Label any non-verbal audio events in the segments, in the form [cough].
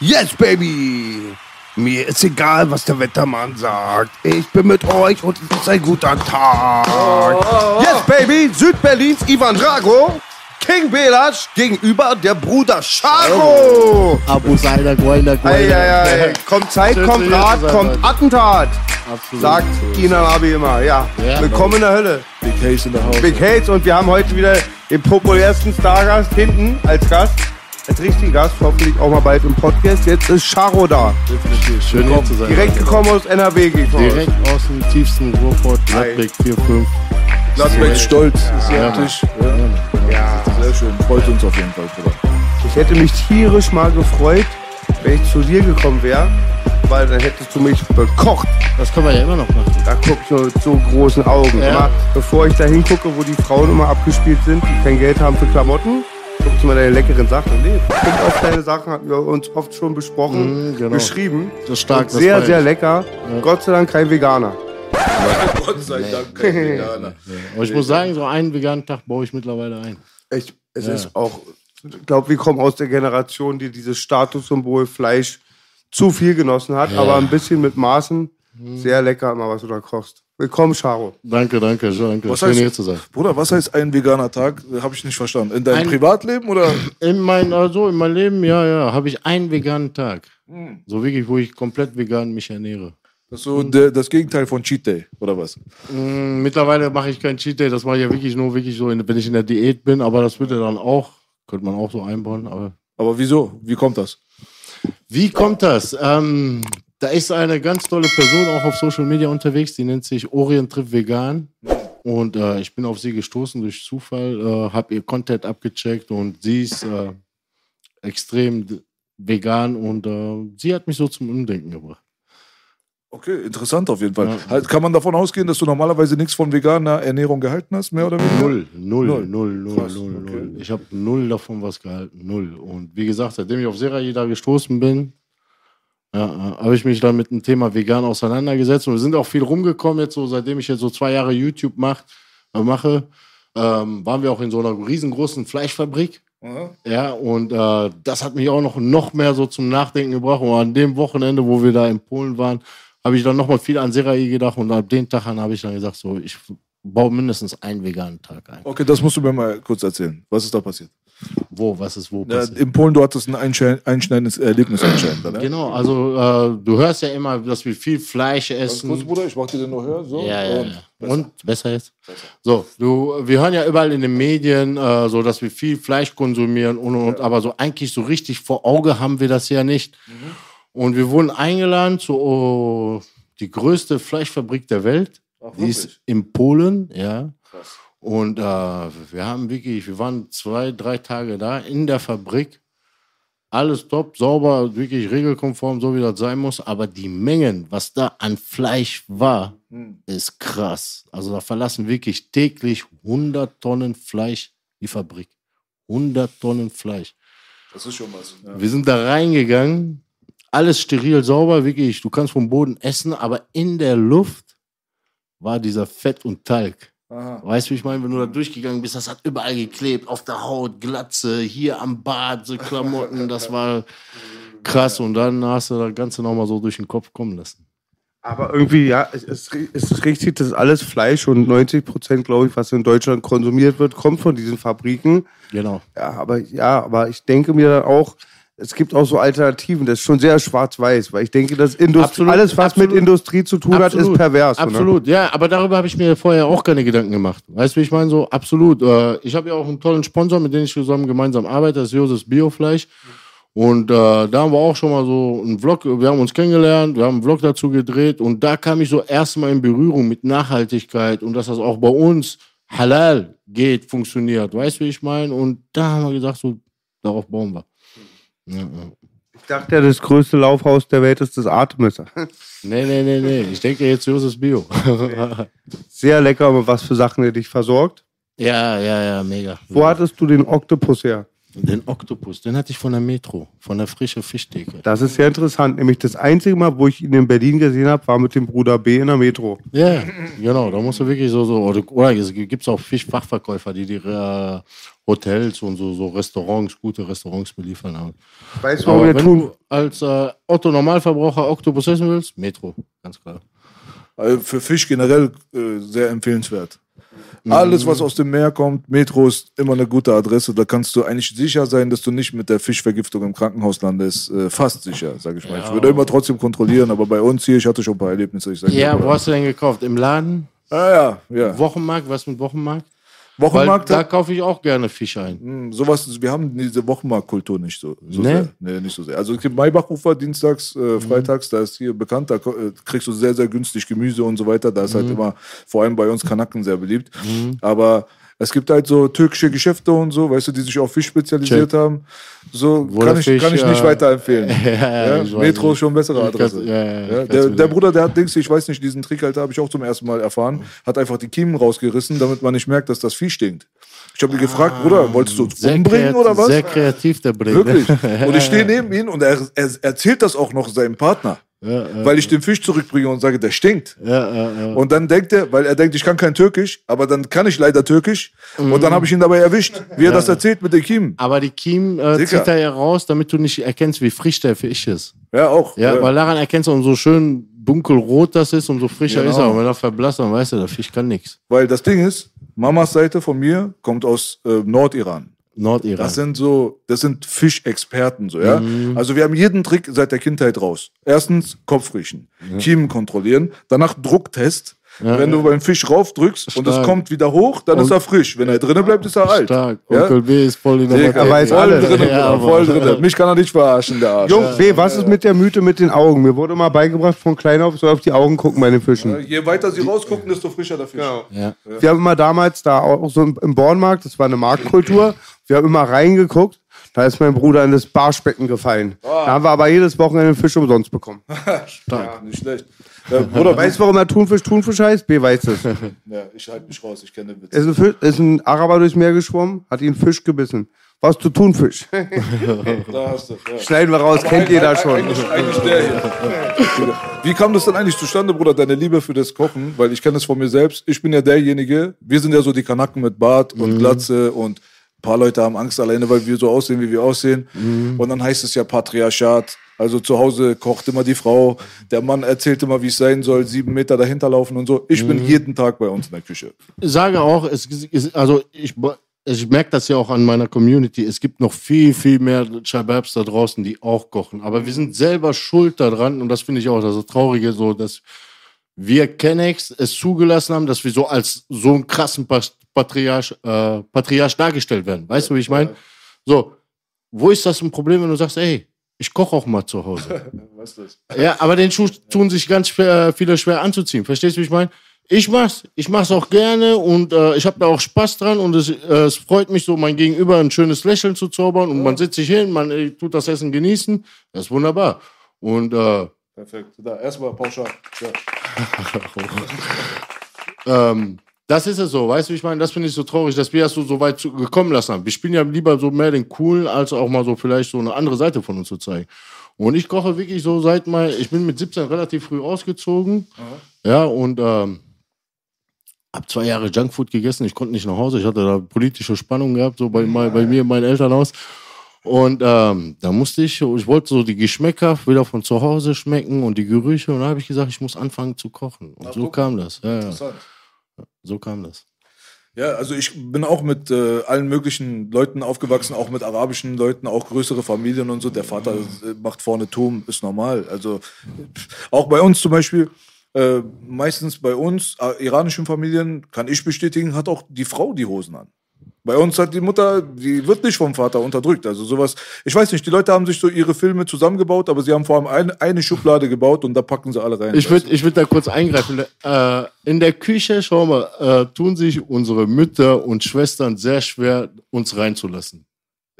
Yes, Baby! Mir ist egal, was der Wettermann sagt. Ich bin mit euch und es ist ein guter Tag. Yes, Baby! Südberlins Ivan Drago. King Belasch gegenüber der Bruder Charo. Abu Saida, Goina, Ei, ei, ei. Kommt Zeit, Schön, kommt Rat, kommt. Attentat. Absolut. Sagt Ina Abi immer. Ja. Ja, Willkommen in der Hölle. Big Haze in der Haus. Big Hates und wir haben heute wieder den populärsten Stargast hinten als Gast. Als richtigen Gast, hoffentlich auch mal bald im Podcast. Jetzt ist Charo da. Definitiv. Schön hier zu sein. Direkt gekommen aus NRW. geht. Direkt aus dem tiefsten Ruhrport, Gladbeck 4-5. Gladbeck stolz ist Ja, auf dich. Ja. Ja, sehr schön. Freut uns auf jeden Fall, Bruder. Ich hätte mich tierisch mal gefreut, wenn ich zu dir gekommen wäre, weil dann hättest du mich bekocht. Das können wir ja immer noch machen. Da guck ich so mit so großen Augen. Ja. Immer, bevor ich da hingucke, wo die Frauen immer abgespielt sind, die kein Geld haben für Klamotten, guckst du mal deine leckeren Sachen. Nee, guck auf deine Sachen, hatten wir uns oft schon besprochen, Mhm, genau. beschrieben. Das ist stark, Und das sehr, sehr lecker. Gott sei Dank kein Veganer. Gott sei Dank, kein Veganer. Aber ich muss sagen, so einen veganen Tag baue ich mittlerweile ein. Ich, es Ja. ist auch, ich glaube, wir kommen aus der Generation, die dieses Statussymbol Fleisch zu viel genossen hat, aber ein bisschen mit Maßen. Mhm. Sehr lecker immer, was du da kochst. Willkommen, Charo. Danke, danke, danke. Was Schön heißt- hier zu sein. Bruder, was heißt ein veganer Tag? Habe ich nicht verstanden. In deinem Ein- Privatleben oder? In mein, also in meinem Leben, ja, ja, habe ich einen veganen Tag. Hm. So wirklich, wo ich komplett vegan mich ernähre. Das ist so der, das Gegenteil von Cheat Day, oder was? Mm, Mittlerweile mache ich keinen Cheat Day, das mache ich ja wirklich nur wirklich so, in, wenn ich in der Diät bin, aber das würde dann auch, könnte man auch so einbauen, aber Aber wieso? Wie kommt das? Wie kommt das? Ähm, da ist eine ganz tolle Person auch auf Social Media unterwegs, die nennt sich Orient Trip Vegan. Und äh, ich bin auf sie gestoßen durch Zufall, äh, habe ihr Content abgecheckt und sie ist äh, extrem vegan und äh, sie hat mich so zum Umdenken gebracht. Okay, interessant auf jeden Fall. Ja. Halt, kann man davon ausgehen, dass du normalerweise nichts von veganer Ernährung gehalten hast, mehr oder weniger? Null, null, Null. null, null, Krass, null, okay. Ich habe null davon was gehalten, null. Und wie gesagt, seitdem ich auf Serai da gestoßen bin, ja, habe ich mich dann mit dem Thema vegan auseinandergesetzt. Und wir sind auch viel rumgekommen jetzt so, seitdem ich jetzt so zwei Jahre YouTube mach, äh, mache, ähm, waren wir auch in so einer riesengroßen Fleischfabrik. Aha. Ja, und äh, das hat mich auch noch, noch mehr so zum Nachdenken gebracht. Und an dem Wochenende, wo wir da in Polen waren, habe ich dann nochmal viel an Serai gedacht. Und ab den Tag an habe ich dann gesagt, so, ich baue mindestens einen veganen Tag ein. Okay, das musst du mir mal kurz erzählen. Was ist da passiert? Wo, was ist wo Ja, passiert? in Polen, du hattest ein einschne- einschneidendes Erlebnis anscheinend, oder? Genau, also äh, du hörst ja immer, dass wir viel Fleisch Ganz essen. kurz, Bruder, ich mach dir den noch höher. So. Ja, ja, Und ja. Und besser jetzt? So, du, wir hören ja überall in den Medien, äh, so dass wir viel Fleisch konsumieren und, und, und aber so eigentlich so richtig vor Auge haben wir das ja nicht. Mhm. Und wir wurden eingeladen zu oh, die größte Fleischfabrik der Welt. Ach, Die ist in Polen, ja. Krass. Und äh, wir haben wirklich, wir waren zwei, drei Tage da in der Fabrik. Alles top, sauber, wirklich regelkonform, so wie das sein muss. Aber die Mengen, was da an Fleisch war, Hm. ist krass. Also da verlassen wirklich täglich 100 Tonnen Fleisch die Fabrik. 100 Tonnen Fleisch. Das ist schon was. Ja. Wir sind da reingegangen, alles steril sauber, wirklich. Du kannst vom Boden essen, aber in der Luft war dieser Fett und Talg. Aha. Weißt du, wie ich meine, wenn du da durchgegangen bist, das hat überall geklebt, auf der Haut, Glatze, hier am Bart, so Klamotten, das [laughs] war krass. Und dann hast du das Ganze nochmal so durch den Kopf kommen lassen. Aber irgendwie, ja, es ist, es ist richtig, das ist alles Fleisch und 90 Prozent, glaube ich, was in Deutschland konsumiert wird, kommt von diesen Fabriken. Genau. Ja, aber ja, aber ich denke mir dann auch, es gibt auch so Alternativen. Das ist schon sehr schwarz-weiß, weil ich denke, dass Industrie, Absolut, alles, was absolut. mit Industrie zu tun hat, ist pervers. so? Absolut, ja, aber darüber habe ich mir vorher auch keine Gedanken gemacht. Weißt du, wie ich meine? So, absolut. Äh, ich habe ja auch einen tollen Sponsor, mit dem ich zusammen gemeinsam arbeite, das ist Josef Biofleisch. Und äh, da haben wir auch schon mal so einen Vlog, wir haben uns kennengelernt, wir haben einen Vlog dazu gedreht und da kam ich so erstmal in Berührung mit Nachhaltigkeit und dass das auch bei uns halal geht, funktioniert. Weißt du, wie ich meine? Und da haben wir gesagt, so, darauf bauen wir. Ich dachte ja, das größte Laufhaus der Welt ist das Artemis. [laughs] Nee, nee, nee, nee. Ich denke jetzt Josef Bio. [laughs] Sehr lecker, aber was für Sachen er dich versorgt. ja, ja, ja, mega. Wo hattest du den Oktopus her? Den Oktopus, den hatte ich von der Metro, von der frischen Fischtheke. Das ist sehr interessant. Nämlich das einzige Mal, wo ich ihn in Berlin gesehen habe, war mit dem Bruder B in der Metro. Ja, genau, da musst du wirklich so, so oder, oder es gibt auch Fischfachverkäufer, die die äh, Hotels und so, so Restaurants, gute Restaurants beliefern haben. Weißt du, warum wir wenn tun? du als äh, Otto-Normalverbraucher Oktopus essen willst, Metro, ganz klar. Also für Fisch generell äh, sehr empfehlenswert. Alles, was aus dem Meer kommt, Metro ist immer eine gute Adresse. Da kannst du eigentlich sicher sein, dass du nicht mit der Fischvergiftung im Krankenhaus landest. Äh, fast sicher, sage ich mal. Ich würde immer trotzdem kontrollieren, aber bei uns hier, ich hatte schon ein paar Erlebnisse. Ich sag Ja, wo hast du denn gekauft? Im Laden? Ah, ja, ja. Wochenmarkt? Was mit Wochenmarkt? Wochenmarkt, Weil da kaufe ich auch gerne Fisch ein. Hm, sowas, wir haben diese Wochenmarktkultur nicht so, so Nee? sehr. Nee, nicht so sehr. Also es gibt Maybachufer dienstags, Mhm. äh, freitags, da ist hier bekannt, da äh, kriegst du sehr, sehr günstig Gemüse und so weiter. Da ist Mhm. halt immer, vor allem bei uns Kanaken sehr beliebt. Aber es gibt halt so türkische Geschäfte und so, weißt du, die sich auf Fisch spezialisiert Check. haben. So Wo kann ich, Fisch, kann ich nicht ja. weiterempfehlen. [laughs] Ja, ja, Ja, Metro ist schon eine bessere Adresse. ja, ja, Ja, ich der, der Bruder, der hat Dings, ich weiß nicht, diesen Trick, Alter, habe ich auch zum ersten Mal erfahren, hat einfach die Kiemen rausgerissen, damit man nicht merkt, dass das Vieh stinkt. Ich habe ihn gefragt, Bruder, wolltest du uns umbringen oder was? sehr kreativ, der Bring. Wirklich. [laughs] Und ich stehe neben ihm und er, er erzählt das auch noch seinem Partner. Weil ich den Fisch zurückbringe und sage, der stinkt. Ja, ja, ja. Und dann denkt er, weil er denkt, ich kann kein Türkisch, aber dann kann ich leider Türkisch. Und dann habe ich ihn dabei erwischt, wie er das erzählt mit den Kiemen. Aber die Kiemen äh, zieht er ja raus, damit du nicht erkennst, wie frisch der Fisch ist. Ja, auch. Ja, weil daran erkennst du, umso schön dunkelrot das ist, umso frischer Genau. ist er. Und wenn er verblasst, dann weißt du, der Fisch kann nichts. Weil das Ding ist, Mamas Seite von mir kommt aus äh, Nordiran. Nordiran. Das sind so, das sind Fischexperten, so, ja. Mhm. Also wir haben jeden Trick seit der Kindheit raus. Erstens Kopf riechen, Kiemen kontrollieren, danach Drucktest. Wenn du beim Fisch raufdrückst und es Stark. kommt wieder hoch, dann ist er frisch. Wenn er drinnen bleibt, ist er alt. Stark. Ja? Onkel B ist voll in der Er weiß voll alles. drin, Ja, voll drin. Mich kann er nicht verarschen, der Arsch. Jungs, B, was ist mit der Mythe mit den Augen? Mir wurde mal beigebracht von klein auf, soll auf die Augen gucken bei den Fischen. Je weiter sie rausgucken, desto frischer der Fisch. Ja. Wir haben immer damals da auch so im Bornmarkt, das war eine Marktkultur, wir haben immer reingeguckt, da ist mein Bruder in das Barschbecken gefallen. Da haben wir aber jedes Wochenende Fisch umsonst bekommen. [laughs] Ja, nicht schlecht. Ja, Bruder, Weißt du, warum er Thunfisch Thunfisch heißt? B weiß es. [laughs] ja, ich halte mich raus, ich kenne den Witz. ist, ein Fisch, ist ein Araber durchs Meer geschwommen, hat ihn Fisch gebissen. Was du Thunfisch? [laughs] Da hast du, ja. Schneiden wir raus, kennt jeder schon. Eigentlich, eigentlich der hier. Wie kam das denn eigentlich zustande, Bruder, deine Liebe für das Kochen? Weil ich kenne es von mir selbst. Ich bin ja derjenige, wir sind ja so die Kanaken mit Bart und Mhm. Glatze und ein paar Leute haben Angst alleine, weil wir so aussehen, wie wir aussehen. Mhm. Und dann heißt es ja Patriarchat. Also zu Hause kocht immer die Frau, der Mann erzählt immer, wie es sein soll, sieben Meter dahinter laufen und so. Ich Mhm. bin jeden Tag bei uns in der Küche. Ich sage auch, es ist, also ich, ich merke das ja auch an meiner Community. Es gibt noch viel, viel mehr Shababs da draußen, die auch kochen. Aber wir sind selber schuld daran und das finde ich auch das Traurige, so dass wir Kennex es zugelassen haben, dass wir so als so einen krassen Patriarch, äh, Patriarch dargestellt werden. Weißt du, wie ich meine? So, wo ist das ein Problem, wenn du sagst, ey, ich koche auch mal zu Hause? [laughs] Was ist das? Ja, aber den Schuh tun sich ganz schwer, viele schwer anzuziehen. Verstehst du, wie ich meine? Ich mach's, ich mach's auch gerne und äh, ich habe da auch Spaß dran und es, äh, es freut mich so, mein Gegenüber ein schönes Lächeln zu zaubern und man sitzt sich hin, man äh, tut das Essen genießen. Das ist wunderbar. Und äh, Perfekt. Da, erstmal pauschal. Ja. [laughs] ähm, das ist es so, weißt du, ich meine? Das finde ich so traurig, dass wir das so, so weit zu, gekommen lassen haben. Wir spielen ja lieber so mehr den Coolen, als auch mal so vielleicht so eine andere Seite von uns zu zeigen. Und ich koche wirklich so seit mal, ich bin mit 17 relativ früh ausgezogen. Ja, und ähm, hab zwei Jahre Junkfood gegessen. Ich konnte nicht nach Hause. Ich hatte da politische Spannung gehabt, so bei, bei, bei mir in meinem Elternhaus. Und ähm, da musste ich, ich wollte so die Geschmäcker wieder von zu Hause schmecken und die Gerüche. Und da habe ich gesagt, ich muss anfangen zu kochen. Und so guck. kam das. Ja, ja. So kam das. Ja, also ich bin auch mit äh, allen möglichen Leuten aufgewachsen, auch mit arabischen Leuten, auch größere Familien und so. Der Vater äh, macht vorne Turm, ist normal. Also auch bei uns zum Beispiel, äh, meistens bei uns, äh, iranischen Familien, kann ich bestätigen, hat auch die Frau die Hosen an. Bei uns hat die Mutter, die wird nicht vom Vater unterdrückt. Also sowas, ich weiß nicht, die Leute haben sich so ihre Filme zusammengebaut, aber sie haben vor allem eine, eine Schublade gebaut und da packen sie alle rein. Ich würde ich würd da kurz eingreifen. Äh, in der Küche, schau mal, äh, tun sich unsere Mütter und Schwestern sehr schwer, uns reinzulassen.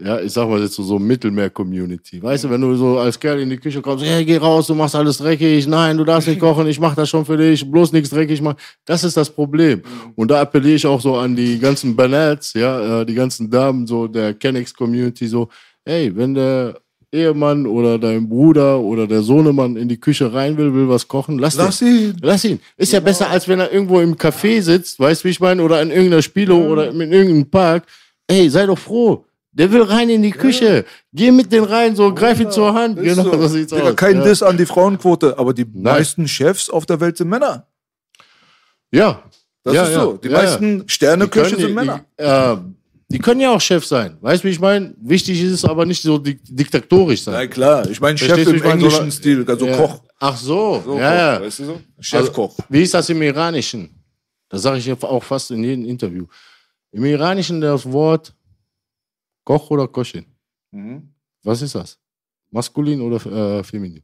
Ja, ich sag mal jetzt so, so Mittelmeer-Community. Weißt du, wenn du so als Kerl in die Küche kommst, hey, geh raus, du machst alles dreckig, nein, du darfst nicht [laughs] kochen, ich mach das schon für dich, bloß nichts dreckig machen. Das ist das Problem. Und da appelliere ich auch so an die ganzen Banats, ja, äh, die ganzen Damen so der Kennex-Community, so, hey, wenn der Ehemann oder dein Bruder oder der Sohnemann in die Küche rein will, will was kochen, lass, Lass ihn. Lass ihn. Ist ja besser, als wenn er irgendwo im Café sitzt, weißt du, wie ich meine, oder in irgendeiner Spielo oder in irgendeinem Park. Ey, sei doch froh. Der will rein in die Küche. Geh mit den rein, so greif ihn zur Hand. Ist Genau, so. so sieht's Digga, aus. Kein ja. Diss an die Frauenquote, aber die meisten Chefs auf der Welt sind Männer. Ja. Das ja, ist ja. so. Die meisten Sterneköche sind Männer. Die, äh, die können ja auch Chef sein. Weißt du, wie ich meine? Wichtig ist es aber nicht so dik diktatorisch sein. Na klar, ich meine Chef Verstehst im englischen so- Stil, also ja. Koch. Ach so, So ja, Koch, ja. Weißt du so? Chefkoch. Also, wie ist das im Iranischen? Das sage ich ja auch fast in jedem Interview. Im Iranischen das Wort Koch oder Koschin. Mhm. Was ist das? Maskulin oder äh, feminin?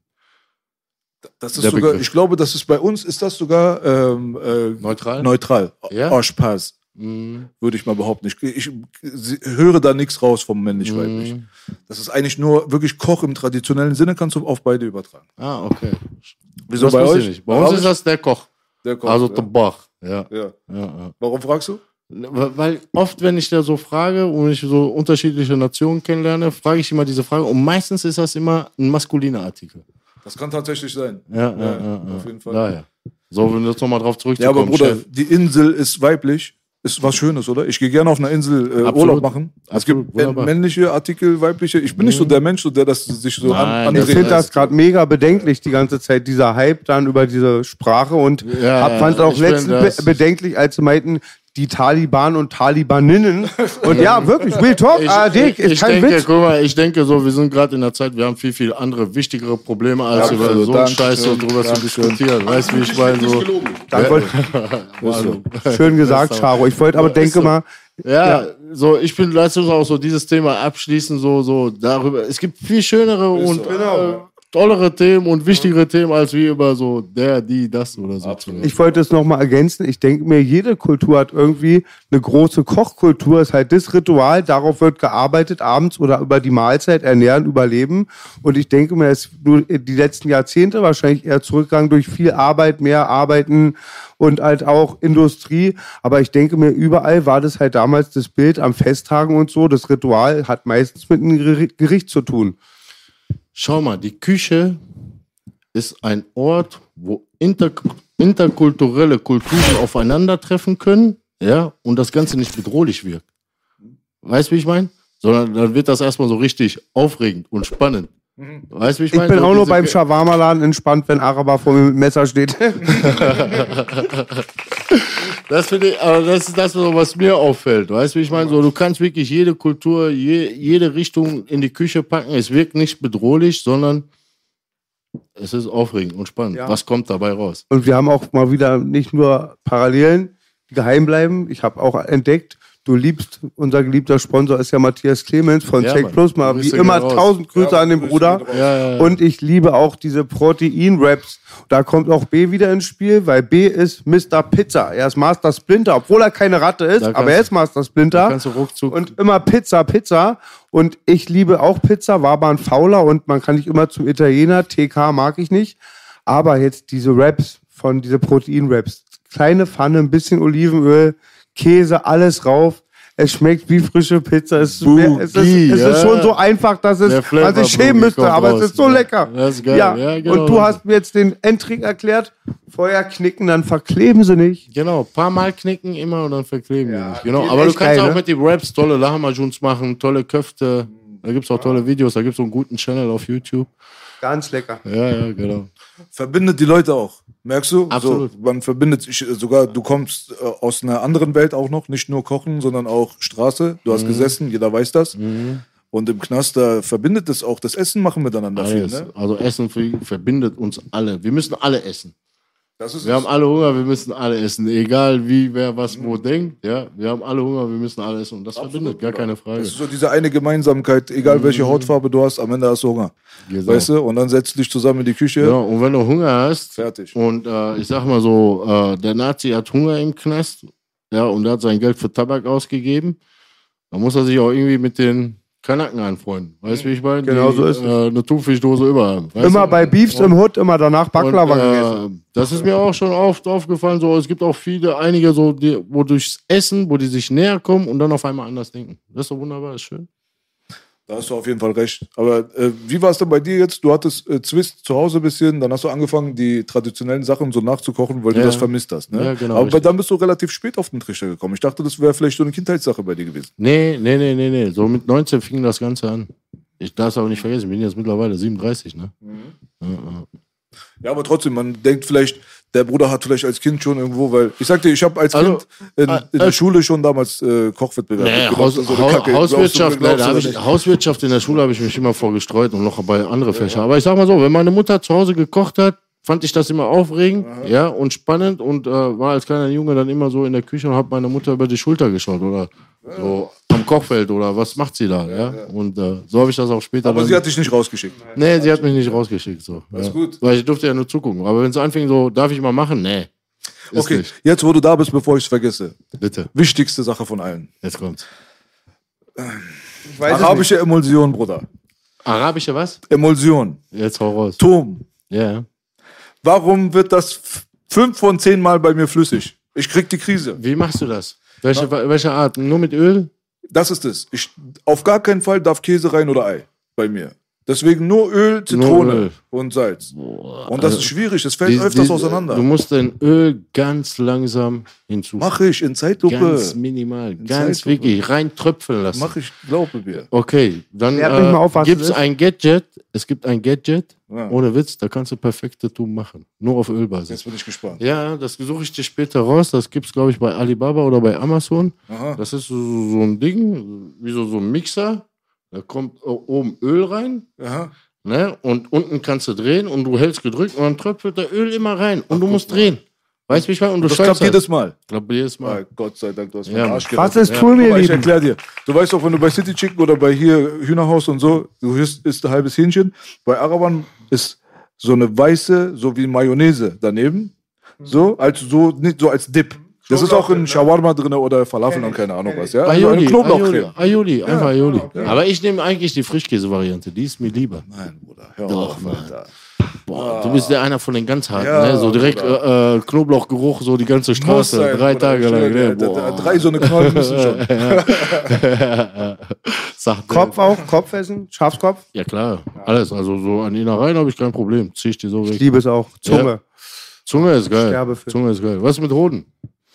Das ist Der sogar, Begriff. ich glaube, das ist bei uns, ist das sogar ähm, äh, Neutral? neutral. Ja? Oshpaz, Mhm. würde ich mal behaupten. Ich, ich, höre da nichts raus vom männlich-weiblich. Mhm. Das ist eigentlich nur wirklich Koch im traditionellen Sinne, kannst du auf beide übertragen. Ah, okay. Wieso Das bei euch? Bei uns ist das der Koch. Der Koch, Also ja. Tabach. Ja. ja. Ja, ja. Warum fragst du? Weil oft, wenn ich da so frage und ich so unterschiedliche Nationen kennenlerne, frage ich immer diese Frage und meistens ist das immer ein maskuliner Artikel. Das kann tatsächlich sein. Ja, ja, Ja, ja, ja. auf jeden Fall. Daher. So, wenn wir jetzt nochmal drauf Ja, zurückzukommen. aber Bruder, Chef. die Insel ist weiblich. Ist was Schönes, oder? Ich gehe gerne auf einer Insel äh, Absolut. Urlaub machen. Es Absolut, gibt äh, wunderbar. männliche Artikel, weibliche. Ich bin nicht so der Mensch, so der das sich so Nein, an, Ich finde das- gerade mega bedenklich, die ganze Zeit, dieser Hype dann über diese Sprache und Ja, hab, fand ja, auch letztens be bedenklich, als sie meinten, die Taliban und Talibaninnen. [laughs] Und ja, wirklich, Real Talk, Ich, ARD, ich, ist ich kein denke, Witz. guck mal, ich denke so, wir sind gerade in der Zeit, wir haben viel, viel andere, wichtigere Probleme, als Ja, über also, so einen Scheiß so schön, drüber zu diskutieren. Weißt du, wie ich meine? So, wollt- [laughs] also, Schön [laughs] gesagt, Charo. Ich wollte aber Ist denke so. mal, Ja, so ich bin, lass uns auch so dieses Thema abschließen, so, so darüber. Es gibt viel schönere und äh, tollere Themen und wichtigere Themen, als wie über so der, die, das oder so zu reden. Ich wollte es nochmal ergänzen. Ich denke mir, jede Kultur hat irgendwie eine große Kochkultur. Ist halt das Ritual. Darauf wird gearbeitet abends oder über die Mahlzeit ernähren, überleben. Und ich denke mir, es ist nur die letzten Jahrzehnte wahrscheinlich eher zurückgegangen durch viel Arbeit, mehr Arbeiten und halt auch Industrie. Aber ich denke mir, überall war das halt damals das Bild am Festtagen und so. Das Ritual hat meistens mit einem Geri- Gericht zu tun. Schau mal, die Küche ist ein Ort, wo inter, interkulturelle Kulturen aufeinandertreffen können, ja, und das Ganze nicht bedrohlich wirkt. Weißt du, wie ich meine? Sondern dann wird das erstmal so richtig aufregend und spannend. Weißt du, wie ich Ich meine? bin So auch nur beim Shawarma-Laden entspannt, wenn Araber vor mir mit dem Messer steht. [laughs] [laughs] Das ich, aber das ist das, was mir auffällt. Weißt du, ich meine? So, du kannst wirklich jede Kultur, je, jede Richtung in die Küche packen. Es wirkt nicht bedrohlich, sondern es ist aufregend und spannend. Ja. Was kommt dabei raus? Und wir haben auch mal wieder nicht nur Parallelen, die geheim bleiben. Ich habe auch entdeckt, du liebst, unser geliebter Sponsor ist ja Matthias Clemens von Ja, Check Mann. Plus. Mal wie immer tausend Grüße Ja, an den Bruder. Ja, ja, ja. Und ich liebe auch diese Protein-Raps. Da kommt auch B wieder ins Spiel, weil B ist Mr. Pizza. Er ist Master Splinter, obwohl er keine Ratte ist, aber er ist Master Splinter. Und immer Pizza, Pizza. Und ich liebe auch Pizza, war aber ein Fauler und man kann nicht immer zum Italiener. TK mag ich nicht. Aber jetzt diese Wraps von diese Protein-Wraps. Kleine Pfanne, ein bisschen Olivenöl, Käse, alles rauf. Es schmeckt wie frische Pizza. Es, ist, Boogie, es, ist, es ja. ist schon so einfach, dass es, man sich schämen müsste, aber raus. es ist so Ja. lecker. Das ist geil. Ja. Ja, genau. Und du hast mir jetzt den Endtrick erklärt. Vorher knicken, dann verkleben sie nicht. Genau, ein paar Mal knicken immer und dann verkleben die nicht. Genau, aber du kannst geil, auch ne? mit den Raps tolle Lahmajuns machen, tolle Köfte. Da gibt es auch tolle Videos, da gibt es so einen guten Channel auf YouTube. Ganz lecker. Ja, ja, genau. Verbindet die Leute auch. Merkst du? Absolut. So, man verbindet sich äh, sogar, du kommst äh, aus einer anderen Welt auch noch, nicht nur Kochen, sondern auch Straße. Du Mhm. hast gesessen, jeder weiß das. Und im Knast, da verbindet es auch das Essen machen miteinander viel. Alles. Ne? Also Essen verbindet uns alle. Wir müssen alle essen. Wir haben alle Hunger, wir müssen alle essen. Egal wie, wer was wo denkt. Ja, wir haben alle Hunger, wir müssen alle essen. Und das verbindet, gar keine Frage. Das ist so diese eine Gemeinsamkeit, egal welche Hautfarbe du hast, am Ende hast du Hunger. Genau. Weißt du? Und dann setzt du dich zusammen in die Küche. Ja, und wenn du Hunger hast, Fertig. und äh, ich sag mal so, äh, der Nazi hat Hunger im Knast, ja, und er hat sein Geld für Tabak ausgegeben, dann muss er sich auch irgendwie mit den Kanaken anfreunden. Weißt du, wie ich meine? Genau Die, so ist es. äh, eine Thunfischdose über haben. Immer du? bei Beefs im Hood, immer danach Baklava Und, gegessen. äh, das ist mir auch schon oft aufgefallen. So, es gibt auch viele, einige, so, die, wo durchs Essen, wo die sich näher kommen und dann auf einmal anders denken. Das ist doch wunderbar, ist schön. Da hast du auf jeden Fall recht. Aber äh, wie war es denn bei dir jetzt? Du hattest äh, Zwist zu Hause ein bisschen, dann hast du angefangen, die traditionellen Sachen so nachzukochen, weil du Ja. das vermisst hast. Ne? Ja, genau, Aber richtig. dann bist du relativ spät auf den Trichter gekommen. Ich dachte, das wäre vielleicht so eine Kindheitssache bei dir gewesen. Nee, nee, nee, nee, nee. So mit 19 fing das Ganze an. Ich darf es aber nicht vergessen, ich bin jetzt mittlerweile 37, ne? Ja, ja. Ja, aber trotzdem, man denkt vielleicht, der Bruder hat vielleicht als Kind schon irgendwo, weil ich sagte, ich habe als Also, Kind in, äh, in der äh, Schule schon damals äh, Kochwettbewerb mitgemacht Haus, und so eine Hau- Kacke. Glaubst du- Hauswirtschaft, glaubst du ich? Hauswirtschaft in der Schule habe ich mich immer vorgestreut und noch bei andere Fächer. Aber ich sag mal so, wenn meine Mutter zu Hause gekocht hat, fand ich das immer aufregend ja, und spannend und äh, war als kleiner Junge dann immer so in der Küche und habe meine Mutter über die Schulter geschaut oder so am Kochfeld oder was macht sie da. Ja, Und äh, so habe ich das auch später Aber sie hat dich nicht rausgeschickt. Nee, sie hat mich nicht rausgeschickt. So. Alles ja. gut. Weil ich durfte ja nur zugucken. Aber wenn es anfing, so, darf ich mal machen? Nee. Okay, Nicht. jetzt wo du da bist, bevor ich es vergesse. Bitte, Wichtigste Sache von allen. jetzt kommt's. Arabische Emulsion, Bruder. Arabische was? Emulsion. Jetzt hau raus. Turm. Ja. Warum wird das fünf von zehn Mal bei mir flüssig? Ich krieg die Krise. Wie machst du das? Welche, welche Art? Nur mit Öl? Das ist es. Ich, auf gar keinen Fall darf Käse rein oder Ei bei mir. Deswegen nur Öl, Zitrone Öl. und Salz. und das ist schwierig. Das fällt Die- öfters die- auseinander. Du musst dein Öl ganz langsam hinzufügen. Mach ich in Zeitlupe. Ganz minimal. Ganz Zeitlupe. wirklich. Rein tröpfeln lassen. Mach ich, glaube mir. Okay, dann auf, äh, gibt es es ein Gadget. Es gibt ein Gadget, Ja. ohne Witz, da kannst du perfekte Tum machen. Nur auf Ölbasis. Jetzt bin ich gespannt. Ja, das suche ich dir später raus. Das gibt's glaube ich, bei Alibaba oder bei Amazon. Aha. Das ist so, so ein Ding, wie so, so ein Mixer. Da kommt oben Öl rein. Aha. Ne? Und unten kannst du drehen und du hältst gedrückt und dann tröpfelt der Öl immer rein. Und du musst drehen. Weißt du, wie ich meine? Und du Das klappt jedes Mal. Klappt jedes Mal. Ah, Gott sei Dank, du hast Ja. Arsch Was ist Ja. Guck mal, ich Lieben? erklär dir. Du weißt doch, wenn du bei City Chicken oder bei hier Hühnerhaus und so, du isst, isst ein halbes Hähnchen. Bei Araban ist so eine weiße, so wie Mayonnaise daneben. So, als so, nicht so als Dip. Das ist auch in Shawarma drin oder Falafel und keine Ahnung was. Ja? Also eine Knoblauchcreme. Aioli, einfach Aioli. Aber ich nehme eigentlich die Frischkäse-Variante, die ist mir lieber. Nein, Bruder, hör Doch, auf, Mann. Alter. Boah, du bist ja einer von den ganz harten, Ja, ne? So direkt äh, äh, Knoblauchgeruch, so die ganze Straße, sein, drei Bruder. Tage Ich lang. Ne? Boah. Drei so eine Knollen müssen schon. [laughs] [laughs] Kopf auch, Kopf essen, Schafskopf. Ja klar, alles. Also so an Innereien habe ich kein Problem. Zieh ich die so Ich weg. liebe es auch. Zunge. Zunge ist geil. Sterbefisch. Zunge ist geil. Was mit Hoden?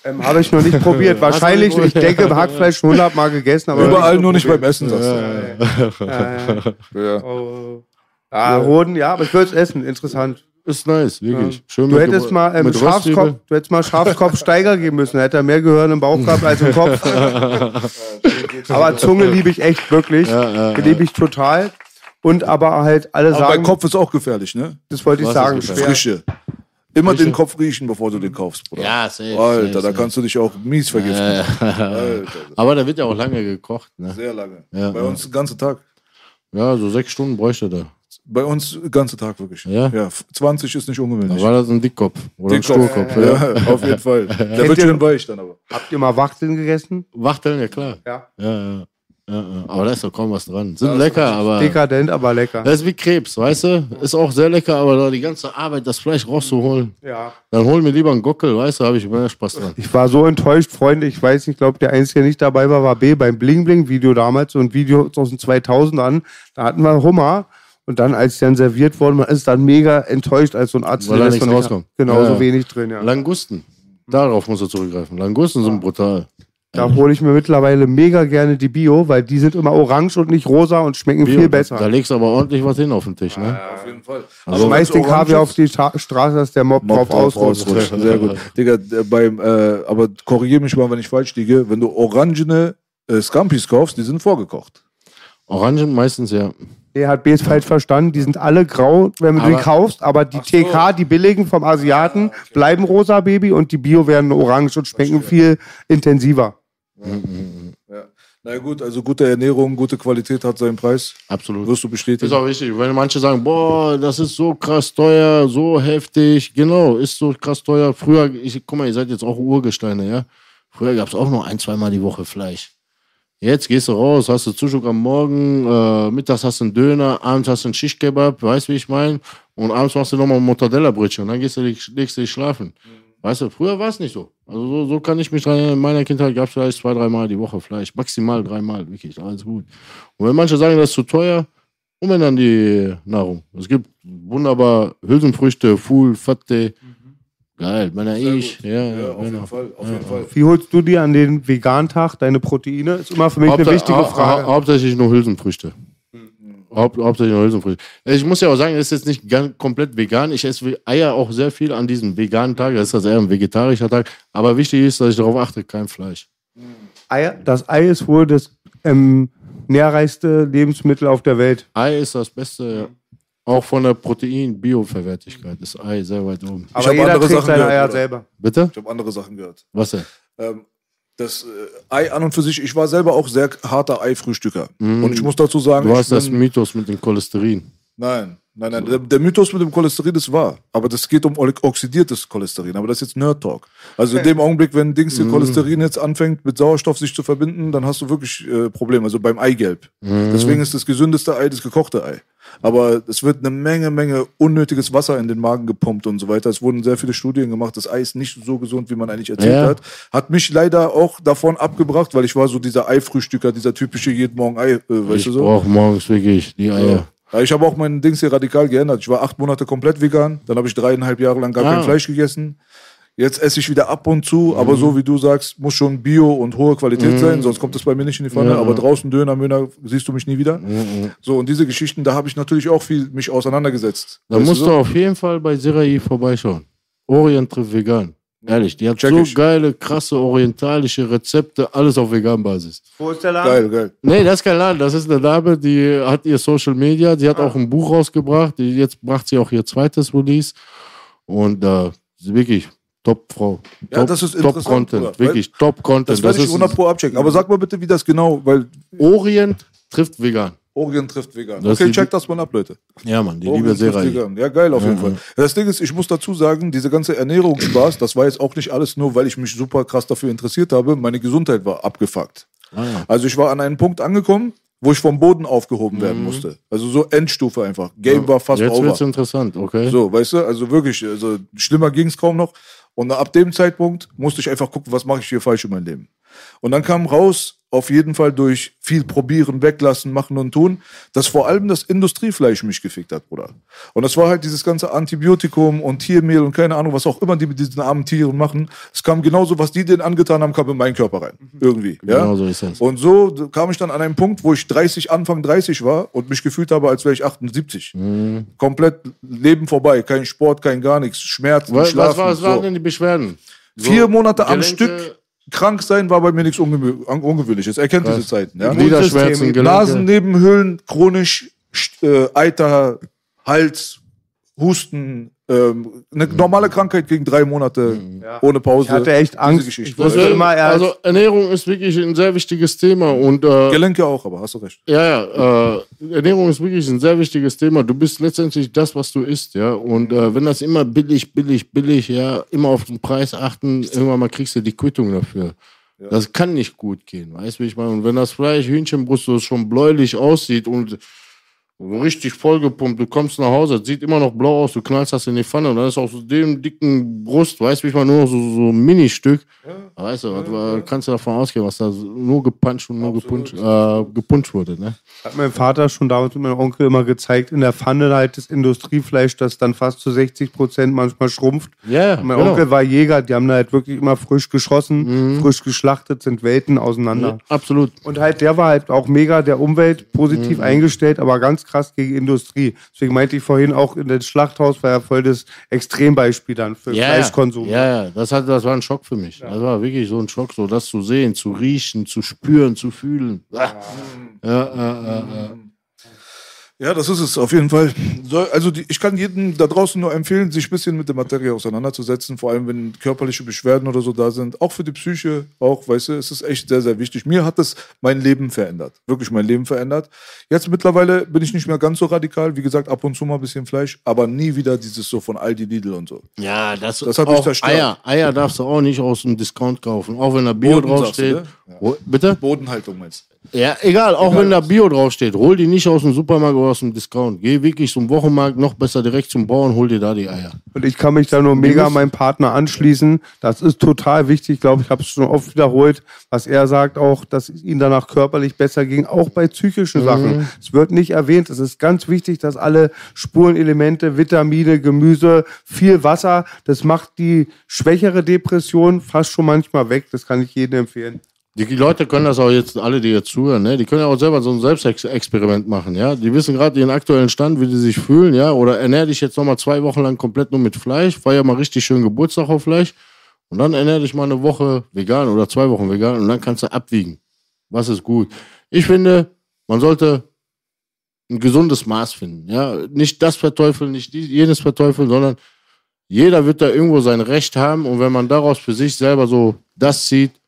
Ähm, Habe ich noch nicht [laughs] probiert. Wahrscheinlich, ich denke, Hackfleisch schon 100 Mal gegessen, aber Überall nur nicht beim. Essen, sagst du. Ja, ja. Ja. Oh. Ah, Hoden, ja, aber ich würde es essen. Interessant. Ist nice, wirklich. Schön Du mit hättest mal ähm, mit Schafskopf, du hättest mal Schafskopf Steiger geben müssen. Hätte er mehr Gehirn im Bauch gehabt als im Kopf. [laughs] aber Zunge liebe ich echt wirklich. Ja, ja, Die liebe ich total. Und aber halt alle Aber bei sagen, Kopf ist auch gefährlich, ne? das wollte ich Was sagen, schwer. Frische. Immer Frische? den Kopf riechen, bevor du den kaufst, Bruder. Ja, safe. Alter, safe, da safe. kannst du dich auch mies vergiften. Alter, Aber da wird ja auch lange gekocht. Ne? sehr lange. Ja, Bei ja. uns den ganzen Tag. Ja, so sechs Stunden bräuchte der. Bei uns den ganzen Tag wirklich. Ja? 20 ist nicht Da ungewöhnlich. war das ein Dickkopf oder ein Dickkopf. Sturkopf. Ja. Ja, [laughs] auf jeden Fall. [laughs] Der wird ihr- schön weich dann aber. Habt ihr mal Wachteln gegessen? Wachteln, ja klar. Ja. Ja, ja. Ja, ja. Aber da ist doch kaum was dran. Sind lecker, aber. Dekadent, aber lecker. Das ist wie Krebs, weißt du? Ist auch sehr lecker, aber da die ganze Arbeit, das Fleisch rauszuholen. Ja. Dann hol mir lieber einen Gockel, weißt du, habe ich mehr Spaß dran. Ich war so enttäuscht, Freunde. Ich weiß, ich glaube, der Einzige, der nicht dabei war, war B beim Bling Bling Video damals, so ein Video aus den 2000ern. Da hatten wir Hummer. Und dann, als die dann serviert wurden, man ist dann mega enttäuscht, als so ein Arzt. Weil da nichts von- rauskommt. Genau, Ja. so wenig drin, ja. Langusten. Darauf musst du zurückgreifen. Langusten sind brutal. Da hole ich mir mittlerweile mega gerne die Bio, weil die sind immer orange und nicht rosa und schmecken Bio, viel Da besser. legst du aber ordentlich was hin auf den Tisch, ne? Auf jeden Fall. Also schmeiß den Kaviar auf die Stra Straße, dass der Mob, Mob drauf ausrutscht. ausrutscht. Sehr gut. [laughs] Digga, beim, äh, aber korrigier mich mal, wenn ich falsch liege. Wenn du orangene äh, Scampis kaufst, die sind vorgekocht. Orangen meistens, ja. Der hat B jetzt falsch verstanden. Die sind alle grau, wenn du die Aber- kaufst, aber die TK, die billigen vom Asiaten, bleiben rosa Baby und die Bio werden orange und schmecken viel intensiver. Ja. Na ja, gut, also gute Ernährung, gute Qualität hat seinen Preis. Absolut. Wirst du Ist bestätigen? auch wichtig, weil manche sagen, boah, das ist so krass teuer, so heftig. Genau, ist so krass teuer. Früher, ich, guck mal, ihr seid jetzt auch Urgesteine, ja? Früher gab es auch nur ein, zweimal die Woche Fleisch. Jetzt gehst du raus, hast du Zuschuk am Morgen, äh, mittags hast du einen Döner, abends hast du einen Schichtkebab, weißt wie ich meine? Und abends machst du nochmal ein Mortadella-Brötchen und dann gehst du, legst du dich schlafen. Weißt du, früher war es nicht so. Also so, so kann ich mich dran erinnern. In meiner Kindheit gab es vielleicht zwei, dreimal die Woche Fleisch. Maximal dreimal, wirklich, alles gut. Und wenn manche sagen, das ist zu teuer, umändern die Nahrung. Es gibt wunderbar Hülsenfrüchte, Fuhl, Fatte. Geil, Männer ich. Ja, Ja, ja, auf jeden Fall. Auf jeden Fall. Wie holst du dir an den Vegan-Tag deine Proteine? Ist immer für mich eine Hauptsa- wichtige Frage. hau- hauptsächlich nur Hülsenfrüchte. Haupt, hauptsächlich nur Hülsenfrüchte. Ich muss ja auch sagen, es ist jetzt nicht ganz komplett vegan. Ich esse Eier auch sehr viel an diesem veganen Tag. Das ist das eher ein vegetarischer Tag. Aber wichtig ist, dass ich darauf achte, kein Fleisch. Eier, das Ei ist wohl das ähm, nährreichste Lebensmittel auf der Welt. Ei ist das Beste, auch von der Protein-Bioverwertigkeit. ist Ei sehr weit oben. Aber hab jeder andere trägt Sachen seine gehört, Eier oder? selber. Bitte? Ich habe andere Sachen gehört. Was denn? Ähm, das äh, Ei an und für sich, ich war selber auch sehr harter Eifrühstücker. Mhm. Und ich muss dazu sagen, Du hast das bin- Mythos mit dem Cholesterin. Nein, nein, nein. Der, der Mythos mit dem Cholesterin ist wahr. Aber das geht um oxidiertes Cholesterin. Aber das ist jetzt Nerd Talk. Also in dem Augenblick, wenn Dings die Cholesterin jetzt anfängt, mit Sauerstoff sich zu verbinden, dann hast du wirklich äh, Probleme. Also beim Eigelb. Mhm. Deswegen ist das gesündeste Ei das gekochte Ei. Aber es wird eine Menge, Menge unnötiges Wasser in den Magen gepumpt und so weiter. Es wurden sehr viele Studien gemacht. Das Ei ist nicht so gesund, wie man eigentlich erzählt Ja. hat. Hat mich leider auch davon abgebracht, weil ich war so dieser Eifrühstücker, dieser typische jeden Morgen Ei, äh, weißt ich du so? brauche morgens wirklich die Eier. Ich habe auch mein Dings hier radikal geändert. Ich war acht Monate komplett vegan, dann habe ich dreieinhalb Jahre lang gar Ah. kein Fleisch gegessen. Jetzt esse ich wieder ab und zu, aber Mhm. so wie du sagst, muss schon Bio und hohe Qualität sein, sonst kommt das bei mir nicht in die Pfanne. Ja. Aber draußen Döner, Möhner, siehst du mich nie wieder. Mhm. So, und diese Geschichten, da habe ich natürlich auch viel mich auseinandergesetzt. Da Weißt musst du so? auf jeden Fall bei Serai vorbeischauen. Orient trifft vegan. Ehrlich, die hat Check so ich. geile, krasse orientalische Rezepte, alles auf Vegan-Basis. Wo ist der Laden? Geil, geil. Nee, das ist kein Laden. Das ist eine Dame, die hat ihr Social Media. Sie hat auch ein Buch rausgebracht. Die, jetzt macht sie auch ihr zweites Release. Und äh, sie wirklich Top-Frau. Ja, Top, das ist Top interessant, Content. Bruder. Wirklich Top-Content. Das werde ich 100 Pro abchecken. Aber sag mal bitte, wie das genau, weil Orient trifft vegan. Orient trifft vegan. Das okay, check das mal ab, Leute. Ja, Mann, die Orient liebe vegan. Ja, geil auf jeden Fall. Das Ding ist, ich muss dazu sagen, diese ganze Ernährungsspaß, das war jetzt auch nicht alles nur, weil ich mich super krass dafür interessiert habe. Meine Gesundheit war abgefuckt. Ah, ja. Also ich war an einem Punkt angekommen, wo ich vom Boden aufgehoben werden musste. Also so Endstufe einfach. Game war fast Mhm. Jetzt wird's over. interessant, okay? So, weißt du, also wirklich, also schlimmer ging es kaum noch. Und ab dem Zeitpunkt musste ich einfach gucken, was mache ich hier falsch in meinem Leben. Und dann kam raus, auf jeden Fall durch viel probieren, weglassen, machen und tun, dass vor allem das Industriefleisch mich gefickt hat, Bruder. Und das war halt dieses ganze Antibiotikum und Tiermehl und keine Ahnung, was auch immer die mit diesen armen Tieren machen. Es kam genauso, was die denen angetan haben, kam in meinen Körper rein. Irgendwie. Ja? Genau so ist das. Und so kam ich dann an einen Punkt, wo ich 30, Anfang 30 war und mich gefühlt habe, als wäre ich 78. Mhm. Komplett Leben vorbei, kein Sport, kein gar nichts, Schmerzen, Was, Schlafen. was, war- was so. waren denn die Beschwerden? So, Vier Monate am Gelenke, Stück krank sein war bei mir nichts Ungewö Ungewöhnliches. Er kennt diese Zeiten. Ja? Gliederschmerzen, Gelenke. Nasennebenhöhlen, chronisch, äh, Eiter, Hals, Husten, ähm, eine normale Krankheit gegen drei Monate ohne Pause. Ich hatte echt Angst. Er also Ernährung ist wirklich ein sehr wichtiges Thema und äh, Gelenke auch, aber hast du recht. ja, ja, äh, Ernährung ist wirklich ein sehr wichtiges Thema. Du bist letztendlich das, was du isst, ja. Und äh, wenn das immer billig, billig, billig, ja, immer auf den Preis achten, irgendwann mal kriegst du die Quittung dafür. Das kann nicht gut gehen, weißt du, wie ich meine? Und wenn das Fleisch, Hühnchenbrust so schon bläulich aussieht und richtig vollgepumpt. Du kommst nach Hause, das sieht immer noch blau aus, du knallst das in die Pfanne und dann ist aus dem dicken Brust, weißt du, wie ich mal nur so, so ein Mini-Stück. Weißt du, was, war- kannst du davon ausgehen, was da nur gepuncht und nur gepuncht, äh, gepuncht wurde, ne? Hat mein Vater schon damals mit meinem Onkel immer gezeigt, in der Pfanne halt das Industriefleisch, das dann fast zu 60 Prozent manchmal schrumpft. Ja, Mein genau. Onkel war Jäger, die haben da halt wirklich immer frisch geschossen, frisch geschlachtet, sind Welten auseinander. Absolut. Und halt, der war halt auch mega der Umwelt positiv eingestellt, aber ganz krass gegen Industrie. Deswegen meinte ich vorhin auch, in das Schlachthaus war ja voll das Extrembeispiel dann für Fleischkonsum. Ja, ja, das, hat, das war ein Schock für mich. Das war wirklich so ein Schock, so das zu sehen, zu riechen, zu spüren, zu fühlen. Ah. Ja, ja, ja, ja. Ja, das ist es auf jeden Fall. So, also die, ich kann jedem da draußen nur empfehlen, sich ein bisschen mit der Materie auseinanderzusetzen, vor allem wenn körperliche Beschwerden oder so da sind. Auch für die Psyche, auch, weißt du, es ist echt sehr, sehr wichtig. Mir hat das mein Leben verändert. Wirklich mein Leben verändert. Jetzt mittlerweile bin ich nicht mehr ganz so radikal. Wie gesagt, ab und zu mal ein bisschen Fleisch, aber nie wieder dieses so von Aldi, Lidl und so. Ja, das, Das hat mich auch zerstört. Eier. Eier darfst du auch nicht aus dem Discount kaufen. Auch wenn da Bio Boden, du, draufsteht. ne? Wo- Bitte? Bodenhaltung meinst Ja, egal, auch wenn da Bio draufsteht. Hol die nicht aus dem Supermarkt oder aus dem Discount. Geh wirklich zum Wochenmarkt, noch besser direkt zum Bauern, hol dir da die Eier. Und ich kann mich da nur mega meinem Partner anschließen. Das ist total wichtig. Ich glaube, ich habe es schon oft wiederholt, was er sagt auch, dass es ihm danach körperlich besser ging, auch bei psychischen Sachen. Es wird nicht erwähnt. Es ist ganz wichtig, dass alle Spurenelemente, Vitamine, Gemüse, viel Wasser, das macht die schwächere Depression fast schon manchmal weg. Das kann ich jedem empfehlen. Die Leute können das auch jetzt, alle, die jetzt zuhören, ne? die können ja auch selber so ein Selbstexperiment machen, ja. Die wissen gerade ihren aktuellen Stand, wie die sich fühlen, ja. Oder ernähr dich jetzt nochmal zwei Wochen lang komplett nur mit Fleisch, feier mal richtig schön Geburtstag auf Fleisch. Und dann ernähr dich mal eine Woche vegan oder zwei Wochen vegan und dann kannst du abwiegen. Was ist gut? Ich finde, man sollte ein gesundes Maß finden, ja. Nicht das verteufeln, nicht jenes verteufeln, sondern jeder wird da irgendwo sein Recht haben und wenn man daraus für sich selber so das sieht,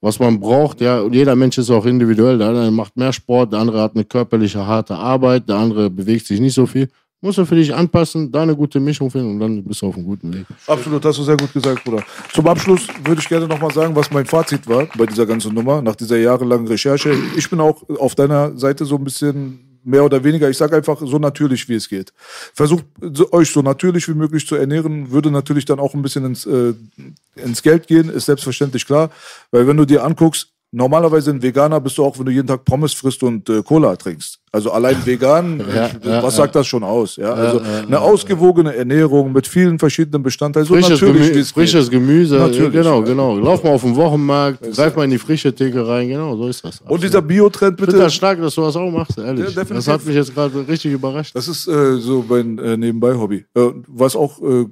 was man braucht, ja, jeder Mensch ist auch individuell. Der eine macht mehr Sport, der andere hat eine körperliche, harte Arbeit, der andere bewegt sich nicht so viel. Musst du für dich anpassen, da eine gute Mischung finden und dann bist du auf einem guten Weg. Absolut, hast du sehr gut gesagt, Bruder. Zum Abschluss würde ich gerne nochmal sagen, was mein Fazit war bei dieser ganzen Nummer, nach dieser jahrelangen Recherche. Ich bin auch auf deiner Seite so ein bisschen mehr oder weniger, ich sage einfach so natürlich, wie es geht. Versucht euch so natürlich wie möglich zu ernähren, würde natürlich dann auch ein bisschen ins, äh, ins Geld gehen, ist selbstverständlich klar. Weil wenn du dir anguckst, normalerweise ein Veganer bist du auch, wenn du jeden Tag Pommes frisst und äh, Cola trinkst. Also allein [laughs] vegan, Ja, ja, was ja. sagt das schon aus? Ja? Also eine ausgewogene Ernährung mit vielen verschiedenen Bestandteilen, so Frisches, Gemü es frisches. Gemüse, Natürlich, genau, ja. genau. Lauf mal auf den Wochenmarkt, greif mal in die frische Theke rein, genau, so ist das. Und dieser Biotrend ich finde bitte, das stark, dass du das auch machst, ehrlich. Ja, definitiv. das hat mich jetzt gerade richtig überrascht. das ist äh, so mein äh, Nebenbei-Hobby. Äh, was auch äh,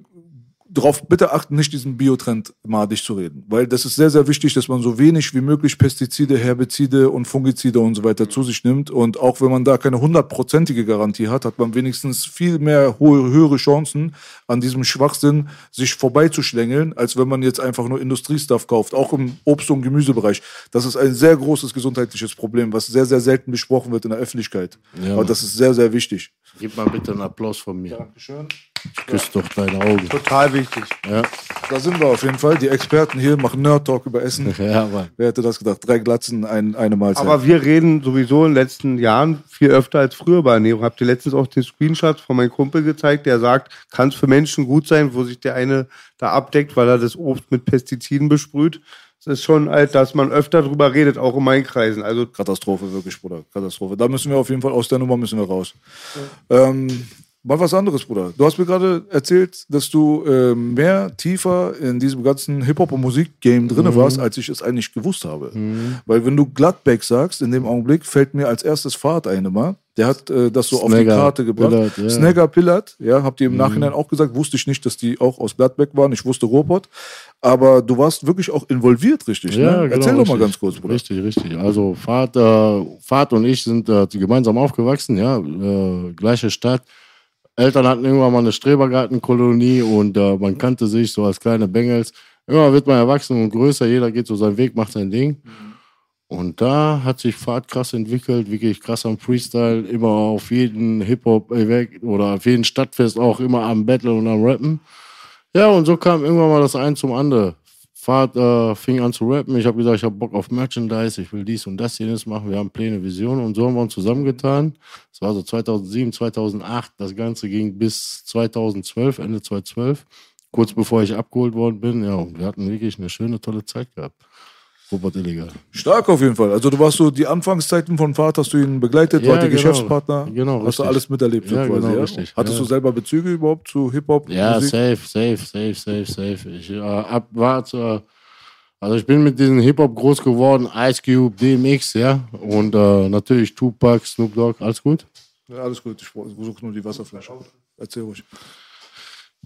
darauf bitte achten, nicht diesen Biotrend madig zu reden. Weil das ist sehr, sehr wichtig, dass man so wenig wie möglich Pestizide, Herbizide und Fungizide und so weiter zu sich nimmt. Und auch wenn man da keine hundertprozentige Garantie hat, hat man wenigstens viel mehr hohe, höhere Chancen, an diesem Schwachsinn sich vorbeizuschlängeln, als wenn man jetzt einfach nur Industriestuff kauft. Auch im Obst- und Gemüsebereich. Das ist ein sehr großes gesundheitliches Problem, was sehr, sehr selten besprochen wird in der Öffentlichkeit. Ja, Aber das ist sehr, sehr wichtig. Gib mal bitte einen Applaus von mir. Ich küsse doch deine Augen. Total wichtig. Ja, Da sind wir auf jeden Fall. Die Experten hier machen Nerd-Talk über Essen. [laughs] ja, Mann. Wer hätte das gedacht? Drei Glatzen, ein, eine Mahlzeit. Aber wir reden sowieso in den letzten Jahren viel öfter als früher bei Ernährung. Habt ihr letztens auch den Screenshot von meinem Kumpel gezeigt, der sagt, kann es für Menschen gut sein, wo sich der eine da abdeckt, weil er das Obst mit Pestiziden besprüht. Es ist schon halt, dass man öfter drüber redet, auch in meinen Kreisen. Also Katastrophe, wirklich, Bruder. Katastrophe. Da müssen wir auf jeden Fall aus der Nummer müssen wir raus. Ähm, mal was anderes, Bruder. Du hast mir gerade erzählt, dass du äh, mehr tiefer in diesem ganzen Hip-Hop- und Musik-Game Mhm. drin warst, als ich es eigentlich gewusst habe. Weil wenn du Gladbeck sagst, in dem Augenblick fällt mir als erstes Fahrt ein immer. Der hat äh, das so auf die Snagger Karte gebracht. Pillard, ja. Mhm. Snagger Pillard, ja, habt ihr im Nachhinein auch gesagt, wusste ich nicht, dass die auch aus Gladbeck waren. Ich wusste Ruhrpott. Aber du warst wirklich auch involviert, richtig? Ja, ne? genau, Erzähl doch mal richtig. ganz kurz, Bruder. Richtig, richtig. Also Vater, Vater und ich sind äh, gemeinsam aufgewachsen, ja, äh, gleiche Stadt. Eltern hatten irgendwann mal eine Strebergartenkolonie und äh, man kannte sich so als kleine Bengels. Irgendwann wird man erwachsen und größer, jeder geht so seinen Weg, macht sein Ding. Und da hat sich Fahrt krass entwickelt, wirklich krass am Freestyle, immer auf jeden Hip-Hop-Event oder auf jeden Stadtfest auch immer am Battle und am Rappen. Ja, und so kam irgendwann mal das ein zum anderen. Vater fing an zu rappen. Ich habe gesagt, ich habe Bock auf Merchandise, ich will dies und das jenes machen. Wir haben Pläne, Visionen und so haben wir uns zusammengetan. Das war so 2007, 2008. Das Ganze ging bis 2012, Ende 2012, kurz bevor ich abgeholt worden bin. Ja, und wir hatten wirklich eine schöne, tolle Zeit gehabt. Robert Illegal. Stark auf jeden Fall. Also du warst so die Anfangszeiten von Vater, hast du ihn begleitet, Ja, wart ihr genau. Geschäftspartner. Genau, Hast richtig. du alles miterlebt Ja, quasi, genau, ja? richtig. Hattest Ja. du selber Bezüge überhaupt zu Hip-Hop? Ja, Musik? safe, safe, safe, safe, safe. Ich äh, ab, war zu, also ich bin mit diesem Hip-Hop groß geworden, Ice Cube, DMX, ja. Und äh, natürlich Tupac, Snoop Dogg, alles gut. Ja, alles gut, ich suche nur die Wasserflasche. Erzähl ruhig.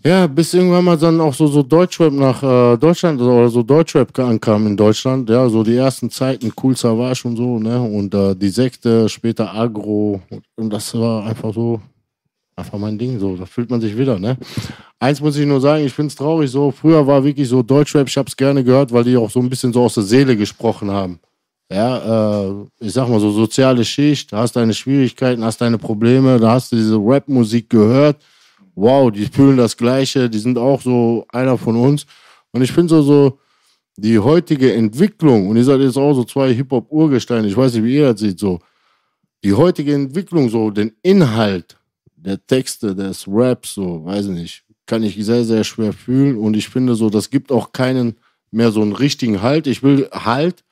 Ja, bis irgendwann mal dann auch so, so Deutschrap nach äh, Deutschland oder so Deutschrap ankam in Deutschland. Ja, so die ersten Zeiten, Cool Savage und so, ne? Und äh, die Sekte, später Agro. Und das war einfach so, einfach mein Ding so. Da fühlt man sich wieder, ne? Eins muss ich nur sagen, ich find's traurig so. Früher war wirklich so Deutschrap, ich hab's gerne gehört, weil die auch so ein bisschen so aus der Seele gesprochen haben. Ja, äh, ich sag mal so soziale Schicht, hast deine Schwierigkeiten, hast deine Probleme, da hast du diese Rap-Musik gehört wow, die fühlen das Gleiche, die sind auch so einer von uns. Und ich finde so, so, die heutige Entwicklung, und ihr seid jetzt auch so zwei Hip-Hop-Urgesteine, ich weiß nicht, wie ihr das seht, so, die heutige Entwicklung, so, den Inhalt der Texte, des Raps, so, weiß ich nicht, kann ich sehr, sehr schwer fühlen. Und ich finde so, das gibt auch keinen mehr so einen richtigen Halt. Ich will Halt.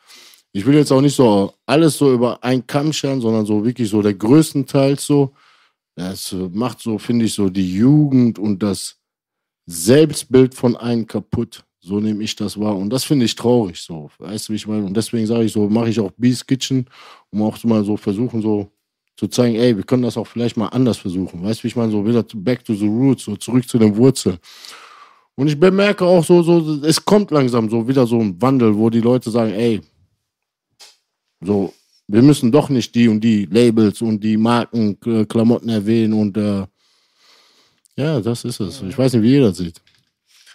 Ich will jetzt auch nicht so alles so über einen Kamm scheren, sondern so wirklich so der größtenteils so. Das äh, macht so, finde ich, so die Jugend und das Selbstbild von einem kaputt. So nehme ich das wahr. Und das finde ich traurig so. Weißt du, wie ich meine? Und deswegen sage ich so, mache ich auch Beast Kitchen, um auch mal so versuchen, so zu zeigen, ey, wir können das auch vielleicht mal anders versuchen. Weißt du, wie ich meine? So wieder back to the roots, so zurück zu den Wurzeln. Und ich bemerke auch so, so, es kommt langsam so wieder so ein Wandel, wo die Leute sagen, ey, so, wir müssen doch nicht die und die Labels und die Marken, äh, Klamotten erwähnen und äh, ja, das ist es. Ich weiß nicht, wie das sieht.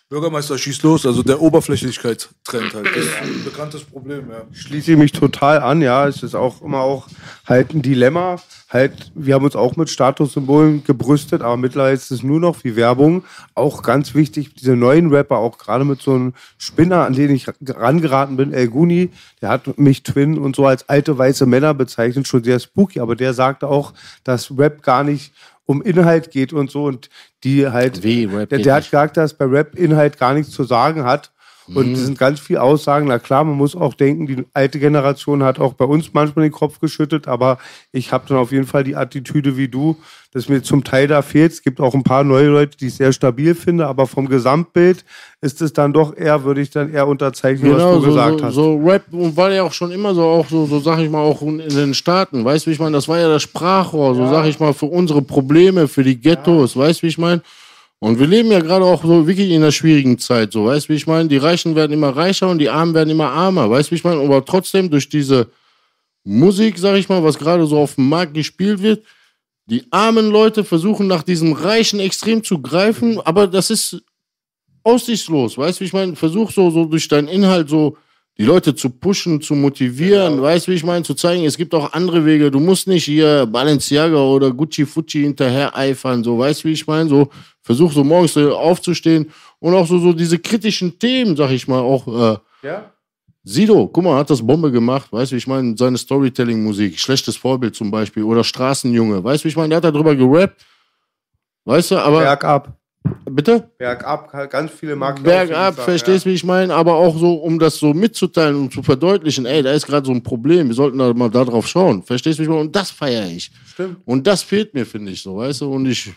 Bürgermeister schießt los, also der Oberflächlichkeitstrend halt. Das ist ein bekanntes Problem, ja. schließe ich mich total an, ja. Es ist auch immer auch halt ein Dilemma. Halt, wir haben uns auch mit Statussymbolen gebrüstet, aber mittlerweile ist es nur noch wie Werbung. Auch ganz wichtig, diese neuen Rapper, auch gerade mit so einem Spinner, an den ich rangeraten bin, El Guni, der hat mich Twin und so als alte weiße Männer bezeichnet, schon sehr spooky, aber der sagte auch, dass Rap gar nicht um Inhalt geht und so und die halt, Wie, der, der hat gesagt, dass bei Rap Inhalt gar nichts zu sagen hat. Und Mhm. es sind ganz viele Aussagen. Na klar, man muss auch denken, die alte Generation hat auch bei uns manchmal den Kopf geschüttet, aber ich habe dann auf jeden Fall die Attitüde wie du, dass mir zum Teil da fehlt. Es gibt auch ein paar neue Leute, die ich sehr stabil finde, aber vom Gesamtbild ist es dann doch eher, würde ich dann eher unterzeichnen, was Genau, du so, gesagt so, hast. so Rap und war ja auch schon immer so, auch so, so sag ich mal, auch in den Staaten, weißt du, wie ich meine, das war ja das Sprachrohr, so sag ich mal, für unsere Probleme, für die Ghettos, weißt du, wie ich meine. Und wir leben ja gerade auch so wirklich in einer schwierigen Zeit, so, weißt du, wie ich meine, die Reichen werden immer reicher und die Armen werden immer armer, weißt du, wie ich meine, aber trotzdem durch diese Musik, sag ich mal, was gerade so auf dem Markt gespielt wird, die armen Leute versuchen nach diesem Reichen extrem zu greifen, aber das ist aussichtslos, weißt du, wie ich meine? Versuch so, so durch deinen Inhalt so die Leute zu pushen, zu motivieren, weißt du, wie ich meine? Zu zeigen, es gibt auch andere Wege. Du musst nicht hier Balenciaga oder Gucci Fucci hinterher eifern, so, weißt du, wie ich meine? So, versuch so morgens so aufzustehen und auch so, so diese kritischen Themen, sag ich mal, auch, äh, ja? Sido, guck mal, hat das Bombe gemacht, weißt du, wie ich meine, seine Storytelling-Musik, schlechtes Vorbild zum Beispiel, oder Straßenjunge, weißt du, wie ich meine, der hat darüber gerappt, weißt du, aber, Bergab. bitte? Bergab, ganz viele mag bergab, verstehst du, wie ich meine? Aber auch so, um das so mitzuteilen und zu verdeutlichen, ey, da ist gerade so ein Problem, wir sollten da mal da drauf schauen. Verstehst du, wie ich meine? Und das feiere ich. Stimmt. Und das fehlt mir, finde ich so, weißt du? Und ich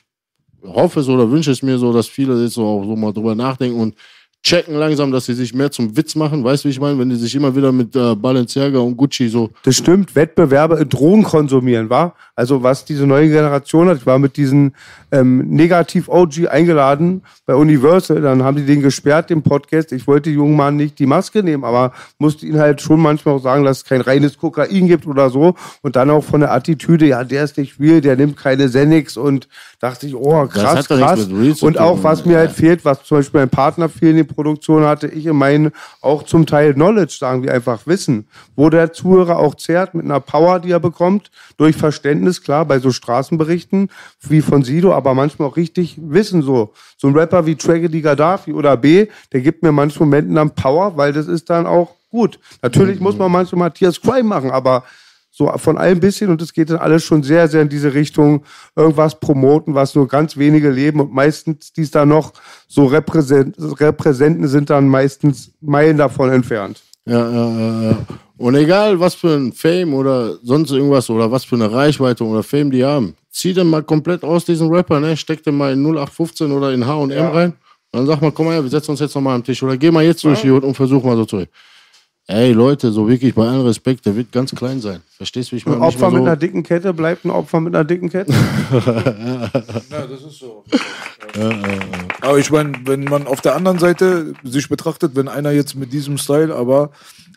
hoffe es oder wünsche es mir so, dass viele jetzt so auch so mal drüber nachdenken und checken langsam, dass sie sich mehr zum Witz machen. Weißt du, wie ich meine? Wenn die sich immer wieder mit äh, Balenciaga und Gucci so Das stimmt, Wettbewerbe in Drogen konsumieren, war? Also was diese neue Generation hat, ich war mit diesem ähm, Negativ-OG eingeladen bei Universal, dann haben die den gesperrt, den Podcast. Ich wollte den jungen Mann nicht die Maske nehmen, aber musste ihn halt schon manchmal auch sagen, dass es kein reines Kokain gibt oder so. Und dann auch von der Attitüde, ja, der ist nicht real, der nimmt keine Xanax und dachte ich, oh, krass, krass. Und auch, was mir halt fehlt, was zum Beispiel mein Partner viel in dem CD-Produktion hatte ich in meinen auch zum Teil Knowledge, sagen wir einfach Wissen, wo der Zuhörer auch zehrt mit einer Power, die er bekommt, durch Verständnis, klar, bei so Straßenberichten wie von Sido, aber manchmal auch richtig Wissen so. So ein Rapper wie Tragedy Gaddafi oder B, der gibt mir manchmal Momenten dann Power, weil das ist dann auch gut. Natürlich muss man manchmal Matthias Crime machen, aber so von allem bisschen und es geht dann alles schon sehr, sehr in diese Richtung, irgendwas promoten, was nur ganz wenige leben und meistens, die es da noch so Repräsent Repräsenten sind dann meistens Meilen davon entfernt. Ja, ja, ja, ja. Und egal, was für ein Fame oder sonst irgendwas oder was für eine Reichweite oder Fame die haben, zieh den mal komplett aus diesen Rapper, ne? Steck den mal in 0815 oder in H&M ja. rein. Dann sag mal, komm mal her, wir setzen uns jetzt nochmal am Tisch. Oder geh mal jetzt durch die Hut und versuch mal so zu. Ey, Leute, so wirklich bei allem Respekt, der wird ganz klein sein. Verstehst du, wie ich meine? Ein Opfer so mit einer dicken Kette bleibt ein Opfer mit einer dicken Kette. [laughs] ja, das ist so. Ja, aber ich meine, wenn man auf der anderen Seite sich betrachtet, wenn einer jetzt mit diesem Style aber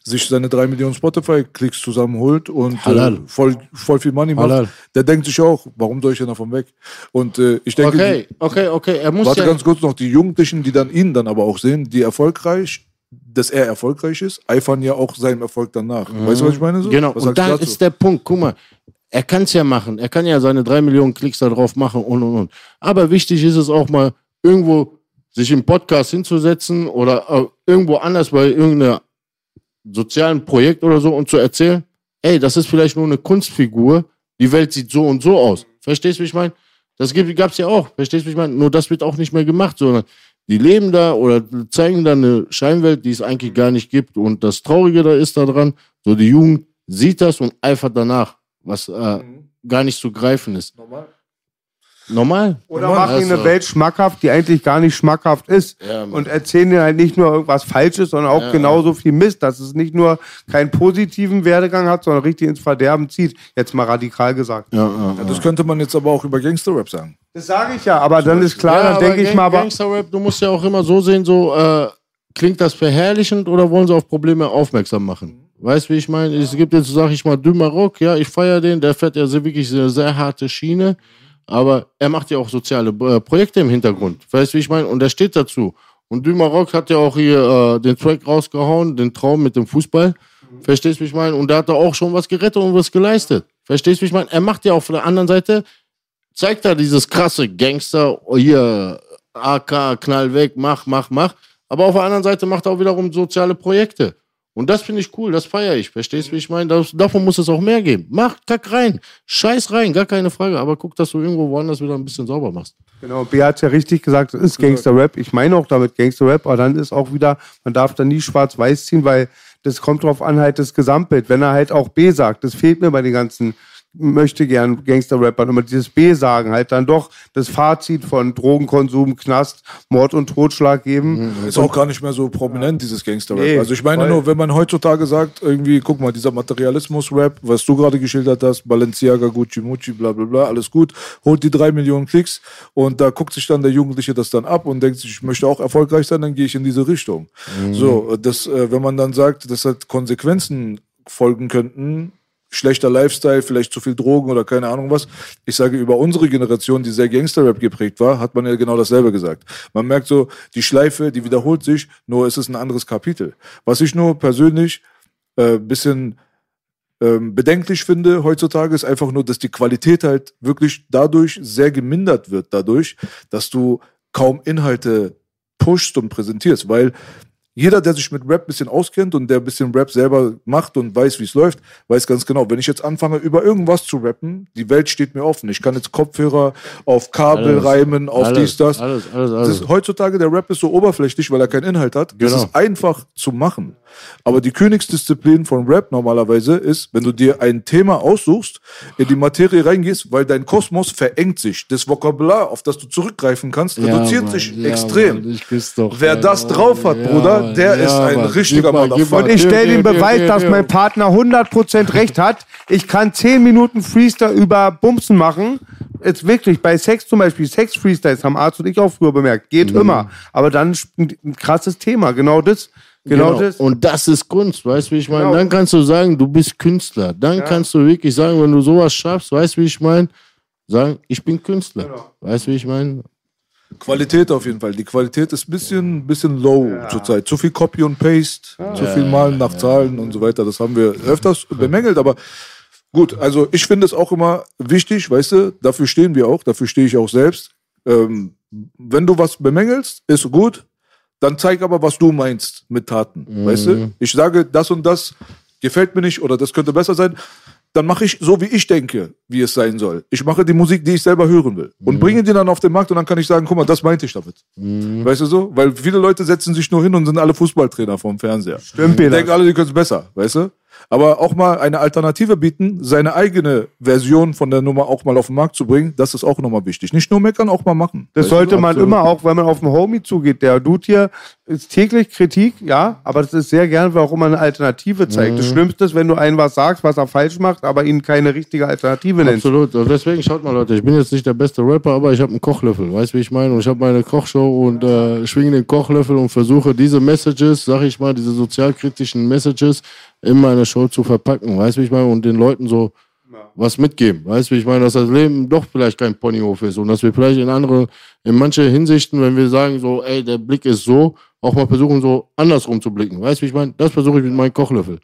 sich seine drei Millionen Spotify-Klicks zusammenholt und äh, voll, voll viel Money macht, Halal. der denkt sich auch, warum soll ich denn davon weg? Und äh, ich denke, okay, okay, okay, er muss warte ja ganz kurz noch, die Jugendlichen, die dann ihn dann aber auch sehen, die erfolgreich dass er erfolgreich ist, eifern ja auch seinem Erfolg danach. Mhm. Weißt du, was ich meine? So? Genau, was und da ist der Punkt. Guck mal, er kann es ja machen. Er kann ja seine drei Millionen Klicks da drauf machen und und und. Aber wichtig ist es auch mal, irgendwo sich im Podcast hinzusetzen oder äh, irgendwo anders bei irgendeinem sozialen Projekt oder so und zu erzählen, ey, das ist vielleicht nur eine Kunstfigur, die Welt sieht so und so aus. Verstehst du, wie ich meine? Das gab es ja auch. Verstehst du, wie ich meine? Nur das wird auch nicht mehr gemacht, sondern die leben da oder zeigen da eine Scheinwelt, die es eigentlich gar nicht gibt. Und das Traurige da ist daran, so die Jugend sieht das und eifert danach, was äh, mhm. gar nicht zu greifen ist. Normal. Normal. Oder Normal. machen ihnen eine Welt schmackhaft, die eigentlich gar nicht schmackhaft ist. Ja, und erzählen ihnen halt nicht nur irgendwas Falsches, sondern auch ja, genauso viel Mist, dass es nicht nur keinen positiven Werdegang hat, sondern richtig ins Verderben zieht. Jetzt mal radikal gesagt. Ja, ja, das könnte man jetzt aber auch über Gangster-Rap sagen. Das sage ich ja, aber dann ist klar, dann denke ich mal. Aber Gangster-Rap, du musst ja auch immer so sehen, so äh, klingt das verherrlichend oder wollen sie auf Probleme aufmerksam machen? Weißt du, wie ich meine? Es gibt jetzt, sag ich mal, Dümarock, ja, ich feiere den, der fährt ja wirklich eine sehr harte Schiene. Aber er macht ja auch soziale äh, Projekte im Hintergrund. Weißt du, wie ich meine? Und er steht dazu. Und Dümarock hat ja auch hier äh, den Track rausgehauen, den Traum mit dem Fußball. Verstehst du, wie ich meine? Und da hat er auch schon was gerettet und was geleistet. Verstehst du, wie ich meine? Er macht ja auch von der anderen Seite, zeigt da dieses krasse Gangster, hier, AK, knall weg, mach, mach, mach. Aber auf der anderen Seite macht er auch wiederum soziale Projekte. Und das finde ich cool, das feiere ich. Verstehst du, wie ich meine? Davon muss es auch mehr geben. Mach, kack rein. Scheiß rein, gar keine Frage. Aber guck, dass du irgendwo woanders wieder ein bisschen sauber machst. Genau, B hat ja richtig gesagt, es ist Gangster-Rap. Ich meine auch damit Gangster-Rap, aber dann ist auch wieder, man darf da nie schwarz-weiß ziehen, weil das kommt drauf an, halt das Gesamtbild. Wenn er halt auch B sagt, das fehlt mir bei den ganzen möchte gern Gangster-Rapper immer dieses B sagen, halt dann doch das Fazit von Drogenkonsum, Knast, Mord und Totschlag geben. Mhm. Ist auch gar nicht mehr so prominent, dieses Gangster-Rap. Nee, also ich meine nur, wenn man heutzutage sagt, irgendwie, guck mal, dieser Materialismus-Rap, was du gerade geschildert hast, Balenciaga, Gucci, Mucci, bla bla bla, alles gut, holt die drei Millionen Klicks und da guckt sich dann der Jugendliche das dann ab und denkt sich, ich möchte auch erfolgreich sein, dann gehe ich in diese Richtung. Mhm. So, das, äh, wenn man dann sagt, das hat Konsequenzen folgen könnten, schlechter Lifestyle, vielleicht zu viel Drogen oder keine Ahnung was. Ich sage, über unsere Generation, die sehr Gangster-Rap geprägt war, hat man ja genau dasselbe gesagt. Man merkt so, die Schleife, die wiederholt sich, nur es ist ein anderes Kapitel. Was ich nur persönlich äh, bisschen ähm, bedenklich finde heutzutage, ist einfach nur, dass die Qualität halt wirklich dadurch sehr gemindert wird, dadurch, dass du kaum Inhalte pushst und präsentierst, weil jeder, der sich mit Rap ein bisschen auskennt und der ein bisschen Rap selber macht und weiß, wie es läuft, weiß ganz genau, wenn ich jetzt anfange, über irgendwas zu rappen, die Welt steht mir offen. Ich kann jetzt Kopfhörer auf Kabel alles, reimen, auf alles, dies, das. Alles, alles, alles. Das ist, heutzutage, der Rap ist so oberflächlich, weil er keinen Inhalt hat. Das genau. ist einfach zu machen. Aber die Königsdisziplin von Rap normalerweise ist, wenn du dir ein Thema aussuchst, in die Materie reingehst, weil dein Kosmos verengt sich. Das Vokabular, auf das du zurückgreifen kannst, reduziert Mann, sich ja, extrem. Mann, doch, Wer das drauf hat, Bruder, der ja, ist ein Mann, richtiger Motherfucker. Und ich stelle den Beweis, dass mein Partner 100% recht hat. Ich kann 10 Minuten Freestyle über Bumsen machen. Jetzt wirklich, bei Sex zum Beispiel, Sex-Freestyles haben Arzt und ich auch früher bemerkt. Geht mhm. immer. Aber dann ein krasses Thema. Genau das. Genau, genau, das. Und das ist Kunst, weißt du, wie ich meine? Genau. Dann kannst du sagen, du bist Künstler. Dann ja. kannst du wirklich sagen, wenn du sowas schaffst, weißt du, wie ich meine? Sagen, ich bin Künstler. Genau. Weißt du, wie ich meine? Qualität auf jeden Fall. Die Qualität ist ein bisschen, bisschen low zurzeit. Zu viel Copy und Paste, zu viel Malen nach Zahlen und so weiter. Das haben wir öfters bemängelt, aber gut, also ich finde es auch immer wichtig, weißt du, dafür stehen wir auch, dafür stehe ich auch selbst. Ähm, wenn du was bemängelst, ist gut, dann zeig aber, was du meinst mit Taten, weißt du? Ich sage, das und das gefällt mir nicht oder das könnte besser sein dann mache ich so, wie ich denke, wie es sein soll. Ich mache die Musik, die ich selber hören will. Und bringe die dann auf den Markt und dann kann ich sagen, guck mal, das meinte ich damit. Weißt du so? Weil viele Leute setzen sich nur hin und sind alle Fußballtrainer vom Fernseher. Stimmt, Peter. Denken alle, die können es besser, weißt du? Aber auch mal eine Alternative bieten, seine eigene Version von der Nummer auch mal auf den Markt zu bringen, das ist auch nochmal wichtig. Nicht nur meckern, auch mal machen. Das sollte man Absolut. immer, auch wenn man auf einen Homie zugeht. Der Dude hier ist täglich Kritik, ja, aber das ist sehr gern, weil auch immer eine Alternative zeigt. Mhm. Das Schlimmste ist, wenn du einem was sagst, was er falsch macht, aber ihn keine richtige Alternative nennst. Absolut. Und deswegen schaut mal, Leute, ich bin jetzt nicht der beste Rapper, aber ich habe einen Kochlöffel. Weißt du, wie ich meine? Und ich habe meine Kochshow und äh, schwinge den Kochlöffel und versuche diese Messages, sag ich mal, diese sozialkritischen Messages in meine Show zu verpacken. Weißt du, wie ich meine? Und den Leuten so was mitgeben. Weißt du, wie ich meine? Dass das Leben doch vielleicht kein Ponyhof ist und dass wir vielleicht in andere, in manche Hinsichten, wenn wir sagen so, ey, der Blick ist so, auch mal versuchen so andersrum zu blicken. Weißt du, wie ich meine? Das versuche ich mit meinem Kochlöffel.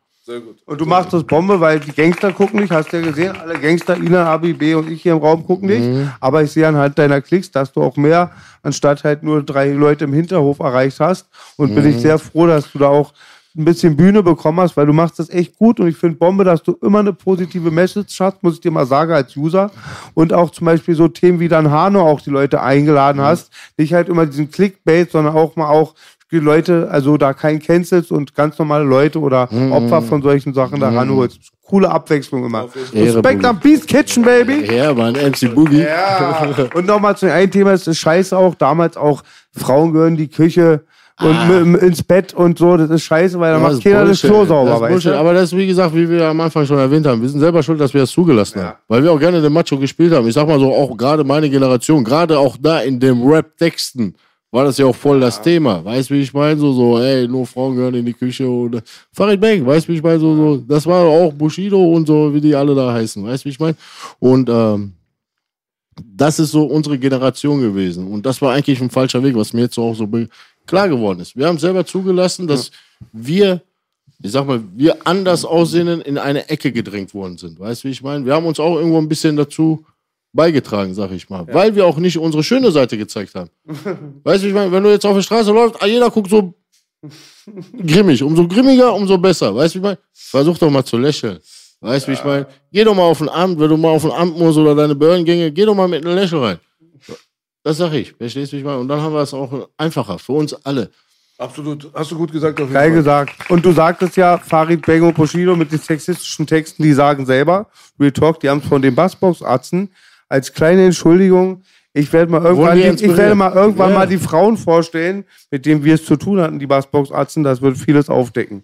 Und du machst das Bombe, weil die Gangster gucken dich, hast du ja gesehen, alle Gangster, Ina, Abi, B und ich hier im Raum gucken dich. Mhm. Aber ich sehe anhand deiner Klicks, dass du auch mehr, anstatt halt nur drei Leute im Hinterhof erreicht hast. Und bin Mhm. ich sehr froh, dass du da auch ein bisschen Bühne bekommen hast, weil du machst das echt gut und ich finde Bombe, dass du immer eine positive Message hast, muss ich dir mal sagen, als User. Und auch zum Beispiel so Themen wie dann Hano auch die Leute eingeladen hast. Nicht halt immer diesen Clickbait, sondern auch mal auch die Leute, also da kein Cancels und ganz normale Leute oder Opfer von solchen Sachen da ranholst. Coole Abwechslung immer. Respekt am Beast Kitchen, Baby. Ja, Mann, MC Boogie. Ja. Und nochmal zu einem Thema, es ist scheiße auch, damals auch, Frauen gehören in die Küche und m- m- ins Bett und so, das ist scheiße, weil da Das macht keiner das. Klo Das sauber, ist weißt du? Aber das ist, wie gesagt, wie wir am Anfang schon erwähnt haben, wir sind selber schuld, dass wir das zugelassen haben. Weil wir auch gerne den Macho gespielt haben. Ich sag mal so, auch gerade meine Generation, gerade auch da in dem Rap-Texten, war das ja auch voll das Thema. Weißt du, wie ich meine? So, so, ey, nur Frauen gehören in die Küche und äh, Farid Bang, weißt du, wie ich meine? So, so, das war auch Bushido und so, wie die alle da heißen. Weißt du, wie ich meine? Und ähm, das ist so unsere Generation gewesen. Und das war eigentlich ein falscher Weg, was mir jetzt auch so klar geworden ist. Wir haben selber zugelassen, dass wir, ich sag mal, wir anders aussehenden in eine Ecke gedrängt worden sind. Weißt du, wie ich meine? Wir haben uns auch irgendwo ein bisschen dazu beigetragen, sag ich mal. Weil wir auch nicht unsere schöne Seite gezeigt haben. weißt du, wie ich meine? Wenn du jetzt auf der Straße läufst, ah, jeder guckt so grimmig. Umso grimmiger, umso besser. Weißt du, wie ich meine? Versuch doch mal zu lächeln. Weißt du, wie ich meine? Geh doch mal auf ein Amt, wenn du mal auf ein Amt musst oder deine Behördengänge, geh doch mal mit einem Lächeln rein. Das sag ich. Verstehst du, wie ich meine? Und dann haben wir es auch einfacher für uns alle. Absolut. Hast du gut gesagt. Auf jeden Geil Fall. gesagt. Und du sagtest ja, Farid Bang und Bushido mit den sexistischen Texten, die sagen selber, Real Talk, die haben es von den Bassbox-Arzten als kleine Entschuldigung. Ich werde mal irgendwann, ich werde mal irgendwann Ja. mal die Frauen vorstellen, mit denen wir es zu tun hatten, die Bassbox-Arzten. Das wird vieles aufdecken.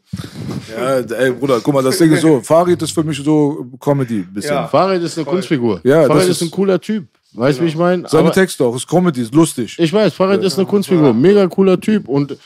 Ja, ey, Bruder, guck mal, das Ding ist so. Farid ist für mich so Comedy. Bisschen. Ja. Farid ist eine Kunstfigur. Ja, Farid das ist, ist- ein cooler Typ. Weißt du, wie ich meine? Seine Texte auch, ist Comedy, ist lustig. Ich weiß, Farid ist eine Kunstfigur, mega cooler Typ und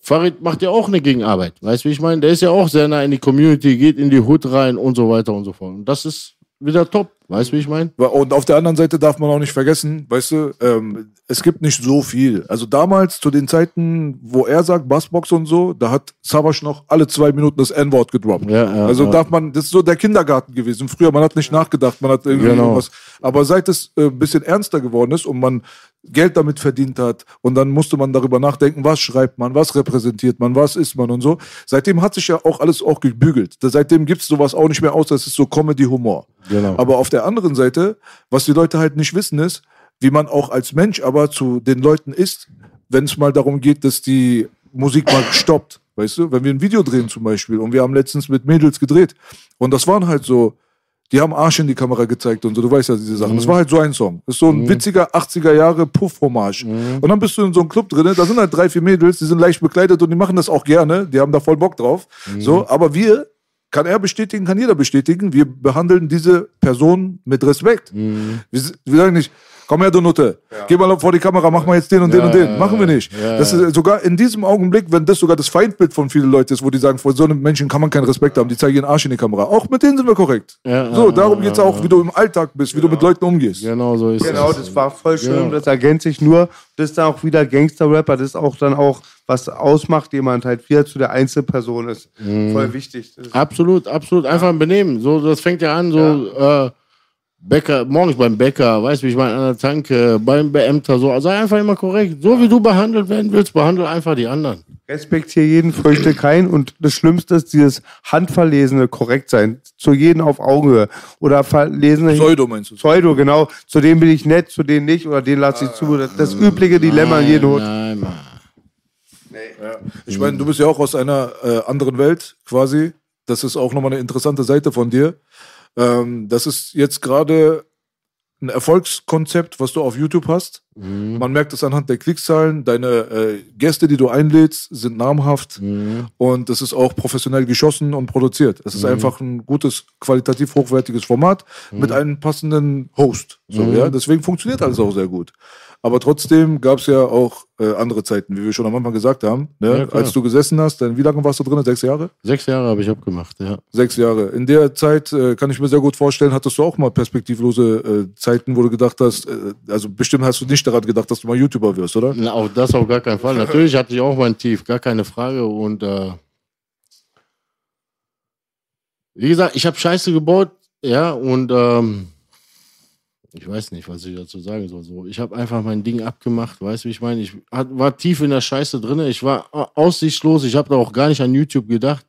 Farid macht ja auch eine Gegenarbeit. Weißt du, wie ich meine? Der ist ja auch sehr nah in die Community, geht in die Hood rein und so weiter und so fort. Und das ist wieder top. Weißt du, wie ich meine? Und auf der anderen Seite darf man auch nicht vergessen, weißt du, ähm, es gibt nicht so viel. Also damals, zu den Zeiten, wo er sagt, Bassbox und so, da hat Savas noch alle zwei Minuten das N-Wort gedroppt. Ja, ja, also ja. darf man, das ist so der Kindergarten gewesen. Früher, man hat nicht nachgedacht, man hat irgendwie Genau. was. Aber seit es äh, ein bisschen ernster geworden ist und man Geld damit verdient hat und dann musste man darüber nachdenken, was schreibt man, was repräsentiert man, was ist man und so. Seitdem hat sich ja auch alles auch gebügelt. Seitdem gibt's sowas auch nicht mehr aus, das ist so Comedy-Humor. Genau. Aber auf der anderen Seite, was die Leute halt nicht wissen, ist, wie man auch als Mensch aber zu den Leuten ist, wenn es mal darum geht, dass die Musik mal stoppt. Weißt du, wenn wir ein Video drehen zum Beispiel und wir haben letztens mit Mädels gedreht und das waren halt so, die haben Arsch in die Kamera gezeigt und so, du weißt ja diese Sachen. Das war halt so ein Song. Das ist so ein witziger 80er Jahre Puff-Hommage. Und dann bist du in so einem Club drin, da sind halt drei, vier Mädels, die sind leicht bekleidet und die machen das auch gerne, die haben da voll Bock drauf. So, aber wir, kann er bestätigen, kann jeder bestätigen, wir behandeln diese Person mit Respekt. Wir, s- wir sagen nicht, Komm her, du Nutte. Geh mal vor die Kamera, mach mal jetzt den und den und den. Machen wir nicht. das ist sogar in diesem Augenblick, wenn das sogar das Feindbild von vielen Leuten ist, wo die sagen, vor so einem Menschen kann man keinen Respekt haben, die zeigen ihren Arsch in die Kamera. Auch mit denen sind wir korrekt. so, darum geht's auch, wie du im Alltag bist, wie du mit Leuten umgehst. Genau so ist Genau, es. das war voll schön. Das ergänzt sich nur. Das ist dann auch wieder Gangster-Rapper. Das ist auch dann auch, was ausmacht, jemand halt wieder zu der Einzelperson ist. Voll wichtig. Das ist Absolut, absolut. Einfach ein Benehmen. So, das fängt ja an, so, Äh, Bäcker, morgens beim Bäcker, weißt du, wie ich meine, an der Tanke, beim Beämter, so. Sei einfach immer korrekt. So wie du behandelt werden willst, behandle einfach die anderen. Respektiere jeden, fürchte keinen. Und das Schlimmste ist dieses handverlesene korrekt sein. Zu jedem auf Augenhöhe. Oder verlesene. Pseudo meinst du? Pseudo, genau. Zu dem bin ich nett, zu dem nicht. Oder den lasse ich zu. Das, das übliche Dilemma in jedem Hut. Nein, Mann. Ich meine, du bist ja auch aus einer äh, anderen Welt quasi. Das ist auch nochmal eine interessante Seite von dir. Ähm, das ist jetzt gerade ein Erfolgskonzept, was du auf YouTube hast. Man merkt es anhand der Klickzahlen. Deine äh, Gäste, die du einlädst, sind namhaft und es ist auch professionell geschossen und produziert. Es ist einfach ein gutes, qualitativ hochwertiges Format mit einem passenden Host. So, ja? Deswegen funktioniert alles auch sehr gut. Aber trotzdem gab es ja auch äh, andere Zeiten, wie wir schon am Anfang gesagt haben. Ne? Ja. Als du gesessen hast, dann wie lange warst du drin? Sechs Jahre? Sechs Jahre habe ich abgemacht, ja. Sechs Jahre. In der Zeit äh, kann ich mir sehr gut vorstellen, hattest du auch mal perspektivlose äh, Zeiten, wo du gedacht hast, äh, also bestimmt hast du nicht daran gedacht, dass du mal YouTuber wirst, oder? Na, auch das auf gar keinen Fall. Natürlich hatte ich auch mein Tief, gar keine Frage. Und äh, wie gesagt, ich habe Scheiße gebaut, ja, und ähm, ich weiß nicht, was ich dazu sagen soll. So, ich habe einfach mein Ding abgemacht, weißt du, wie ich meine? Ich war tief in der Scheiße drin, ich war au- aussichtslos, ich habe da auch gar nicht an YouTube gedacht.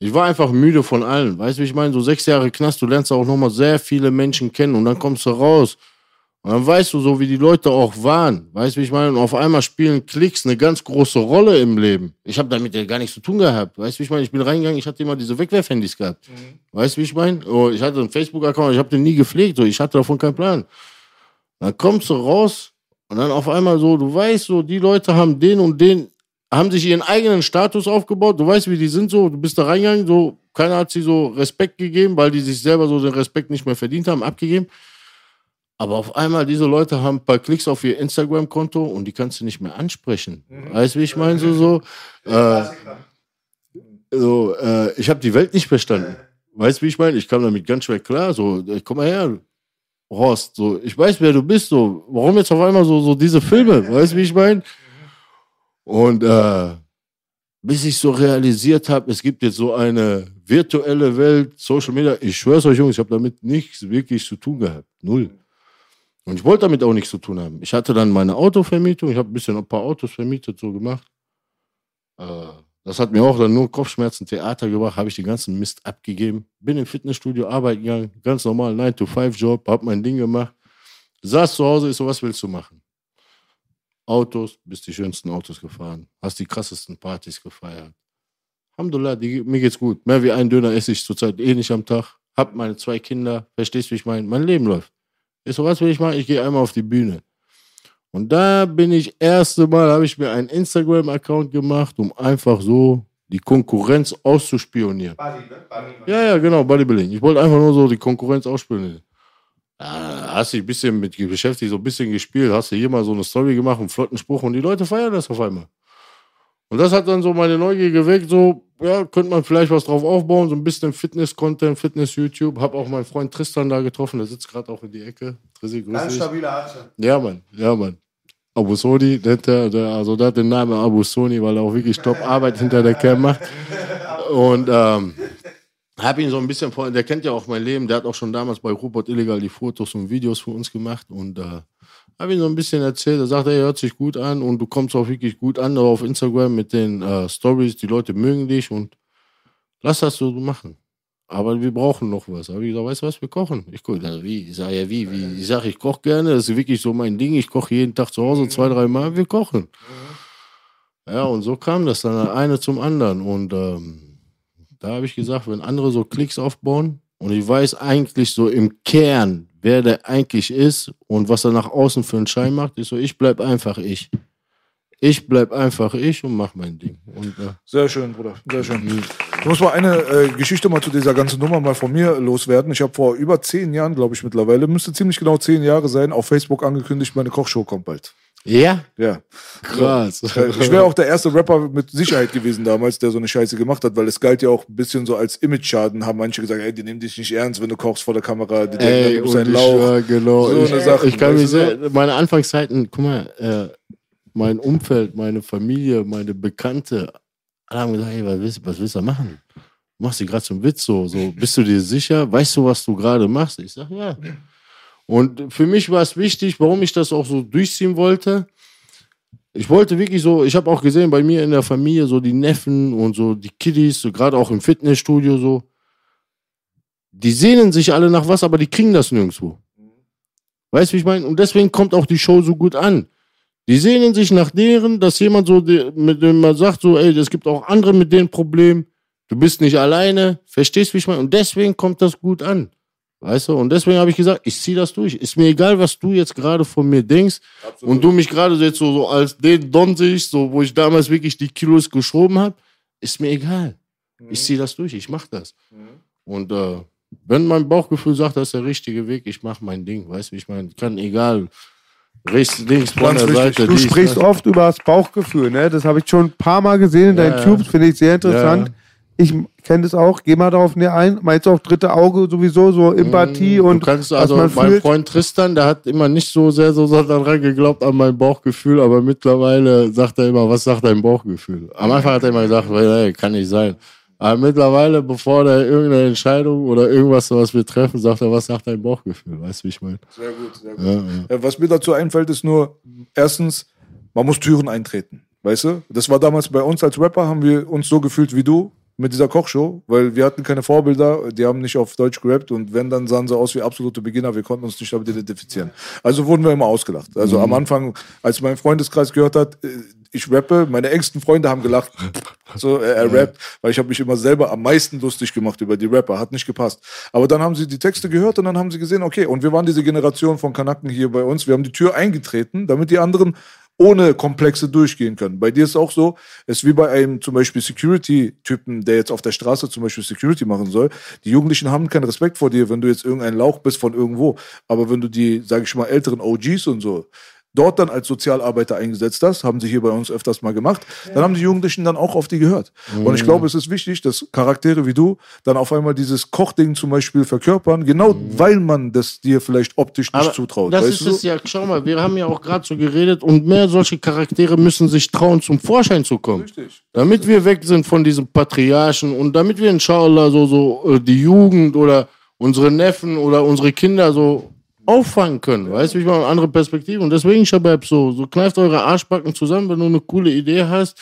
Ich war einfach müde von allen, weißt du, wie ich meine? So sechs Jahre Knast, du lernst auch nochmal sehr viele Menschen kennen und dann kommst du raus. Und dann weißt du so, wie die Leute auch waren. Weißt du, wie ich meine? Und auf einmal spielen Klicks eine ganz große Rolle im Leben. Ich habe damit ja gar nichts zu tun gehabt. Weißt du, wie ich meine? Ich bin reingegangen, ich hatte immer diese Wegwerfhandys gehabt. Weißt du, wie ich meine? Oh, ich hatte einen Facebook-Account, ich habe den nie gepflegt. So. Ich hatte davon keinen Plan. Dann kommst du raus und dann auf einmal so, du weißt so, die Leute haben den und den, haben sich ihren eigenen Status aufgebaut. Du weißt, wie die sind so. Du bist da reingegangen, so, keiner hat sie so Respekt gegeben, weil die sich selber so den Respekt nicht mehr verdient haben, abgegeben. Aber auf einmal, diese Leute haben ein paar Klicks auf ihr Instagram-Konto und die kannst du nicht mehr ansprechen. Weißt du, wie ich meine? So, so, äh, so äh, ich habe die Welt nicht verstanden. Weißt du, wie ich meine? Ich kam damit ganz schwer klar. So, komm mal her, Horst. So, ich weiß, wer du bist. So, warum jetzt auf einmal so, so diese Filme? Weißt du, wie ich meine? Und äh, bis ich so realisiert habe, es gibt jetzt so eine virtuelle Welt, Social Media. Ich schwör's euch, Jungs, ich habe damit nichts wirklich zu tun gehabt. Null. Und ich wollte damit auch nichts zu tun haben. Ich hatte dann meine Autovermietung, ich habe ein bisschen ein paar Autos vermietet, so gemacht. Äh, das hat mir auch dann nur Kopfschmerzen, Theater gebracht, habe ich den ganzen Mist abgegeben. Bin im Fitnessstudio arbeiten gegangen, ganz normal, 9-to-5-Job, habe mein Ding gemacht. Saß zu Hause, ist so, was willst du machen? Autos, bist die schönsten Autos gefahren, hast die krassesten Partys gefeiert. Alhamdulillah, die, mir geht's gut. Mehr wie ein Döner esse ich zurzeit eh nicht am Tag. Hab meine zwei Kinder, verstehst du, wie ich meine? Mein Leben läuft. Ist so, was will ich machen? Ich gehe einmal auf die Bühne. Und da bin ich, erste Mal habe ich mir einen Instagram-Account gemacht, um einfach so die Konkurrenz auszuspionieren. Ja, ja, genau, Bodybuilding. Ich wollte einfach nur so die Konkurrenz ausspionieren. Ja, hast dich ein bisschen mit beschäftigt, so ein bisschen gespielt, hast du hier mal so eine Story gemacht, einen flotten Spruch und die Leute feiern das auf einmal. Und das hat dann so meine Neugier geweckt, so, ja, könnte man vielleicht was drauf aufbauen, so ein bisschen Fitness-Content, Fitness-YouTube. Hab auch meinen Freund Tristan da getroffen, der sitzt gerade auch in die Ecke. Trissi, grüß dich. Ja, Mann, ja, Mann. Abu Soni, der, der, also der hat den Namen Abu Soni, weil er auch wirklich [laughs] top Arbeit hinter der Cam macht. Und ähm, habe ihn so ein bisschen vor, der kennt ja auch mein Leben, der hat auch schon damals bei Rupert Illegal die Fotos und Videos für uns gemacht und äh, habe ihm so ein bisschen erzählt, er sagt, er hört sich gut an und du kommst auch wirklich gut an auf Instagram mit den äh, Stories, die Leute mögen dich und lass das so machen. Aber wir brauchen noch was. Habe ich gesagt, weißt du was, wir kochen. Ich gucke, also wie? Ich sage, ja, wie, wie? Ich sage, ich koche gerne, das ist wirklich so mein Ding. Ich koche jeden Tag zu Hause zwei, drei Mal, wir kochen. Ja, und so kam das dann eine zum anderen. Und ähm, da habe ich gesagt, wenn andere so Klicks aufbauen und ich weiß eigentlich so im Kern, wer der eigentlich ist und was er nach außen für einen Schein macht, ist so, ich bleib einfach ich. Ich bleib einfach ich und mach mein Ding. Und, äh, Sehr schön, Bruder. Sehr schön. Ich muss mal eine äh, Geschichte mal zu dieser ganzen Nummer mal von mir loswerden. Ich habe vor über zehn Jahren, glaube ich mittlerweile, müsste ziemlich genau zehn Jahre sein, auf Facebook angekündigt, meine Kochshow kommt bald. Ja, Ja. krass. Ich wäre auch der erste Rapper mit Sicherheit gewesen damals, der so eine Scheiße gemacht hat, weil es galt ja auch ein bisschen so als Image-Schaden, haben manche gesagt, ey, die nehmen dich nicht ernst, wenn du kochst vor der Kamera, die denken, Ey, du bist ein Lauch. schwör, genau. So ich, eine Sache, ich kann mich du sehr, meine Anfangszeiten, guck mal, äh, mein Umfeld, meine Familie, meine Bekannte, alle haben gesagt, ey, was willst, was willst du da machen? Du machst dir gerade zum Witz so, so, bist du dir sicher? Weißt du, was du gerade machst? Ich sag, ja. Und für mich war es wichtig, warum ich das auch so durchziehen wollte. Ich wollte wirklich so, ich habe auch gesehen bei mir in der Familie so die Neffen und so die Kiddies, so gerade auch im Fitnessstudio so, die sehnen sich alle nach was, aber die kriegen das nirgendwo. Weißt du, wie ich meine? Und deswegen kommt auch die Show so gut an. Die sehnen sich nach deren, dass jemand so, mit dem man sagt, so, ey, es gibt auch andere mit denen Problem. Du bist nicht alleine. Verstehst du, wie ich meine? Und deswegen kommt das gut an. Weißt du? Und deswegen habe ich gesagt, ich ziehe das durch. Ist mir egal, was du jetzt gerade von mir denkst. Und du mich gerade jetzt so, so als den Don siehst, so, wo ich damals wirklich die Kilos geschoben habe. Ist mir egal. Ich ziehe das durch. Ich mache das. Und äh, wenn mein Bauchgefühl sagt, das ist der richtige Weg, ich mache mein Ding. Weißt du, wie ich meine? Kann egal. Rechts, links, von Ganz der. Seite. Du dies, sprichst das. oft über das Bauchgefühl, ne? Das habe ich schon ein paar Mal gesehen in Ja, deinen ja. Tubes, finde ich sehr interessant. Ja. Ich kenne das auch, geh mal darauf näher ein. Meinst du auch dritte Auge sowieso, so Empathie Du und kannst was also, man mein fühlt? Freund Tristan, der hat immer nicht so sehr so daran geglaubt an mein Bauchgefühl, aber mittlerweile sagt er immer, was sagt dein Bauchgefühl? Am Anfang hat er immer gesagt, hey, kann nicht sein. Aber mittlerweile, bevor der irgendeine Entscheidung oder irgendwas, was wir treffen, sagt er, was sagt dein Bauchgefühl? Weißt du, wie ich meine? Sehr gut, sehr gut. Ja, ja. Äh, Was mir dazu einfällt, ist nur, erstens, man muss Türen eintreten. Weißt du? Das war damals bei uns als Rapper, haben wir uns so gefühlt wie du mit dieser Kochshow, weil wir hatten keine Vorbilder, die haben nicht auf Deutsch gerappt und wenn, dann sahen sie aus wie absolute Beginner, wir konnten uns nicht damit identifizieren. Also wurden wir immer ausgelacht. Also am Anfang, als mein Freundeskreis gehört hat, äh, ich rappe, meine engsten Freunde haben gelacht, [laughs] so er, er rappt, weil ich habe mich immer selber am meisten lustig gemacht über die Rapper, hat nicht gepasst. Aber dann haben sie die Texte gehört und dann haben sie gesehen, okay, und wir waren diese Generation von Kanaken hier bei uns, wir haben die Tür eingetreten, damit die anderen ohne Komplexe durchgehen können. Bei dir ist auch so, es ist wie bei einem zum Beispiel Security-Typen, der jetzt auf der Straße zum Beispiel Security machen soll. Die Jugendlichen haben keinen Respekt vor dir, wenn du jetzt irgendein Lauch bist von irgendwo. Aber wenn du die, sage ich mal, älteren OGs und so dort dann als Sozialarbeiter eingesetzt hast, haben sie hier bei uns öfters mal gemacht, dann haben die Jugendlichen dann auch auf die gehört. Und ich glaube, es ist wichtig, dass Charaktere wie du dann auf einmal dieses Kochding zum Beispiel verkörpern, genau weil man das dir vielleicht optisch nicht Aber zutraut. Das weißt ist du? es ja, schau mal, wir haben ja auch gerade so geredet und mehr solche Charaktere müssen sich trauen, zum Vorschein zu kommen. Richtig. Damit wir weg sind von diesem Patriarchen und damit wir inshallah so, so äh, die Jugend oder unsere Neffen oder unsere Kinder so auffangen können. Weißt du, ich meine, andere Perspektiven. Und deswegen, Shabab, so, so kneift eure Arschbacken zusammen, wenn du eine coole Idee hast.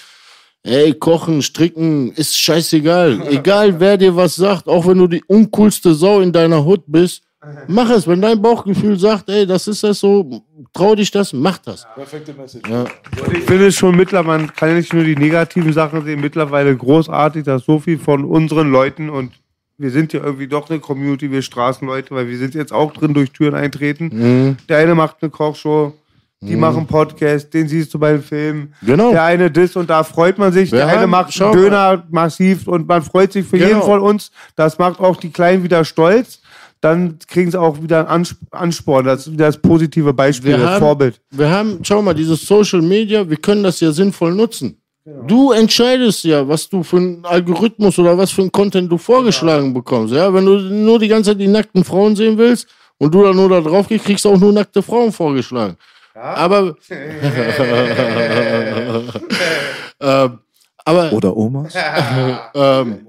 Ey, kochen, stricken, ist scheißegal. [laughs] Egal, wer dir was sagt, auch wenn du die uncoolste Sau in deiner Hut bist, [laughs] mach es. Wenn dein Bauchgefühl sagt, ey, das ist das so, trau dich das, mach das. Perfekte Message. Ja. Ich finde es schon mittlerweile, man kann ja nicht nur die negativen Sachen sehen, mittlerweile großartig, dass so viel von unseren Leuten und wir sind ja irgendwie doch eine Community, wir Straßenleute, weil wir sind jetzt auch drin durch Türen eintreten. Mhm. Der eine macht eine Kochshow, die machen Podcast, den siehst du beim Film. Genau. Der eine das und da freut man sich. Wir der eine macht schau Döner massiv und man freut sich für Genau. jeden von uns. Das macht auch die Kleinen wieder stolz. Dann kriegen sie auch wieder einen Ans- Ansporn. Das ist das positive Beispiel, Wir das haben, Vorbild. wir haben, schau mal, dieses Social Media, wir können das ja sinnvoll nutzen. Du entscheidest ja, was du für einen Algorithmus oder was für einen Content du vorgeschlagen bekommst. Ja, wenn du nur die ganze Zeit die nackten Frauen sehen willst und du dann nur da drauf gehst, kriegst du auch nur nackte Frauen vorgeschlagen. Aber, [laughs] ähm, aber, Oder Omas? [laughs] ähm,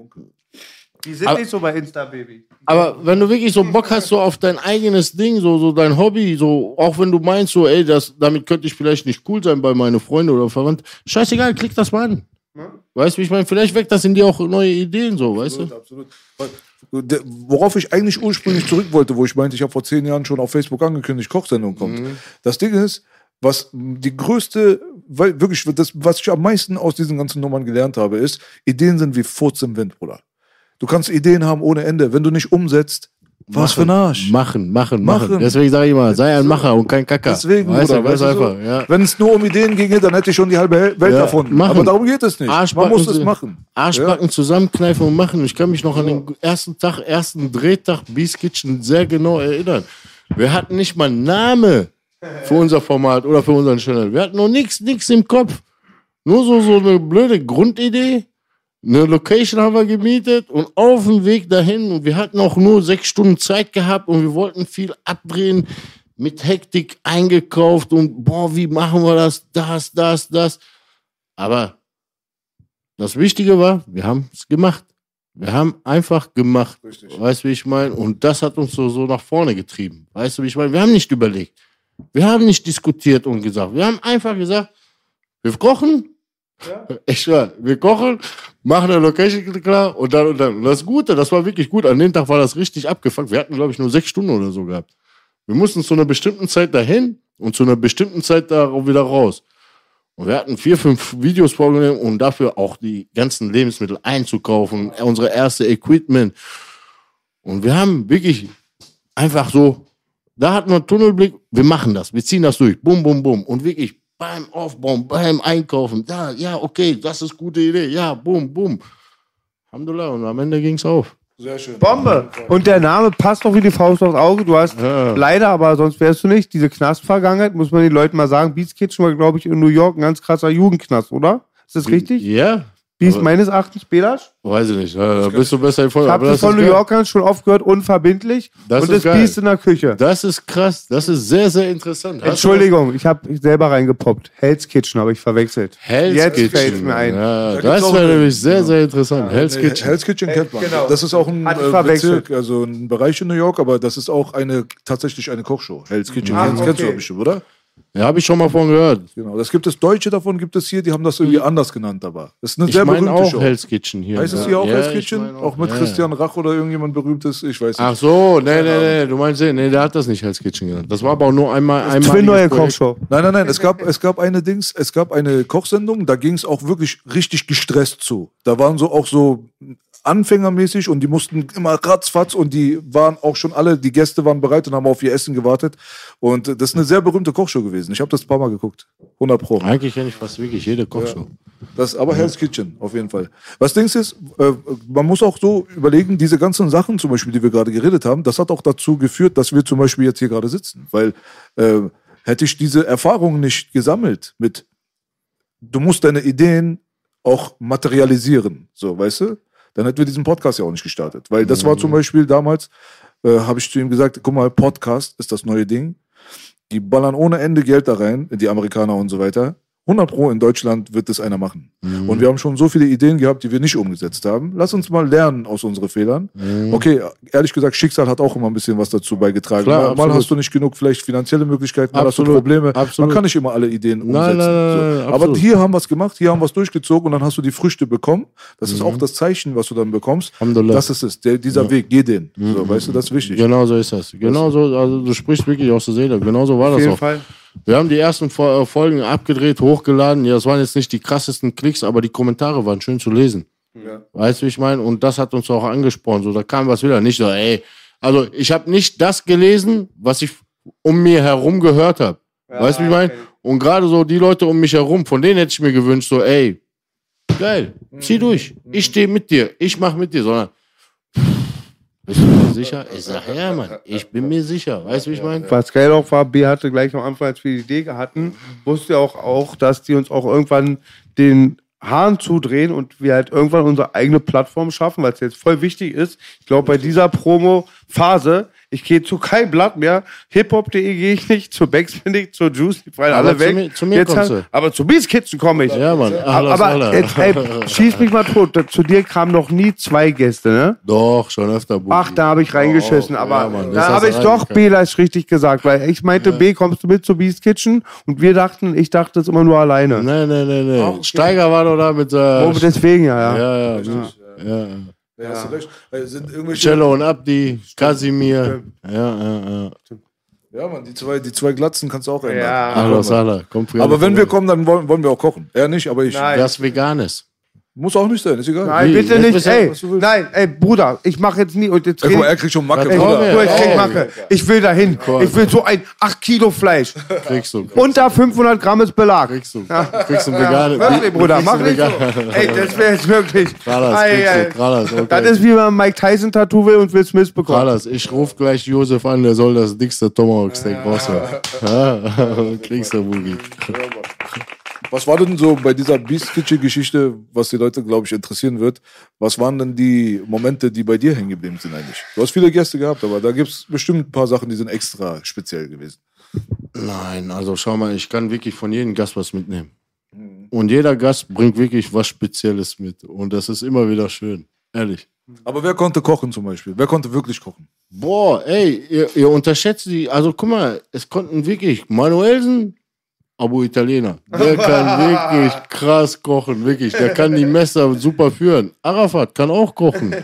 Die sind Aber- nicht so bei Insta, Baby. Aber wenn du wirklich so Bock hast, so auf dein eigenes Ding, so, so dein Hobby, so, auch wenn du meinst, so, ey, das, damit könnte ich vielleicht nicht cool sein bei meinen Freunden oder Verwandten, scheißegal, klick das mal an. Weißt du, wie ich meine? Vielleicht weckt das in dir auch neue Ideen, so, weißt du? Absolut. Der- Worauf ich eigentlich ursprünglich zurück wollte, wo ich meinte, ich habe vor zehn Jahren schon auf Facebook angekündigt, Kochsendung kommt. Das Ding ist, was die größte, weil wirklich, das, was ich am meisten aus diesen ganzen Nummern gelernt habe, ist, Ideen sind wie Furz im Wind, Bruder. Du kannst Ideen haben ohne Ende. Wenn du nicht umsetzt, Was für ein Arsch. Machen, machen, machen. Machen. Deswegen sage ich immer, sei ein Macher und kein Kacker. Deswegen, weißt Bruder, weißt du einfach. so? Ja. Wenn es nur um Ideen ginge, dann hätte ich schon die halbe Welt Ja, erfunden. machen. Aber darum geht es nicht. Arschbacken, Man muss es machen. Arschbacken zusammenkneifen und machen. Ich kann mich noch an den ersten Tag, ersten Drehtag Beast Kitchen sehr genau erinnern. Wir hatten nicht mal einen Namen für unser Format oder für unseren Channel. Wir hatten noch nichts, nichts im Kopf. Nur so, so eine blöde Grundidee. Eine Location haben wir gemietet und auf dem Weg dahin und wir hatten auch nur sechs Stunden Zeit gehabt und wir wollten viel abdrehen, mit Hektik eingekauft und boah, wie machen wir das, das, das, das. Aber das Wichtige war, wir haben es gemacht. Wir haben einfach gemacht. Weißt du, wie ich meine? Und das hat uns so, so nach vorne getrieben. Weißt du, wie ich meine? Wir haben nicht überlegt. Wir haben nicht diskutiert und gesagt. Wir haben einfach gesagt, wir kochen. Ich schwör, wir kochen, machen eine Location klar und dann und dann. Das Gute, das war wirklich gut. An dem Tag war das richtig abgefuckt. Wir hatten, glaube ich, nur sechs Stunden oder so gehabt. Wir mussten zu einer bestimmten Zeit dahin und zu einer bestimmten Zeit da wieder raus. Und wir hatten vier, fünf Videos vorgenommen, um dafür auch die ganzen Lebensmittel einzukaufen, unsere erste Equipment. Und wir haben wirklich einfach so, da hatten wir einen Tunnelblick, wir machen das, wir ziehen das durch, bum, bum, bum. Und wirklich beim Aufbauen, beim Einkaufen, da, ja, okay, das ist gute Idee, ja, bum, bum. Alhamdulillah, und am Ende ging's auf. Sehr schön. Bombe. Und der Name passt doch wie die Faust aufs Auge. Du hast Ja. leider, aber sonst wärst du nicht, diese Knastvergangenheit, muss man den Leuten mal sagen. Beats Kitchen war, glaube ich, in New York ein ganz krasser Jugendknast, oder? Ist das richtig? Ja, Beast aber- meines Erachtens, Belasch? weiß ich nicht, ja, da bist du besser informiert. Ich aber habe von ist New. Yorkern schon oft gehört, unverbindlich. Das und ist das geil. Beast in der Küche. Das ist krass, das ist sehr, sehr interessant. Hast Entschuldigung, ich habe selber reingepoppt. Hell's Kitchen habe ich verwechselt. Hell's Jetzt Kitchen. fällt mir ein. Ja, gibt's das wäre nämlich sehr, sehr interessant. Hell's Nee, Kitchen. Hell's Kitchen kennt man. genau. Das ist auch ein ich äh. Bezirk, also ein Bereich in New York, aber das ist auch eine tatsächlich eine Kochshow. Hell's Kitchen. Ah, kennst, kennst du okay. bestimmt, oder? Ja, habe ich schon mal von gehört. Genau. Das gibt es Deutsche davon, gibt es hier, die haben das irgendwie anders genannt, aber. Das ist eine Ich sehr berühmte auch Show. Hell's Kitchen hier. Heißt es Ja. hier auch Ja, Hell's Kitchen? meine Auch mit ja, Christian Rach oder irgendjemand berühmtes? Ich weiß nicht. Ach so, nee, nee, nee, du meinst, nee, der hat das nicht Hell's Kitchen genannt. Das war aber auch nur einmal einmal. Twin neue Kochshow. Nein, nein, nein. Es gab, es gab eine Dings, es gab eine Kochsendung, da ging es auch wirklich richtig gestresst zu. Da waren so auch so anfängermäßig und die mussten immer ratzfatz und die waren auch schon alle, die Gäste waren bereit und haben auf ihr Essen gewartet. Und das ist eine sehr berühmte Kochshow gewesen. Ich habe das ein paar Mal geguckt. 100 Pro. Eigentlich kenne ich fast wirklich jede Kochshow. Das, aber Hell's Kitchen, auf jeden Fall. Was denkst du, ist, äh, man muss auch so überlegen, diese ganzen Sachen zum Beispiel, die wir gerade geredet haben, das hat auch dazu geführt, dass wir zum Beispiel jetzt hier gerade sitzen. Weil äh, hätte ich diese Erfahrung nicht gesammelt mit, du musst deine Ideen auch materialisieren, so, weißt du? Dann hätten wir diesen Podcast ja auch nicht gestartet. Weil das war zum Beispiel damals, äh, habe ich zu ihm gesagt, guck mal, Podcast ist das neue Ding. Die ballern ohne Ende Geld da rein, die Amerikaner und so weiter. 100 Pro in Deutschland wird das einer machen. Und wir haben schon so viele Ideen gehabt, die wir nicht umgesetzt haben. Lass uns mal lernen aus unseren Fehlern. Okay, ehrlich gesagt, Schicksal hat auch immer ein bisschen was dazu beigetragen. Klar, mal, mal absolut. hast du nicht genug vielleicht finanzielle Möglichkeiten, mal hast du Absolut, Probleme. absolut. Man kann nicht immer alle Ideen umsetzen. Nein, nein, nein, so. Aber absolut. hier haben wir es gemacht, hier haben wir es durchgezogen und dann hast du die Früchte bekommen. Das ist auch das Zeichen, was du dann bekommst. Mhm. Mhm. Das ist es. Der, dieser Weg, geh den. So, weißt du, das ist wichtig. Genau so ist das. Genau so, also du sprichst wirklich aus der Seele. Genau so war Auf das jeden auch. Fall. Wir haben die ersten äh, Folgen abgedreht, hochgeladen. Ja, das waren jetzt nicht die krassesten Klicks, aber die Kommentare waren schön zu lesen. Weißt du, wie ich meine? Und das hat uns auch angesprochen. So, da kam was wieder. Nicht so, ey. Also, ich habe nicht das gelesen, was ich um mir herum gehört habe. weißt du, wie ich meine? Und gerade so die Leute um mich herum, von denen hätte ich mir gewünscht, so, ey, geil, zieh durch. Ich stehe mit dir. Ich mach mit dir. Sondern, dir sicher? Ich sag, ja, Mann, ich bin mir sicher. Weißt du, wie ich meine? Was geil auch war, B hatte gleich am Anfang, als wir die Idee hatten, wusste auch, auch, dass die uns auch irgendwann den Hahn zudrehen und wir halt irgendwann unsere eigene Plattform schaffen, weil es jetzt voll wichtig ist. Ich glaube, bei dieser Promo-Phase, ich gehe zu kein Blatt mehr, hiphop.de gehe ich nicht, zu Backspin nicht, zu Juicy, fallen alle zu weg. mir- zu mir jetzt kommst halt-. Aber zu Beats Kitchen komme ich. Ja, Mann. Alles, aber alles. jetzt, ey, schieß mich mal tot. Zu dir kamen noch nie zwei Gäste, ne? Doch, schon öfter. Budi. Ach, da habe ich reingeschissen, Oh, aber ja, Mann, da habe ich doch reingekommen. B leicht richtig gesagt, weil ich meinte, B, kommst du mit zu Beast Kitchen? Und wir dachten, ich dachte es immer nur alleine. Nee, nee, nee, nee. Steiger war doch da mit äh, Oh, deswegen ja, ja. ja, ja, ja, ja. Ja, hast du recht. Äh, Sind irgendwelche, Cello und Abdi, Kasimir. Ja, ja, ja. ja, Mann, die zwei, die zwei Glatzen kannst du auch ändern. Ja. Hallo. Kommt Aber wenn wir kommen, dann wollen, wollen wir auch kochen. Er nicht, aber ich. Nein. Das Veganes. Muss auch nicht sein, ist egal. Nein, bitte nicht. Ey, nein, ey, Bruder, ich mache jetzt nie. Und jetzt Ey, guck mal, er kriegt schon Macke, Ey, Bruder. Bruder, ich krieg Ey. Macke. Ich will dahin. Ich will so ein 8 Kilo Fleisch. Kriegst du. Unter 500 Gramm ist Belag. Kriegst du. Kriegst du vegane. Wirklich, Bruder, kriegst mach nicht so. Ey, das wäre jetzt wirklich. Kralas, Ei, kriegst ei. du. Kralas, okay. Das ist wie wenn man Mike Tyson Tattoo will und Will Smith bekommt. Kralas, ich ruf gleich Josef an, der soll das dickste Tomahawk-Steak rausholen. Ja, [laughs] [laughs] kriegst du, Boogie. Was war denn so bei dieser Beast Kitchen Geschichte, was die Leute, glaube ich, interessieren wird? Was waren denn die Momente, die bei dir hängen geblieben sind eigentlich? Du hast viele Gäste gehabt, aber da gibt es bestimmt ein paar Sachen, die sind extra speziell gewesen. Nein, also schau mal, ich kann wirklich von jedem Gast was mitnehmen. Und jeder Gast bringt wirklich was Spezielles mit. Und das ist immer wieder schön. Ehrlich. Aber wer konnte kochen zum Beispiel? Wer konnte wirklich kochen? Boah, ey, ihr, ihr unterschätzt die. Also guck mal, es konnten wirklich Manuelsen, aber Italiener. Der kann wirklich krass kochen, wirklich. Der kann die Messer super führen. Arafat kann auch kochen.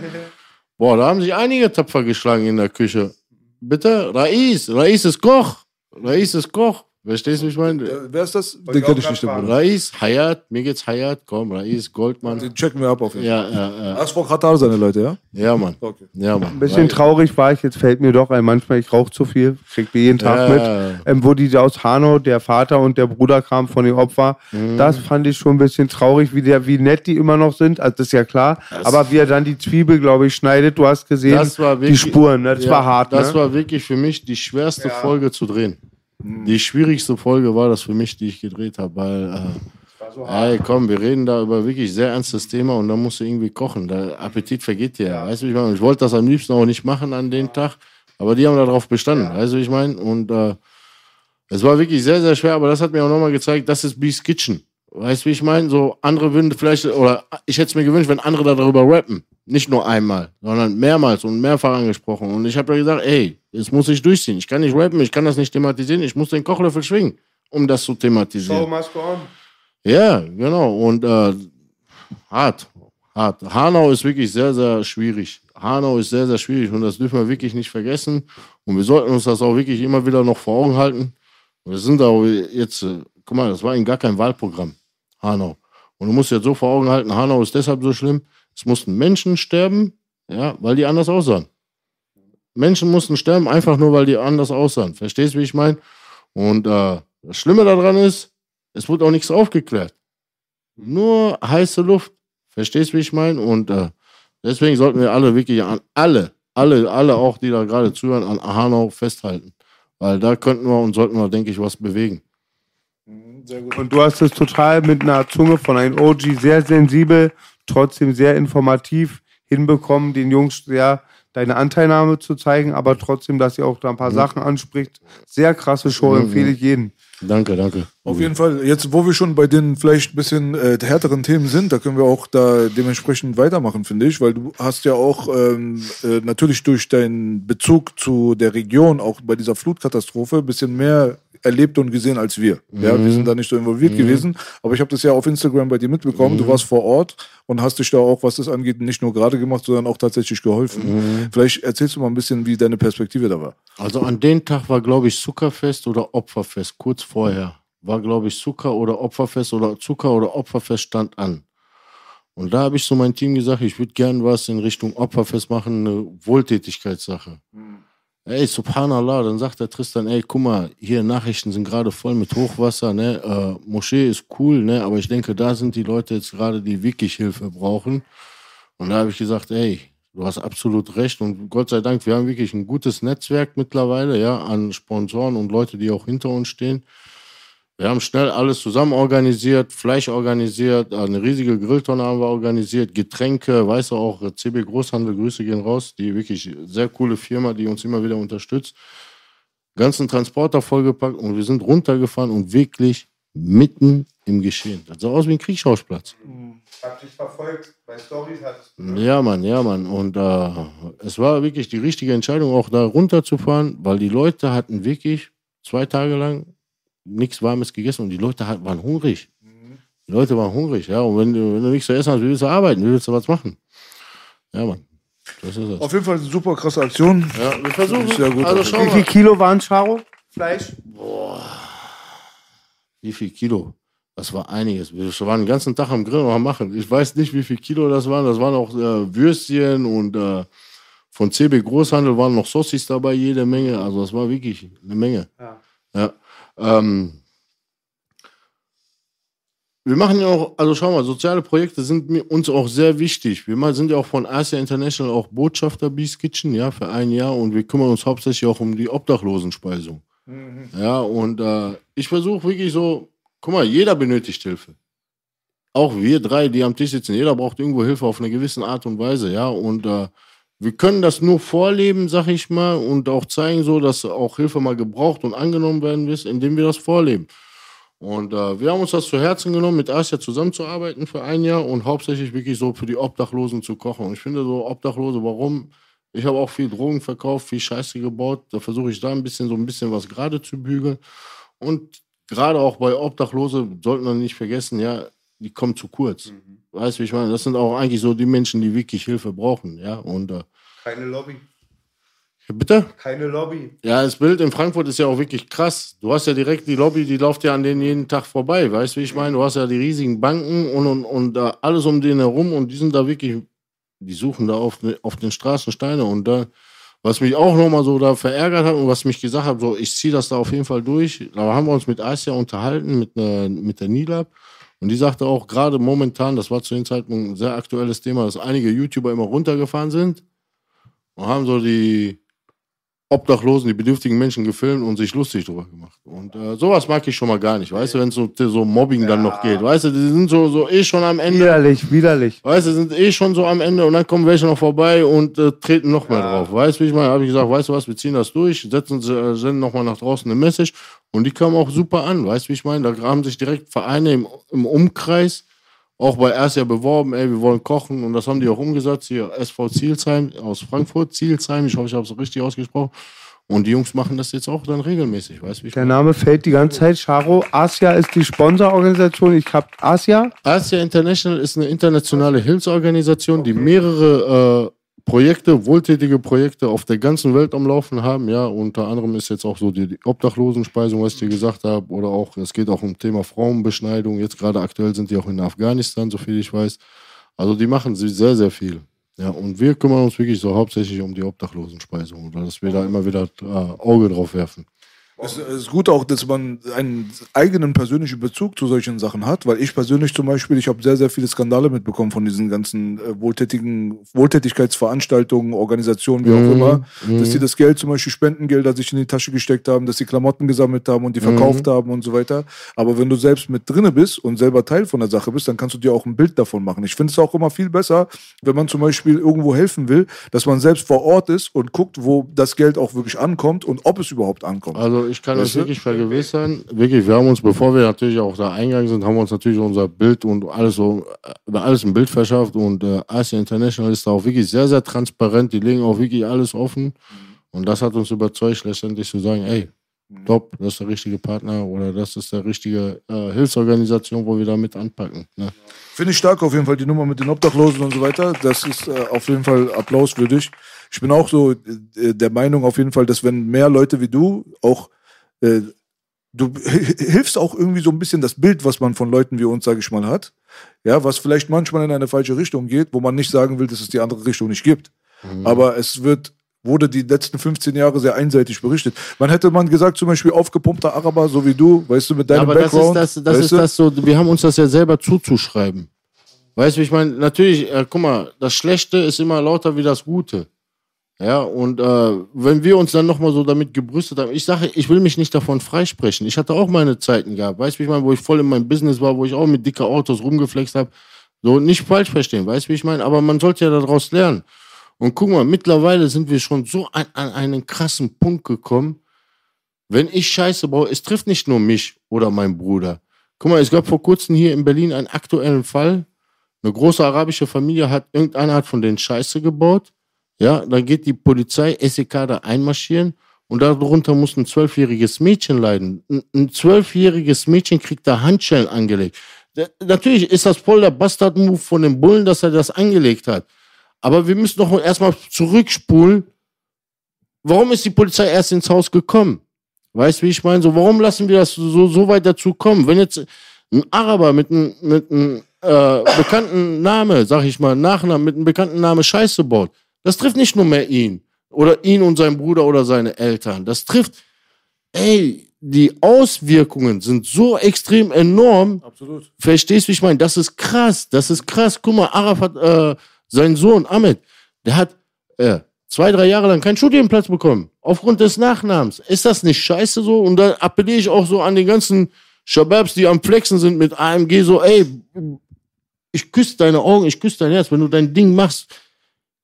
Boah, da haben sich einige tapfer geschlagen in der Küche. Bitte? Rais, Rais ist Koch. Rais ist Koch. Verstehst du, wie ich meine? Wer ist das? Den kenne ich nicht. den Bruder. Rais, Hayat, mir geht's Hayat, komm, Rais, Goldmann. Den checken wir ab auf jeden Fall. Ja, ja, ja. Asphalt Katar seine Leute, ja? Ja, Mann. Okay. Ja, Mann. Ein bisschen traurig war ich, jetzt fällt mir doch ein, manchmal ich rauche zu viel, kriegt mir jeden Tag Ja. mit. Ähm, wo die aus Hanau, der Vater und der Bruder kamen von den Opfer, Mhm. das fand ich schon ein bisschen traurig, wie, der, wie nett die immer noch sind, also das ist ja klar. Aber wie er dann die Zwiebel, glaube ich, schneidet, du hast gesehen, Das war die wirklich, Spuren, ne? das Ja, war hart. Das ne? war wirklich für mich die schwerste Folge zu drehen. Die schwierigste Folge war das für mich, die ich gedreht habe, weil, äh, ey, komm, wir reden da über wirklich sehr ernstes Thema und dann musst du irgendwie kochen. Der Appetit vergeht dir. Ja. Weißt du, wie ich meine? Ich wollte das am liebsten auch nicht machen an den Tag, aber die haben darauf bestanden. Weißt du, wie ich meine? Und äh, es war wirklich sehr, sehr schwer, aber das hat mir auch nochmal gezeigt, das ist Beast Kitchen. Weißt du, wie ich meine? So andere würden vielleicht, oder ich hätte es mir gewünscht, wenn andere darüber rappen. Nicht nur einmal, sondern mehrmals und mehrfach angesprochen. Und ich habe ja gesagt, ey, jetzt muss ich durchziehen. Ich kann nicht rappen, ich kann das nicht thematisieren. Ich muss den Kochlöffel schwingen, um das zu thematisieren. Ja, genau. Und äh, hart, hart. Hanau ist wirklich sehr, sehr schwierig. Hanau ist sehr, sehr schwierig und das dürfen wir wirklich nicht vergessen. Und wir sollten uns das auch wirklich immer wieder noch vor Augen halten. Wir sind auch jetzt, äh, guck mal, das war in gar kein Wahlprogramm, Hanau. Und du musst jetzt so vor Augen halten, Hanau ist deshalb so schlimm. Es mussten Menschen sterben, ja, weil die anders aussahen. Menschen mussten sterben, einfach nur, weil die anders aussahen. Verstehst du, wie ich meine? Und äh, das Schlimme daran ist, es wurde auch nichts aufgeklärt. Nur heiße Luft. Verstehst du, wie ich meine? Und äh, deswegen sollten wir alle wirklich an alle, alle, alle auch, die da gerade zuhören, an Hanau festhalten. Weil da könnten wir und sollten wir, denke ich, was bewegen. Und du hast es total mit einer Zunge von einem OG sehr sensibel, trotzdem sehr informativ hinbekommen, den Jungs ja deine Anteilnahme zu zeigen, aber trotzdem, dass ihr auch da ein paar Sachen anspricht. Sehr krasse Show, empfehle ich jedem. Danke, danke. Auf jeden Fall. Jetzt, wo wir schon bei den vielleicht ein bisschen äh, härteren Themen sind, da können wir auch da dementsprechend weitermachen, finde ich, weil du hast ja auch ähm, äh, natürlich durch deinen Bezug zu der Region, auch bei dieser Flutkatastrophe, ein bisschen mehr erlebt und gesehen als wir. Ja, wir sind da nicht so involviert gewesen, aber ich habe das ja auf Instagram bei dir mitbekommen. Du warst vor Ort und hast dich da auch, was das angeht, nicht nur gerade gemacht, sondern auch tatsächlich geholfen. Vielleicht erzählst du mal ein bisschen, wie deine Perspektive da war. Also an dem Tag war, glaube ich, Zuckerfest oder Opferfest, kurz vorher. War, glaube ich, Zucker oder Opferfest oder Zucker oder Opferfest stand an. Und da habe ich so mein Team gesagt, ich würde gern was in Richtung Opferfest machen, eine Wohltätigkeitssache. Ey, subhanallah, dann sagt der Tristan, ey, guck mal, hier Nachrichten sind gerade voll mit Hochwasser, ne? Äh, Moschee ist cool, ne? Aber ich denke, da sind die Leute jetzt gerade, die wirklich Hilfe brauchen. Und da habe ich gesagt, ey, du hast absolut recht. Und Gott sei Dank, wir haben wirklich ein gutes Netzwerk mittlerweile, ja, an Sponsoren und Leute, die auch hinter uns stehen. Wir haben schnell alles zusammen organisiert, Fleisch organisiert, eine riesige Grilltonne haben wir organisiert, Getränke, weißt du auch, CB Großhandel, Grüße gehen raus, die wirklich sehr coole Firma, die uns immer wieder unterstützt. Ganzen Transporter vollgepackt und wir sind runtergefahren und wirklich mitten im Geschehen. Das sah aus wie ein Kriegsschauplatz. Hab dich verfolgt, bei Stories hattest Ja, Mann, ja, Mann. Und äh, es war wirklich die richtige Entscheidung, auch da runterzufahren, weil die Leute hatten wirklich zwei Tage lang nichts Warmes gegessen und die Leute waren hungrig. Die Leute waren hungrig, ja. Und wenn du, wenn du nichts zu essen hast, wie willst du arbeiten? Wie willst du was machen? Ja, Mann. Das ist es. Auf jeden Fall eine super krasse Aktion. Ja, wir versuchen. Sehr gut. Also Wie schau viel mal. Kilo waren Charo? Fleisch? Wie viel Kilo? Das war einiges. Wir waren den ganzen Tag am Grillen und am Machen. Ich weiß nicht, wie viel Kilo das waren. Das waren auch äh, Würstchen und äh, von CB Großhandel waren noch Saucis dabei, jede Menge. Also das war wirklich eine Menge. Ja. Ja. Ähm, wir machen ja auch, also schau mal, soziale Projekte sind uns auch sehr wichtig. Wir sind ja auch von Asia International auch Botschafter Beast Kitchen, ja, für ein Jahr und wir kümmern uns hauptsächlich auch um die Obdachlosenspeisung. Ja, und äh, ich versuche wirklich so, guck mal, jeder benötigt Hilfe. Auch wir drei, die am Tisch sitzen, jeder braucht irgendwo Hilfe auf eine gewisse Art und Weise, ja, und äh, wir können das nur vorleben, sag ich mal, und auch zeigen so, dass auch Hilfe mal gebraucht und angenommen werden wird, indem wir das vorleben. Und äh, wir haben uns das zu Herzen genommen, mit Asia zusammenzuarbeiten für ein Jahr und hauptsächlich wirklich so für die Obdachlosen zu kochen. Und ich finde so Obdachlose, warum? Ich habe auch viel Drogen verkauft, viel Scheiße gebaut. Da versuche ich da ein bisschen so ein bisschen was gerade zu bügeln. Und gerade auch bei Obdachlose sollten wir nicht vergessen, ja, die kommen zu kurz. Weißt du, wie ich meine? Das sind auch eigentlich so die Menschen, die wirklich Hilfe brauchen, ja. Und äh, Keine Lobby. bitte? Keine Lobby. Ja, das Bild in Frankfurt ist ja auch wirklich krass. Du hast ja direkt die Lobby, die läuft ja an denen jeden Tag vorbei. Weißt du, wie ich meine? Du hast ja die riesigen Banken und, und, und äh, alles um den herum und die sind da wirklich, die suchen da auf, auf den Straßen Steine. Und da, was mich auch nochmal so da verärgert hat und was mich gesagt hat, so, ich ziehe das da auf jeden Fall durch. Da haben wir uns mit Asia unterhalten, mit, ne, mit der Nilab. Und die sagte auch gerade momentan, das war zu dem Zeitpunkt ein sehr aktuelles Thema, dass einige YouTuber immer runtergefahren sind und haben so die Obdachlosen, die bedürftigen Menschen gefilmt und sich lustig drüber gemacht. Und äh, sowas mag ich schon mal gar nicht, weißt du, wenn es so, so Mobbing dann noch geht, weißt du, die sind so, so eh schon am Ende, Widerlich, widerlich. weißt du, sind eh schon so am Ende und dann kommen welche noch vorbei und äh, treten noch mehr drauf, weißt du, wie ich meine, habe ich gesagt, weißt du was, wir ziehen das durch, setzen, sie- äh, senden nochmal nach draußen eine Message und die kamen auch super an, weißt du, wie ich meine, da haben sich direkt Vereine im, im Umkreis auch bei Erst ja beworben, ey, wir wollen kochen und das haben die auch umgesetzt. Hier SV Zielsheim aus Frankfurt, Zielsheim, ich hoffe, ich habe es richtig ausgesprochen. Und die Jungs machen das jetzt auch dann regelmäßig, weißt du, Der? Name fällt die ganze Zeit. Charo, Asia ist die Sponsororganisation. Ich habe Asia. Asia International ist eine internationale Hilfsorganisation, die mehrere äh, Projekte, wohltätige Projekte auf der ganzen Welt am Laufen haben. Ja, unter anderem ist jetzt auch so die, Obdachlosenspeisung, was ich dir gesagt habe, oder auch, es geht auch um Thema Frauenbeschneidung. Jetzt gerade aktuell sind die auch in Afghanistan, so viel ich weiß. Also die machen sie sehr, sehr viel. Ja, und wir kümmern uns wirklich so hauptsächlich um die Obdachlosenspeisung, oder dass wir da immer wieder äh, Auge drauf werfen. Es ist gut auch, dass man einen eigenen persönlichen Bezug zu solchen Sachen hat, weil ich persönlich zum Beispiel, ich habe sehr, sehr viele Skandale mitbekommen von diesen ganzen äh, wohltätigen Wohltätigkeitsveranstaltungen, Organisationen, wie auch immer, dass die das Geld, zum Beispiel Spendengelder, sich in die Tasche gesteckt haben, dass sie Klamotten gesammelt haben und die verkauft haben und so weiter. Aber wenn du selbst mit drinne bist und selber Teil von der Sache bist, dann kannst du dir auch ein Bild davon machen. Ich finde es auch immer viel besser, wenn man zum Beispiel irgendwo helfen will, dass man selbst vor Ort ist und guckt, wo das Geld auch wirklich ankommt und ob es überhaupt ankommt. Also ich kann du? wirklich vergewissern, wirklich, wir haben uns, bevor wir natürlich auch da eingegangen sind, haben wir uns natürlich unser Bild und alles so, äh, alles ein Bild verschafft und äh, Asia International ist da auch wirklich sehr, sehr transparent, die legen auch wirklich alles offen und das hat uns überzeugt, letztendlich zu sagen, ey, top, das ist der richtige Partner oder das ist der richtige äh, Hilfsorganisation, wo wir da mit anpacken. Ne? Finde ich stark auf jeden Fall, die Nummer mit den Obdachlosen und so weiter. Das ist äh, auf jeden Fall applauswürdig. Ich bin auch so äh, der Meinung auf jeden Fall, dass wenn mehr Leute wie du auch, äh, du hilfst auch irgendwie so ein bisschen das Bild, was man von Leuten wie uns, sage ich mal, hat. Ja, was vielleicht manchmal in eine falsche Richtung geht, wo man nicht sagen will, dass es die andere Richtung nicht gibt. Aber es wird wurde die letzten 15 Jahre sehr einseitig berichtet. Man hätte man gesagt, zum Beispiel aufgepumpter Araber, so wie du, weißt du, mit deinem aber das ist Background. das, das, ist das so, wir haben uns das ja selber zuzuschreiben. Weißt du, ich meine, natürlich, äh, guck mal, das Schlechte ist immer lauter wie das Gute. Ja, und äh, wenn wir uns dann nochmal so damit gebrüstet haben, ich sage, ich will mich nicht davon freisprechen. Ich hatte auch meine Zeiten gehabt, weißt du, wie ich meine, wo ich voll in meinem Business war, wo ich auch mit dicker Autos rumgeflext habe. So, nicht falsch verstehen, weißt du, wie ich meine, aber man sollte ja daraus lernen. Und guck mal, mittlerweile sind wir schon so an, an einen krassen Punkt gekommen, wenn ich Scheiße baue, es trifft nicht nur mich oder meinen Bruder. Guck mal, es gab vor kurzem hier in Berlin einen aktuellen Fall. Eine große arabische Familie hat irgendeiner hat von denen Scheiße gebaut. Ja, dann geht die Polizei, SEK da einmarschieren und darunter muss ein zwölfjähriges Mädchen leiden. Ein- zwölfjähriges Mädchen kriegt da Handschellen angelegt. Natürlich ist das voll der Bastard-Move von dem Bullen, dass er das angelegt hat. Aber wir müssen doch erstmal zurückspulen. Warum ist die Polizei erst ins Haus gekommen? Weißt du, wie ich meine? So, warum lassen wir das so, so weit dazu kommen? Wenn jetzt, Ein Araber mit einem mit einem, äh, bekannten Name, sag ich mal, Nachnamen, mit einem bekannten Namen Scheiße baut. Das trifft nicht nur mehr ihn. Oder ihn und seinen Bruder oder seine Eltern. Das trifft, ey, die Auswirkungen sind so extrem enorm. Absolut. Verstehst du, wie ich meine? Das ist krass. Das ist krass. Guck mal, Arafat, äh, sein Sohn Ahmed, der hat äh, zwei, drei Jahre lang keinen Studienplatz bekommen. Aufgrund des Nachnamens. Ist das nicht scheiße so? Und da appelliere ich auch so an die ganzen Shababs, die am Flexen sind mit AMG, so, ey, ich küsse deine Augen, ich küsse dein Herz. Wenn du dein Ding machst,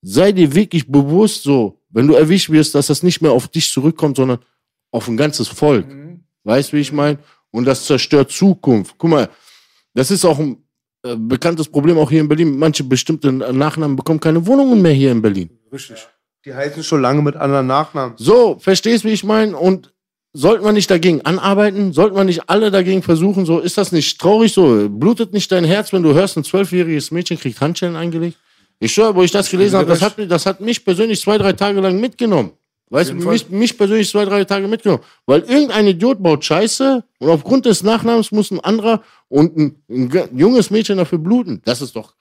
sei dir wirklich bewusst so, wenn du erwischt wirst, dass das nicht mehr auf dich zurückkommt, sondern auf ein ganzes Volk. Weißt du, wie ich meine? Und das zerstört Zukunft. Guck mal, das ist auch ein äh, bekanntes Problem auch hier in Berlin. Manche bestimmte Nachnamen bekommen keine Wohnungen mehr hier in Berlin. Richtig. Die heißen schon lange mit anderen Nachnamen. So, verstehst du, wie ich meine? Und sollten wir nicht dagegen anarbeiten? Sollten wir nicht alle dagegen versuchen? So, ist das nicht traurig so? Blutet nicht dein Herz, wenn du hörst, ein zwölfjähriges Mädchen kriegt Handschellen eingelegt? Ich schwöre, wo ich das gelesen habe, das hat, das hat mich persönlich zwei, drei Tage lang mitgenommen. Weißt du, mich, mich persönlich zwei, drei Tage mitgenommen. Weil irgendein Idiot baut Scheiße und aufgrund des Nachnamens muss ein anderer und ein, ein ge- junges Mädchen dafür bluten. Das ist doch,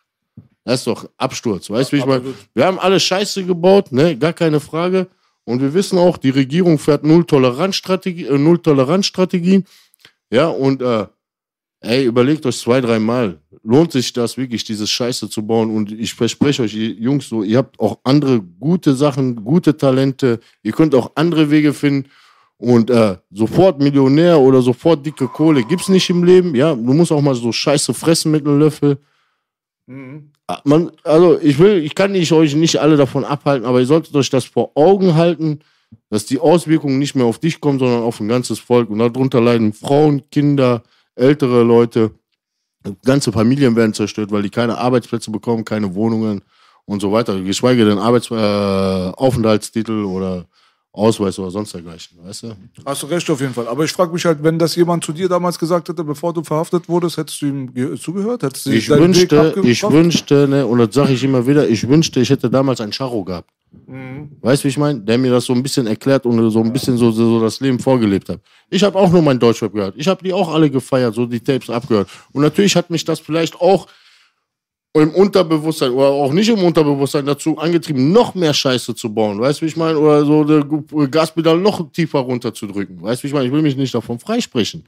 das ist doch Absturz. Weißt du, wie ich meine? Wir haben alle Scheiße gebaut, ne? Gar keine Frage. Und wir wissen auch, die Regierung fährt äh, Null-Toleranz-Strategien. Ja, und äh, ey, überlegt euch zwei, dreimal. Lohnt sich das wirklich, dieses Scheiße zu bauen? Und ich verspreche euch, Jungs, so, ihr habt auch andere gute Sachen, gute Talente. Ihr könnt auch andere Wege finden. Und äh, sofort Millionär oder sofort dicke Kohle gibt's nicht im Leben. Ja, du musst auch mal so Scheiße fressen mit einem Löffel. Ah, Man, also ich will, ich kann nicht euch nicht alle davon abhalten, aber ihr solltet euch das vor Augen halten, dass die Auswirkungen nicht mehr auf dich kommen, sondern auf ein ganzes Volk. Und darunter leiden Frauen, Kinder, ältere Leute. Ganze Familien werden zerstört, weil die keine Arbeitsplätze bekommen, keine Wohnungen und so weiter. Geschweige denn Arbeits äh, Aufenthaltstitel oder Ausweis oder sonst dergleichen, weißt du? Hast du recht auf jeden Fall. Aber ich frage mich halt, wenn das jemand zu dir damals gesagt hätte, bevor du verhaftet wurdest, hättest du ihm ge- zugehört? Hättest du Ich wünschte, ich wünschte, ne, und das sage ich immer wieder, ich wünschte, ich hätte damals einen Charro gehabt. Weißt du, wie ich meine? Der mir das so ein bisschen erklärt und so ein bisschen so, so das Leben vorgelebt hat. Ich habe auch nur mein Deutschrap gehört. Ich habe die auch alle gefeiert, so die Tapes abgehört. Und natürlich hat mich das vielleicht auch im Unterbewusstsein oder auch nicht im Unterbewusstsein dazu angetrieben, noch mehr Scheiße zu bauen. Weißt du, wie ich meine? Oder so Gaspedal noch tiefer runterzudrücken. Weißt du, wie ich meine? Ich will mich nicht davon freisprechen.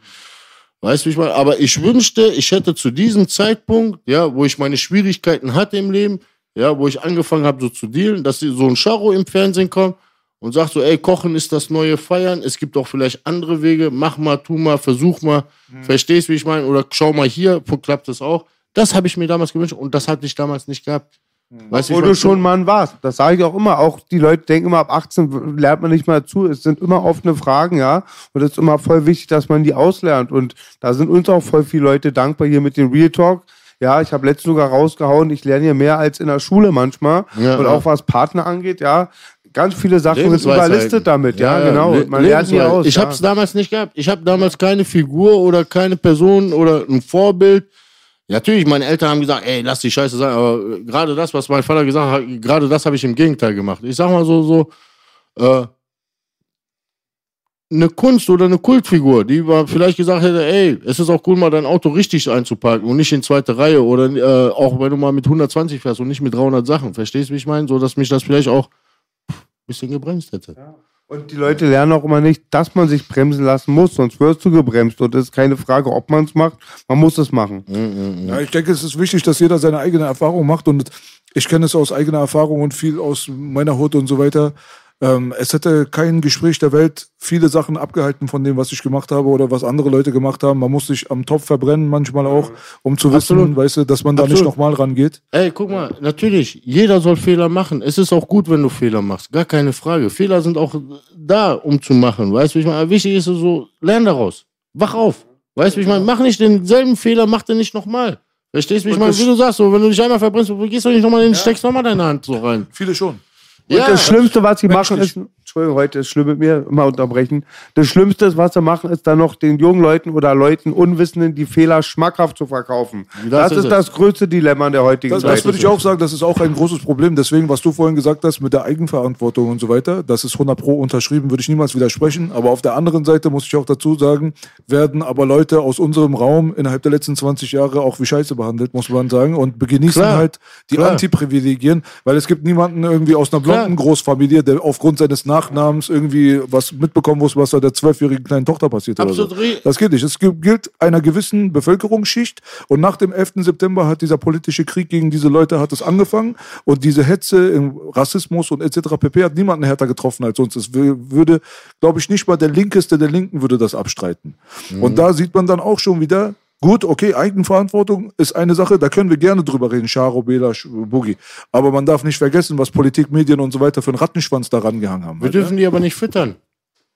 Weißt du, wie ich meine? Aber ich wünschte, ich hätte zu diesem Zeitpunkt, ja, wo ich meine Schwierigkeiten hatte im Leben, ja, wo ich angefangen habe, so zu dealen, dass so ein Charo im Fernsehen kommt und sagt so, ey, Kochen ist das neue Feiern, es gibt auch vielleicht andere Wege, mach mal, tu mal, versuch mal, verstehst, wie ich meine? Oder schau mal hier, klappt es auch. Das habe ich mir damals gewünscht und das hatte ich damals nicht gehabt. Weißt Wo wie ich du schon Mann warst. Das sage ich auch immer. Auch die Leute denken immer, ab 18 lernt man nicht mal zu. Es sind immer offene Fragen, ja. Und es ist immer voll wichtig, dass man die auslernt. Und da sind uns auch voll viele Leute dankbar hier mit dem Real Talk. Ja, ich habe letztens sogar rausgehauen, ich lerne hier mehr als in der Schule manchmal. Ja, und ja. auch was Partner angeht, ja. Ganz viele Sachen sind überlistet damit, ja, genau. Le- Man lernt nie Lebensweisheiten. aus. Ich ja. habe es damals nicht gehabt. Ich habe damals keine Figur oder keine Person oder ein Vorbild. Ja, Natürlich, meine Eltern haben gesagt, ey, lass die Scheiße sein, aber gerade das, was mein Vater gesagt hat, gerade das habe ich im Gegenteil gemacht. Ich sag mal so, so, äh, eine Kunst oder eine Kultfigur, die war vielleicht gesagt hätte, ey, es ist auch cool, mal dein Auto richtig einzuparken und nicht in zweite Reihe oder äh, auch wenn du mal mit 120 fährst und nicht mit 300 Sachen. Verstehst du, wie ich meine? So, dass mich das vielleicht auch ein bisschen gebremst hätte. Und die Leute lernen auch immer nicht, dass man sich bremsen lassen muss, sonst wirst du gebremst. Und es ist keine Frage, ob man es macht, man muss es machen. Ja, ich denke, es ist wichtig, dass jeder seine eigene Erfahrung macht und ich kenne es aus eigener Erfahrung und viel aus meiner Hut und so weiter. Ähm, es hätte kein Gespräch der Welt viele Sachen abgehalten von dem, was ich gemacht habe oder was andere Leute gemacht haben. Man muss sich am Topf verbrennen manchmal auch, um zu wissen, Absolut. weißt du, dass man da nicht nochmal rangeht. Ey, guck mal, natürlich, jeder soll Fehler machen. Es ist auch gut, wenn du Fehler machst. Gar keine Frage. Fehler sind auch da, um zu machen. Weißt du, ich meine? Wichtig ist so, lern daraus. Wach auf. Weißt du, ich meine? Mach nicht denselben Fehler, mach den nicht nochmal. Verstehst du, ich meine? Wie du sagst, so, wenn du dich einmal verbrennst, gehst du nicht nochmal in, steckst nochmal deine Hand so rein. Viele schon. Und Ja, das Schlimmste, was sie machen, ist, Entschuldigung, heute ist schlimm mit mir, immer unterbrechen. Das Schlimmste, was sie machen, ist dann noch den jungen Leuten oder Leuten, Unwissenden, die Fehler schmackhaft zu verkaufen. Das, Das ist ist das größte Dilemma der heutigen Das, Zeit. das würde ich auch sagen, das ist auch ein großes Problem. Deswegen, was du vorhin gesagt hast mit der Eigenverantwortung und so weiter, das ist 100 pro unterschrieben, würde ich niemals widersprechen. Aber auf der anderen Seite muss ich auch dazu sagen, werden aber Leute aus unserem Raum innerhalb der letzten 20 Jahre auch wie Scheiße behandelt, muss man sagen, und genießen Klar, halt die. Antiprivilegien, weil es gibt niemanden irgendwie aus einer blonden Großfamilie, der aufgrund seines Nachnamens irgendwie was mitbekommen muss, was da der zwölfjährigen kleinen Tochter passiert Absolut oder so. Das geht nicht. Es gi- gilt einer gewissen Bevölkerungsschicht und nach dem 11. September hat dieser politische Krieg gegen diese Leute hat es angefangen und diese Hetze im Rassismus und etc. pp. hat niemanden härter getroffen als uns. Es wü- würde, glaube ich, nicht mal der Linkeste der Linken würde das abstreiten. Und da sieht man dann auch schon wieder, Gut, okay, Eigenverantwortung ist eine Sache, da können wir gerne drüber reden, Charo, Bela, Boogie. Aber man darf nicht vergessen, was Politik, Medien und so weiter für einen Rattenschwanz da rangehangen haben. Wir dürfen die aber nicht füttern.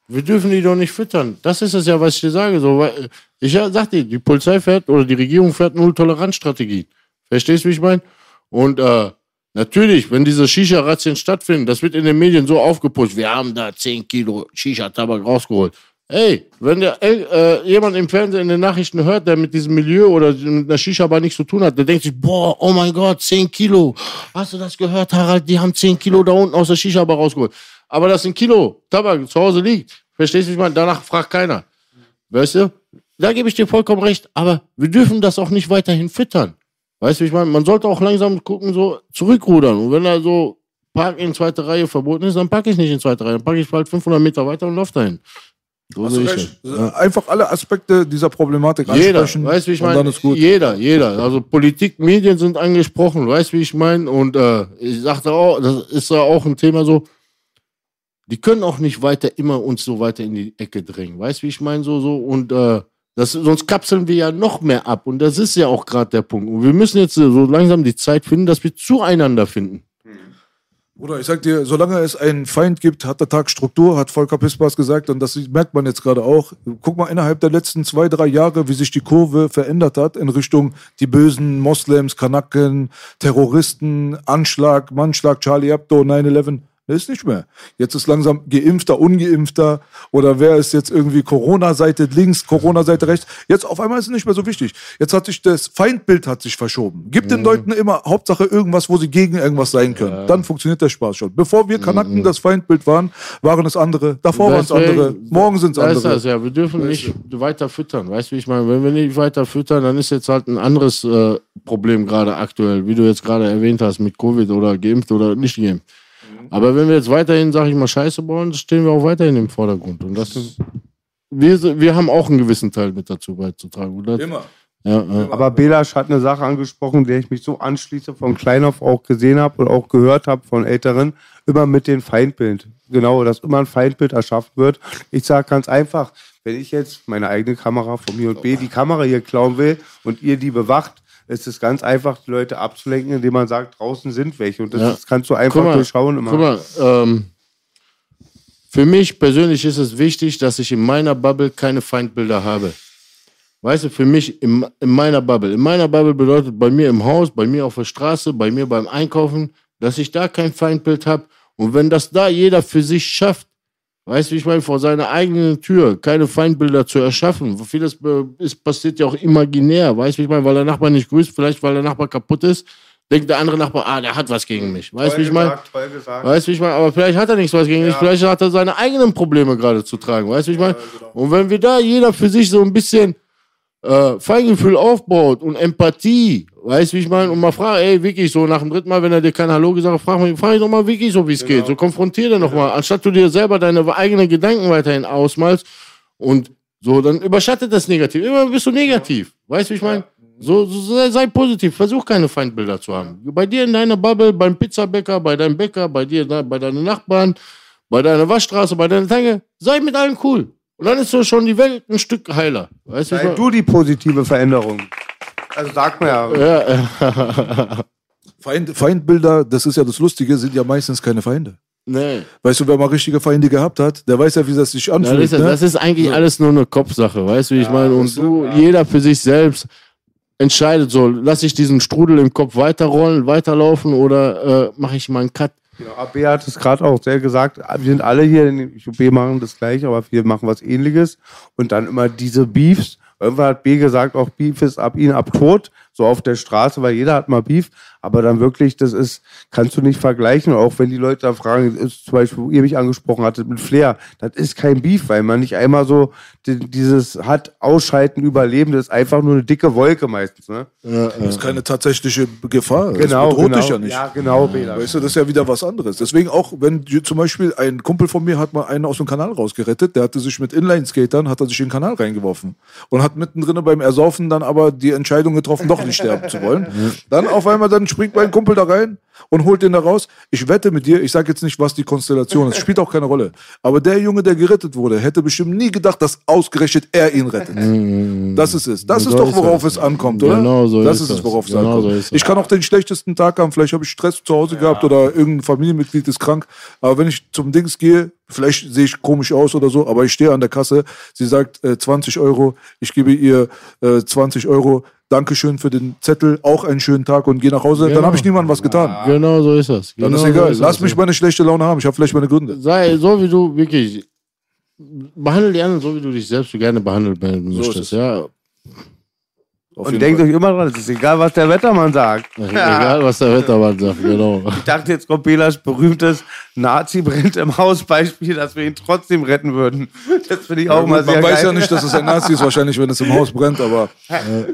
Wir dürfen die doch nicht füttern. Das ist es ja, was ich dir sage. So, weil, ich ja, sag dir, die Polizei fährt oder die Regierung fährt Null-Toleranz-Strategie. Verstehst du, wie ich meine? Und äh, natürlich, wenn diese Shisha-Razzien stattfinden, das wird in den Medien so aufgepusht, wir haben da 10 Kilo Shisha-Tabak rausgeholt. Ey, wenn der, äh, jemand im Fernsehen in den Nachrichten hört, der mit diesem Milieu oder mit einer Shisha-Bar nichts zu tun hat, der denkt sich, boah, oh mein Gott, 10 Kilo. Hast du das gehört, Harald? Die haben 10 Kilo da unten aus der Shisha-Bar rausgeholt. Aber dass ein Kilo Tabak zu Hause liegt, verstehst du, ich meine? Danach fragt keiner. Weißt du? Da gebe ich dir vollkommen recht. Aber wir dürfen das auch nicht weiterhin füttern. Weißt du, ich meine? Man sollte auch langsam gucken, so zurückrudern. Und wenn da so Park in zweite Reihe verboten ist, dann packe ich nicht in zweite Reihe. Dann packe ich halt 500 Meter weiter und laufe dahin. So Hast sehe ich recht. das. Einfach alle Aspekte dieser Problematik Jeder, ansprechen. weißt wie ich meine? Jeder, jeder. Also Politik, Medien sind angesprochen, weißt du, wie ich meine? Und äh, ich sagte auch, das ist ja auch ein Thema so, die können auch nicht weiter immer uns so weiter in die Ecke drängen, weißt du, wie ich meine? So, so, und äh, das, sonst kapseln wir ja noch mehr ab. Und das ist ja auch gerade der Punkt. Und wir müssen jetzt so langsam die Zeit finden, dass wir zueinander finden. Bruder, ich sag dir, solange es einen Feind gibt, hat der Tag Struktur, hat Volker Pispers gesagt, und das merkt man jetzt gerade auch. Guck mal innerhalb der letzten zwei, drei Jahre, wie sich die Kurve verändert hat in Richtung die bösen Moslems, Kanaken, Terroristen, Anschlag, Mannschlag, Charlie Hebdo, 9-11. Der ist nicht mehr. Jetzt ist langsam Geimpfter, Ungeimpfter oder wer ist jetzt irgendwie Corona-Seite links, Corona-Seite rechts. Jetzt auf einmal ist es nicht mehr so wichtig. Jetzt hat sich das Feindbild hat sich verschoben. Gib Mhm. den Leuten immer Hauptsache irgendwas, wo sie gegen irgendwas sein können. Dann funktioniert der Spaß schon. Bevor wir Kanaken das Feindbild waren, waren es andere. Davor waren es Mhm. Andere. Morgen sind es andere. das, ja. Wir dürfen nicht weiter füttern. Weißt du, wie ich meine? Wenn wir nicht weiter füttern, dann ist jetzt halt ein anderes äh, Problem gerade aktuell, wie du jetzt gerade erwähnt hast, mit Covid oder geimpft oder nicht geimpft. Aber wenn wir jetzt weiterhin, sag ich mal, Scheiße bauen, stehen wir auch weiterhin im Vordergrund. Und das ist, wir, wir haben auch einen gewissen Teil mit dazu beizutragen. Das, Immer. ja, ja. Aber Belasch hat eine Sache angesprochen, der ich mich so anschließe, von klein auf auch gesehen habe und auch gehört habe von Älteren, immer mit dem Feindbild. Genau, dass immer ein Feindbild erschaffen wird. Ich sage ganz einfach, wenn ich jetzt meine eigene Kamera von mir und B die Kamera hier klauen will und ihr die bewacht, ist es ganz einfach, die Leute abzulenken, indem man sagt, draußen sind welche. Und das Ja. ist, kannst du einfach mal, durchschauen immer. Guck mal, ähm, für mich persönlich ist es wichtig, dass ich in meiner Bubble keine Feindbilder habe. Weißt du, für mich in, in meiner Bubble. In meiner Bubble bedeutet bei mir im Haus, bei mir auf der Straße, bei mir beim Einkaufen, dass ich da kein Feindbild habe. Und wenn das da jeder für sich schafft, weißt du, wie ich meine, vor seiner eigenen Tür keine Feindbilder zu erschaffen. Vieles ist, passiert ja auch imaginär, weißt du, wie ich meine, weil der Nachbar nicht grüßt, vielleicht weil der Nachbar kaputt ist, denkt der andere Nachbar, ah, der hat was gegen mich. Weißt du, wie ich meine? Weißt du, wie ich meine? Aber vielleicht hat er nichts was gegen dich, vielleicht hat er seine eigenen Probleme gerade zu tragen. Weißt du, wie ich meine? Und wenn wir da jeder für sich so ein bisschen äh, Feingefühl aufbaut und Empathie, weißt du, wie ich meine? Und mal fragt, ey, wirklich so nach dem dritten Mal, wenn er dir kein Hallo gesagt hat, frag, frag ich doch mal wirklich so, wie es geht. So konfrontiere den doch mal, anstatt du dir selber deine eigenen Gedanken weiterhin ausmalst und so, dann überschattet das negativ. Immer bist du negativ. Weißt du, wie ich meine? So, so sei, sei positiv, versuch keine Feindbilder zu haben. Bei dir in deiner Bubble, beim Pizzabäcker, bei deinem Bäcker, bei dir, bei deinen Nachbarn, bei deiner Waschstraße, bei deiner Tanke, sei mit allen cool. Und dann ist so schon die Welt ein Stück heiler. Weißt du, wie ich Sei du die positive Veränderung. Also sag mir ja. Ja, [laughs] ja. Feind, Feindbilder, das ist ja das Lustige, sind ja meistens keine Feinde. nee. Weißt du, wer mal richtige Feinde gehabt hat, der weiß ja, wie das sich Ja, anfühlt. das, ist, ne? das ist eigentlich alles nur eine Kopfsache, weißt du, wie ich meine? Und du, jeder für sich selbst entscheidet so, lasse ich diesen Strudel im Kopf weiterrollen, weiterlaufen oder äh, mache ich mal einen Cut? Genau, AB hat es gerade auch sehr gesagt. Wir sind alle hier in IOB machen das gleiche, aber wir machen was ähnliches. Und dann immer diese Beefs. Irgendwann hat B gesagt, auch Beef ist ab ihn ab tot, so auf der Straße, weil jeder hat mal Beef. Aber dann wirklich, das ist, kannst du nicht vergleichen. Auch wenn die Leute da fragen, ist zum Beispiel, wo ihr mich angesprochen hattet mit Flair, das ist kein Beef, weil man nicht einmal so die, dieses hat, ausschalten, überleben, das ist einfach nur eine dicke Wolke meistens. Ne? Das ist keine tatsächliche Gefahr. Genau, das bedroht genau. dich ja nicht. Ja, genau, Bela. Weißt du, das ist ja wieder was anderes. Deswegen auch, wenn zum Beispiel ein Kumpel von mir hat mal einen aus dem Kanal rausgerettet, der hatte sich mit Inline-Skatern, hat er sich in den Kanal reingeworfen und hat mittendrin beim Ersaufen dann aber die Entscheidung getroffen, doch nicht sterben zu wollen. [laughs] Dann auf einmal, dann springt mein Kumpel da rein und holt den da raus. Ich wette mit dir, ich sage jetzt nicht, was die Konstellation ist, spielt auch keine Rolle. Aber der Junge, der gerettet wurde, hätte bestimmt nie gedacht, dass ausgerechnet er ihn rettet. Das ist es. Das ist doch, worauf es ankommt, oder? Genau so das ist ist es, worauf es Genau ankommt. so ich kann auch den schlechtesten Tag haben, vielleicht habe ich Stress zu Hause gehabt oder irgendein Familienmitglied ist krank. Aber wenn ich zum Dings gehe, vielleicht sehe ich komisch aus oder so, aber ich stehe an der Kasse, sie sagt äh, 20 Euro, ich gebe ihr äh, 20 Euro, Dankeschön für den Zettel, auch einen schönen Tag und gehe nach Hause, dann Genau. habe ich niemandem was getan. Genau so ist das. Dann genau ist egal. So Lass das. mich meine schlechte Laune haben, ich habe vielleicht meine Gründe. Sei so, wie du wirklich. Behandle die anderen so, wie du dich selbst so gerne behandelt werden ist möchtest. es. Ja. Und denkt Fall. euch immer dran, es ist egal, was der Wettermann sagt. [laughs] Egal, was der Wettermann sagt, genau. Ich dachte, jetzt kommt Belas berühmtes Nazi brennt im Haus Beispiel, dass wir ihn trotzdem retten würden. Das finde ich auch Ja, mal sehr man weiß geil. ja nicht, dass es ein Nazi ist, wahrscheinlich, wenn es im Haus brennt, aber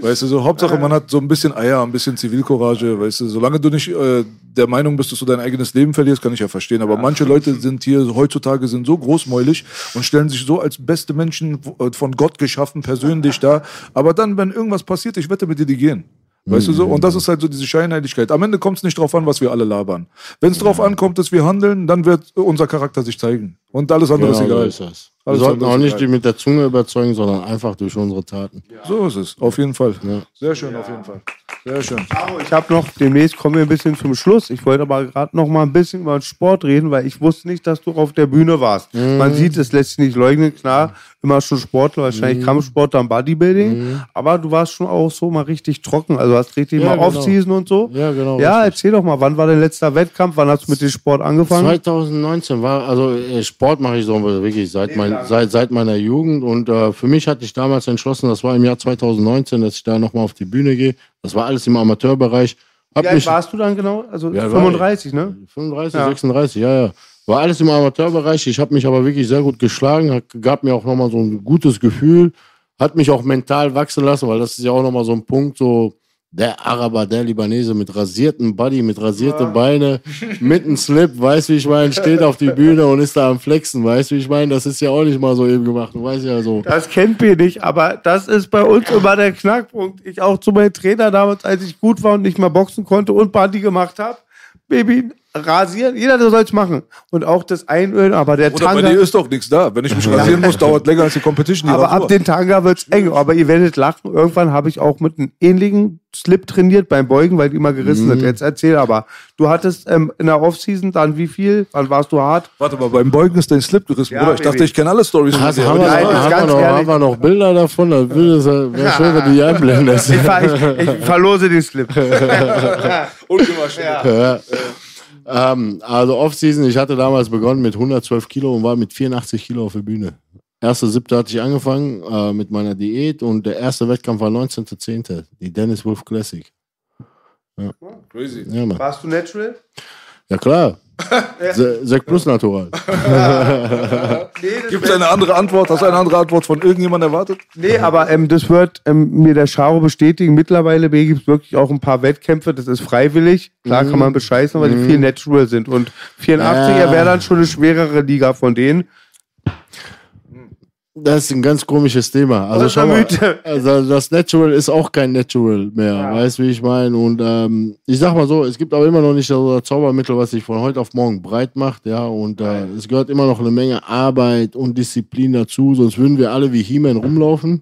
weißt du, so Hauptsache man hat so ein bisschen Eier, ein bisschen Zivilcourage, weißt du, solange du nicht äh, der Meinung bist, dass du dein eigenes Leben verlierst, kann ich ja verstehen, aber manche Leute sind hier heutzutage sind so großmäulig und stellen sich so als beste Menschen äh, von Gott geschaffen persönlich da, aber dann, wenn irgendwas passiert, ich wette mit dir, die gehen. Weißt du so? Und das ist halt so diese Scheinheiligkeit. Am Ende kommt es nicht drauf an, was wir alle labern. Wenn es drauf ankommt, dass wir handeln, dann wird unser Charakter sich zeigen. Und alles andere Genau ist so egal. ist das. Wir sollten auch ist nicht egal. die mit der Zunge überzeugen, sondern einfach durch unsere Taten. So ist es, auf jeden Fall. Ja. Sehr schön, auf jeden Fall. Sehr schön. Ich habe noch, demnächst kommen wir ein bisschen zum Schluss. Ich wollte aber gerade noch mal ein bisschen über den Sport reden, weil ich wusste nicht, dass du auf der Bühne warst. Man sieht, es lässt sich nicht leugnen, klar, immer schon Sportler, wahrscheinlich Kampfsport, dann Bodybuilding, aber du warst schon auch so mal richtig trocken, also hast richtig Ja, mal genau. Off-Season und so. Ja, genau, Ja, richtig. erzähl doch mal, wann war dein letzter Wettkampf, wann hast du mit dem Sport angefangen? 2019 war, also äh, Sport mache ich so wirklich seit, mein, seit, seit meiner Jugend und äh, für mich hatte ich damals entschlossen, das war im Jahr 2019, dass ich da nochmal auf die Bühne gehe. Das war alles im Amateurbereich. Hab Wie alt warst du dann genau? Also Ja, war 35, ne? 35, Ja. 36, ja, ja. War alles im Amateurbereich. Ich habe mich aber wirklich sehr gut geschlagen, hat, gab mir auch nochmal so ein gutes Gefühl, hat mich auch mental wachsen lassen, weil das ist ja auch nochmal so ein Punkt, so der Araber, der Libanese mit rasierten Body, mit rasierte Beine, mit einem Slip, weißt du, wie ich meine, steht auf die Bühne und ist da am Flexen, weißt du, wie ich meine, das ist ja auch nicht mal so eben gemacht, du weißt ja so. Das kennt ihr nicht, aber das ist bei uns immer der Knackpunkt. Ich auch zu meinem Trainer damals, als ich gut war und nicht mehr boxen konnte und Party gemacht habe. Baby, rasieren, jeder soll es machen. Und auch das Einölen, aber der Oder bei Tanga. dir ist doch nichts da. Wenn ich mich rasieren muss, [laughs] dauert länger als die Competition. Die Aber Rasur. ab den Tanga wird's eng. Aber ihr werdet lachen. Irgendwann habe ich auch mit einem ähnlichen Slip trainiert beim Beugen, weil die immer gerissen Mhm. sind. Jetzt erzähl aber. Du hattest ähm, in der Offseason dann wie viel? Wann warst du hart? Warte mal, beim Beugen ist dein Slip gerissen, Ja, Bruder. Ich dachte, ich kenne alle Stories haben, wir, noch, ist haben, wir noch, haben wir noch Bilder davon? Das wäre schön, wenn du die einblendest. Ich, ich, ich verlose den Slip. [laughs] [laughs] Ungewaschen. Ja. Ähm, also Offseason, ich hatte damals begonnen mit 112 Kilo und war mit 84 Kilo auf der Bühne. Erste siebte hatte ich angefangen äh, mit meiner Diät und der erste Wettkampf war 19.10. Die Dennis Wolf Classic. Crazy. Ja. Warst du natural? ja klar. Sek plus natural. [laughs] Gibt es eine andere Antwort? Hast du eine andere Antwort von irgendjemandem erwartet? Nee, aber ähm, das wird ähm, mir der Charo bestätigen. Mittlerweile gibt es wirklich auch ein paar Wettkämpfe, das ist freiwillig. Klar kann man bescheißen, weil die viel natural sind. Und 84 Ja. wäre dann schon eine schwerere Liga von denen. Das ist ein ganz komisches Thema. Also schau mal, also das Natural ist auch kein Natural mehr. Weißt du, wie ich meine? Und ähm, ich sag mal so, es gibt aber immer noch nicht so das Zaubermittel, was sich von heute auf morgen breit macht. Ja, und äh, es gehört immer noch eine Menge Arbeit und Disziplin dazu, sonst würden wir alle wie He-Man rumlaufen.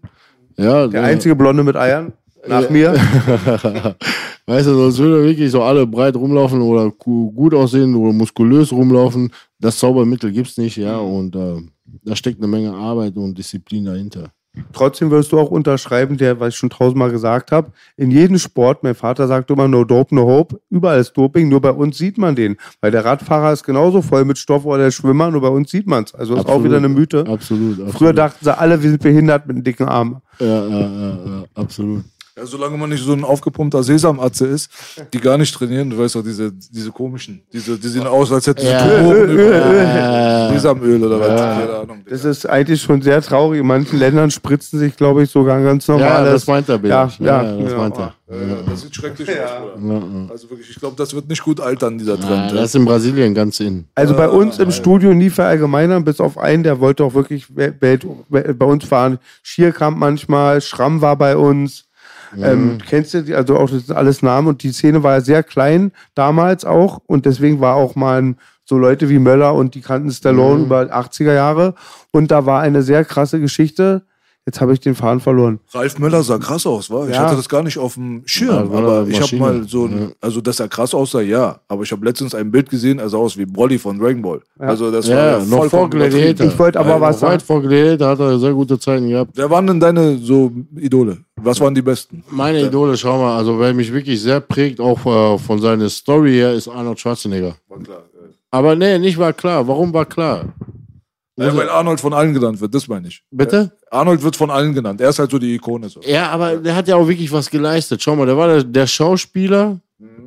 Ja, Der einzige Blonde mit Eiern. Nach mir. [laughs] Weißt du, sonst würden wir wirklich so alle breit rumlaufen oder gu- gut aussehen oder muskulös rumlaufen. Das Zaubermittel gibt's nicht, ja. Und äh, da steckt eine Menge Arbeit und Disziplin dahinter. Trotzdem wirst du auch unterschreiben, der, was ich schon tausendmal gesagt habe, in jedem Sport, mein Vater sagt immer, no dope, no hope, überall ist Doping, nur bei uns sieht man den. Weil der Radfahrer ist genauso voll mit Stoff oder der Schwimmer, nur bei uns sieht man es. Also ist auch wieder eine Mythe. Absolut, absolut. Früher dachten sie alle, wir sind behindert mit einem dicken Arm. Ja, ja, ja, ja, absolut. Ja, solange man nicht so ein aufgepumpter Sesamatze ist, die gar nicht trainieren, du weißt doch, diese, diese komischen, diese, die sehen aus, als hätten sie Ja. Sesamöl oder was, keine Ahnung. Das ist eigentlich schon sehr traurig. In manchen Ländern spritzen sich, glaube ich, sogar ganz normales. Ja, das meint er, Ja, Bela. ja, das ja. meint er. Ja, ja, das sieht schrecklich aus, Bruder. Also wirklich, ich glaube, das wird nicht gut altern, dieser Ja, Trend. das ist in Brasilien ganz in. Also bei uns im Studio nie verallgemeinern, bis auf einen, der wollte auch wirklich bei uns fahren. Schierkamp manchmal, Schramm war bei uns. Ähm, kennst du die? Also auch das sind alles Namen und die Szene war ja sehr klein damals auch und deswegen war auch mal so Leute wie Möller und die kannten Stallone über 80er Jahre und da war eine sehr krasse Geschichte. Jetzt habe ich den Faden verloren. Ralf Möller sah krass aus, war? Ich Ja. hatte das gar nicht auf dem Schirm, Ja, aber ich habe mal so, ein, also dass er krass aussah, ja. Aber ich habe letztens ein Bild gesehen, er sah aus wie Broly von Dragon Ball. Also das war Ja, ja noch vor Gladiator. Ich wollte aber Ja, was sagen. vor Gladiator hat er sehr gute Zeiten gehabt. Wer waren denn deine so Idole? Was waren die besten? Meine Idole, schau mal, also wer mich wirklich sehr prägt, auch äh, von seiner Story her, ist Arnold Schwarzenegger. War klar. Aber nee, nicht war klar. Warum war klar? Ja, weil Arnold von allen genannt wird, das meine ich. Bitte? Arnold wird von allen genannt. Er ist halt so die Ikone. So. Ja, aber der hat ja auch wirklich was geleistet. Schau mal, der war der, der Schauspieler.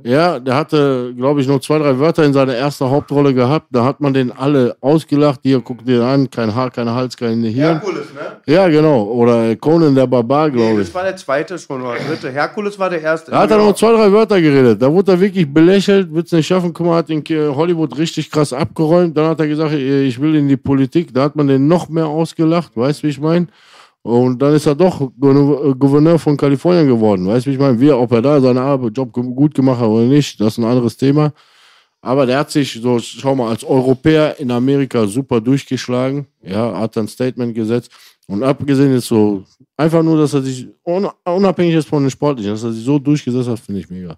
Ja, der hatte, glaube ich, nur zwei, drei Wörter in seiner ersten Hauptrolle gehabt. Da hat man den alle ausgelacht. Hier, guck dir an, kein Haar, kein Hals, kein Hirn. Herkules, ne? Ja, genau. Oder Conan der Barbar, glaube ich. das war der zweite schon oder dritte. Herkules war der erste. Da hat er nur zwei, drei Wörter geredet. Da wurde er wirklich belächelt, wird es nicht schaffen. Guck mal, hat in Hollywood richtig krass abgeräumt. Dann hat er gesagt, ich will in die Politik. Da hat man den noch mehr ausgelacht. Weißt du, wie ich meine? Und dann ist er doch Gouverne- Gouverneur von Kalifornien geworden. Weißt du, wie ich meine? Wie, ob er da seinen Arbeit- Job gut gemacht hat oder nicht, das ist ein anderes Thema. Aber der hat sich so, schau mal, als Europäer in Amerika super durchgeschlagen. Ja, hat ein Statement gesetzt. Und abgesehen ist so, einfach nur, dass er sich, un- unabhängig ist von den Sportlichen, dass er sich so durchgesetzt hat, finde ich mega.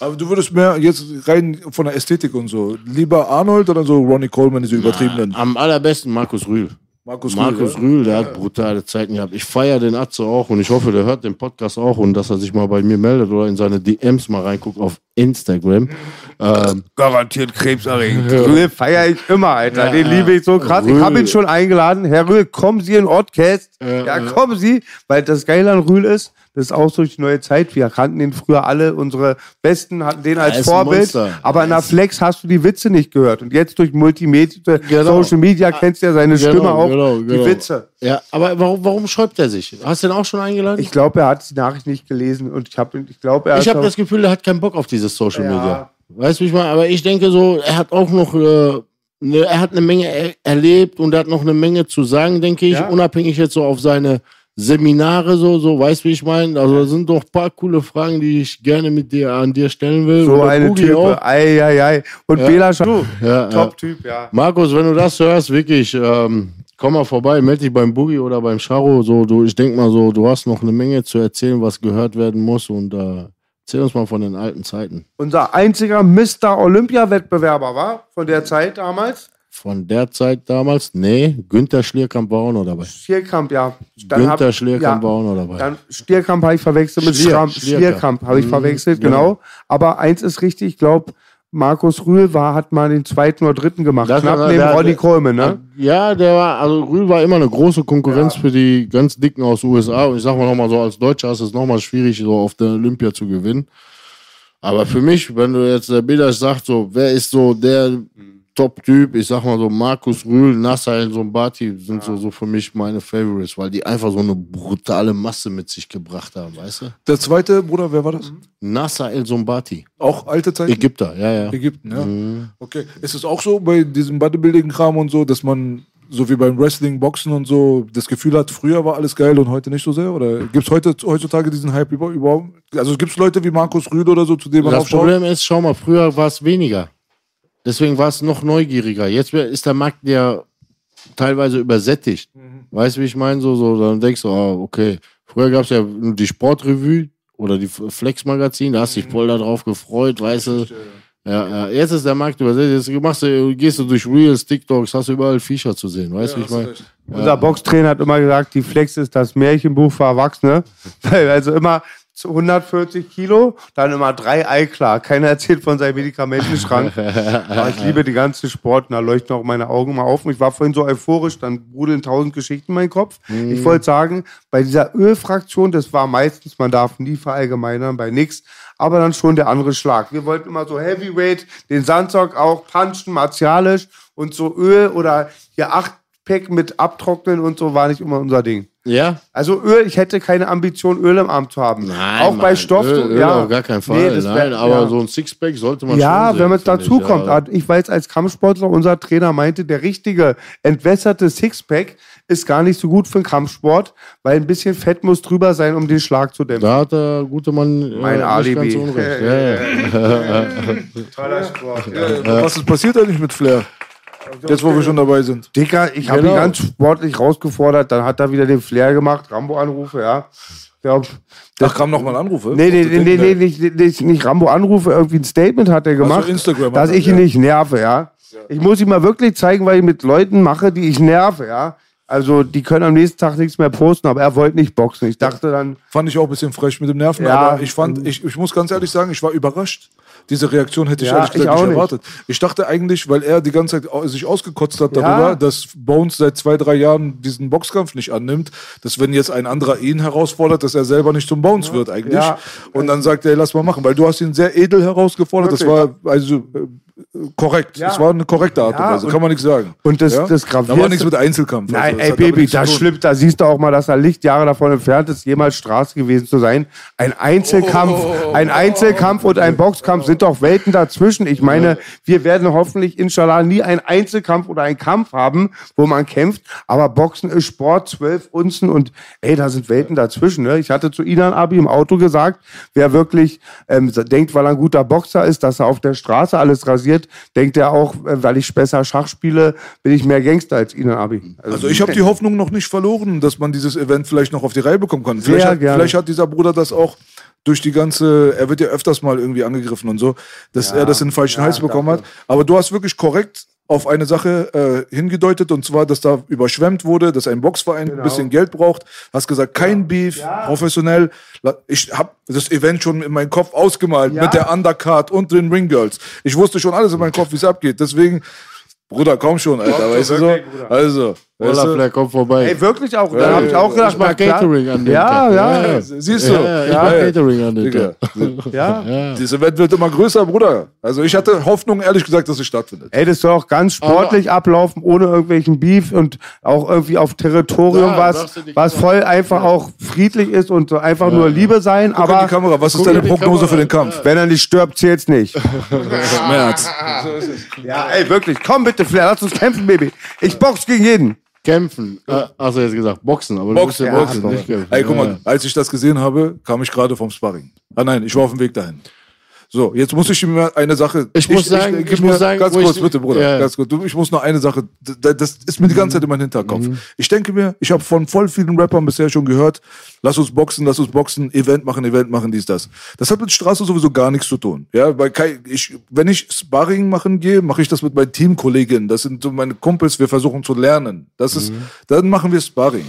Aber du würdest mehr jetzt rein von der Ästhetik und so. Lieber Arnold oder so Ronnie Coleman, diese übertriebenen? Am allerbesten Markus Rühl. Markus Markus Rühl, Rühl, der hat brutale Zeiten gehabt. Ich feiere den Atze auch und ich hoffe, der hört den Podcast auch und dass er sich mal bei mir meldet oder in seine DMs mal reinguckt auf Instagram. Ähm, Garantiert krebserregend. Rühl feiere ich immer, Alter. Den liebe ich so krass. Ich Rühl. habe ihn schon eingeladen. Herr Rühl, kommen Sie in Ortcast. ja, kommen Sie. Weil das Geile an Rühl ist, das ist auch so die neue Zeit. Wir kannten ihn früher alle. Unsere Besten hatten den als Vorbild. Aber in der Flex hast du die Witze nicht gehört. Und jetzt durch Multimedia, Genau. Social Media kennst du ja seine Genau, Stimme auch. genau, Die genau. Witze. ja, aber warum, warum schreibt er sich? Hast du den auch schon eingeladen? Ich glaube, er hat die Nachricht nicht gelesen. Und ich habe ich glaube, er Ich habe das Gefühl, er hat keinen Bock auf dieses Social Ja. Media. Weißt du, wie ich meine? Aber ich denke so, er hat auch noch, äh, ne, er hat eine Menge er erlebt und er hat noch eine Menge zu sagen, denke ich, Ja. unabhängig jetzt so auf seine Seminare so, so, weißt du, wie ich meine? Also da sind doch ein paar coole Fragen, die ich gerne mit dir an dir stellen will. so Und der eine Boogie Type. auch. Ei, ei, ei. Und Ja. Bela Schau, Ja, Top-Typ, ja. Markus, wenn du das hörst, wirklich, ähm, komm mal vorbei, melde dich beim Boogie oder beim Charo. So, du, ich denke mal so, du hast noch eine Menge zu erzählen, was gehört werden muss und äh, erzähl uns mal von den alten Zeiten. unser einziger Mr. Olympia-Wettbewerber war von der Zeit damals. Von der Zeit damals? Nee, Günther Schlierkamp war auch noch dabei. Stierkamp, ja. Günther Schlierkamp ja, war auch noch dabei. Dann Stierkamp habe ich verwechselt mit Schlier-. Schlierkamp. Stierkamp habe ich Mhm, verwechselt, genau. genau. Aber eins ist richtig, ich glaube, Markus Rühl war, hat mal den zweiten oder dritten gemacht. Das Knapp war- neben der- Ronny Coleman, ne? Ja, der war, also Rühl war immer eine große Konkurrenz für die ganz Dicken aus den USA. Und ich sag mal nochmal so, als Deutscher ist es nochmal schwierig, so auf der Olympia zu gewinnen. Aber für mich, wenn du jetzt der Bilder sagt, so, wer ist so der Top-Typ, ich sag mal so, Markus Rühl, Nasser El Sombati sind so, so für mich meine Favorites, weil die einfach so eine brutale Masse mit sich gebracht haben, weißt du? Der zweite Bruder, wer war das? Nasser El Sombati, Auch alte Zeiten? Ägypter, ja, ja. Ägypten, ja. Okay. Ist es auch so bei diesem Bodybuilding-Kram und so, dass man so wie beim Wrestling, Boxen und so das Gefühl hat, früher war alles geil und heute nicht so sehr? Oder gibt es heute, heutzutage diesen Hype über- überhaupt? Also gibt es Leute wie Markus Rühl oder so, zu denen man Das aufschaut? Problem ist, schau mal, früher war es weniger. Deswegen war es noch neugieriger. Jetzt ist der Markt ja teilweise übersättigt. Weißt du, wie ich meine? So, so, dann denkst du, ah, okay. Früher gab es ja nur die Sportrevue oder die Flex-Magazin, da hast du dich voll darauf gefreut, weißt du. Ja, ja, jetzt ist der Markt übersetzt. Jetzt machst du, gehst du durch Reels, TikToks, hast du überall Viecher zu sehen. Weißt du, wie ich meine? Unser Boxtrainer hat immer gesagt, die Flex ist das Märchenbuch für Erwachsene. [laughs] Weil also immer 140 Kilo, dann immer drei Ei klar. Keiner erzählt von seinem Medikamentenschrank. [laughs] Aber ich liebe die ganze Sport und da leuchten auch meine Augen mal auf. Ich war vorhin so euphorisch, dann brudeln tausend Geschichten in meinen Kopf. Ich wollte sagen, bei dieser Ölfraktion, das war meistens, man darf nie verallgemeinern, bei nix, aber dann schon der andere Schlag. Wir wollten immer so Heavyweight, den Sandsock auch punchen, martialisch und so Öl oder hier acht Pack mit abtrocknen und so war nicht immer unser Ding. Ja? Also Öl, ich hätte keine Ambition, Öl im Arm zu haben. Nein, auch bei Mann, Stoff. Öl, Öl ja. auf gar keinen Fall. Nee, das Nein, wär- aber ja. so ein Sixpack sollte man Ja, schon wenn man es sehen, dazu finde kommt. Ja. Ich weiß als Kampfsportler, unser Trainer meinte, der richtige entwässerte Sixpack ist gar nicht so gut für den Kampfsport, weil ein bisschen Fett muss drüber sein, um den Schlag zu dämpfen. Da hat der gute Mann äh, Mein nicht Alibi. ganz unrecht. [laughs] Ja, ja. Toller Sport. Was ist passiert eigentlich mit Flair? Jetzt, wo wir schon dabei sind. Dicker, ich habe Genau. ihn ganz sportlich rausgefordert, dann hat er wieder den Flair gemacht, Rambo-Anrufe, ja. Glaub, Da kamen nochmal Anrufe. Nee, nee, nee, nee, nee nicht, nicht, nicht Rambo-Anrufe, irgendwie ein Statement hat er gemacht, Instagram dass ich ihn ja. nicht nerve, ja. Ich muss ihm mal wirklich zeigen, weil ich mit Leuten mache, die ich nerve, ja. Also die können am nächsten Tag nichts mehr posten, aber er wollte nicht boxen. Ich dachte dann, Fand ich auch ein bisschen frech mit dem Nerven, Ja. aber ich fand, ich, ich muss ganz ehrlich sagen, ich war überrascht. Diese Reaktion hätte ich Ja, ehrlich gesagt nicht nicht. erwartet. Ich dachte eigentlich, weil er die ganze Zeit au- sich ausgekotzt hat Ja. darüber, dass Bones seit zwei, drei Jahren diesen Boxkampf nicht annimmt, dass wenn jetzt ein anderer ihn herausfordert, dass er selber nicht zum Bones wird eigentlich. Ja. Und dann sagt er, lass mal machen, weil du hast ihn sehr edel herausgefordert. Das war also äh, korrekt. Ja. Das war eine korrekte Art und Weise, kann man nichts sagen. und das- ja? das Da war nichts mit Einzelkampf. Nein, Also, ey Baby, das stimmt. Da siehst du auch mal, dass er Lichtjahre davon entfernt ist, jemals Straße gewesen zu sein. Ein Einzelkampf, ein Einzelkampf und ein Boxkampf sind doch Welten dazwischen. Ich meine, wir werden hoffentlich inshallah nie einen Einzelkampf oder einen Kampf haben, wo man kämpft. Aber Boxen ist Sport, zwölf Unzen und ey, da sind Welten dazwischen. Ne? Ich hatte zu Inan Abi im Auto gesagt, wer wirklich ähm, denkt, weil er ein guter Boxer ist, dass er auf der Straße alles rasiert, denkt er auch, äh, weil ich besser Schach spiele, bin ich mehr Gangster als Inan Abi. Also ich habe die Hoffnung noch nicht verloren, dass man dieses Event vielleicht noch auf die Reihe bekommen kann. Vielleicht hat, vielleicht hat dieser Bruder das auch durch die ganze, er wird ja öfters mal irgendwie angegriffen und so, dass er das in den falschen Hals bekommen hat. Aber du hast wirklich korrekt auf eine Sache äh, hingedeutet und zwar, dass da überschwemmt wurde, dass ein Boxverein Genau. ein bisschen Geld braucht. Hast gesagt, kein Beef, professionell. La- Ich habe das Event schon in meinem Kopf ausgemalt mit der Undercard und den Ringgirls. Ich wusste schon alles in meinem Kopf, wie es abgeht. Deswegen, Bruder, komm schon, Alter, weißt du so? Also, weißt Wallah, du? Flair, komm vorbei. Ey, wirklich auch. Da habe ich auch gedacht, ich klar. Catering an dem Ja, Tag. ja. Siehst du? Ja, ich Ja, mach ja. Catering an dem. Tag. [laughs] Ja. Dieses Event wird immer größer, Bruder. Also ich hatte Hoffnung, ehrlich gesagt, dass es stattfindet. Ey, das soll auch ganz sportlich ablaufen, ohne irgendwelchen Beef und auch irgendwie auf Territorium, Ja, was, was voll einfach auch friedlich ist und so einfach nur Liebe sein. Guck in aber die Kamera, was ist deine Prognose Kamera. für den Kampf? wenn er nicht stirbt, zählt's nicht. [laughs] Schmerz. Ja, ey, wirklich. Komm bitte, Flair, lass uns kämpfen, Baby. Ich box gegen jeden. Kämpfen. Äh, du jetzt gesagt, Boxen. Aber Boxen, musst Boxen. ja nicht kämpfen. Ey, guck Ja. mal, als ich das gesehen habe, kam ich gerade vom Sparring. Ah nein, ich war auf dem Weg dahin. So, jetzt muss ich mir eine Sache. Ich muss sagen, ich mir muss sagen, ganz kurz, ich- bitte, Bruder, Ja. ganz kurz. Ich muss noch eine Sache. Das ist mir die ganze Zeit in meinem Hinterkopf. Mhm. Ich denke mir, ich habe von voll vielen Rappern bisher schon gehört, lass uns boxen, lass uns boxen, Event machen, Event machen, dies, das. Das hat mit Straße sowieso gar nichts zu tun. Ja, weil ich, wenn ich Sparring machen gehe, mache ich das mit meinen Teamkollegen. Das sind so meine Kumpels. Wir versuchen zu lernen. Das ist, Mhm. dann machen wir Sparring.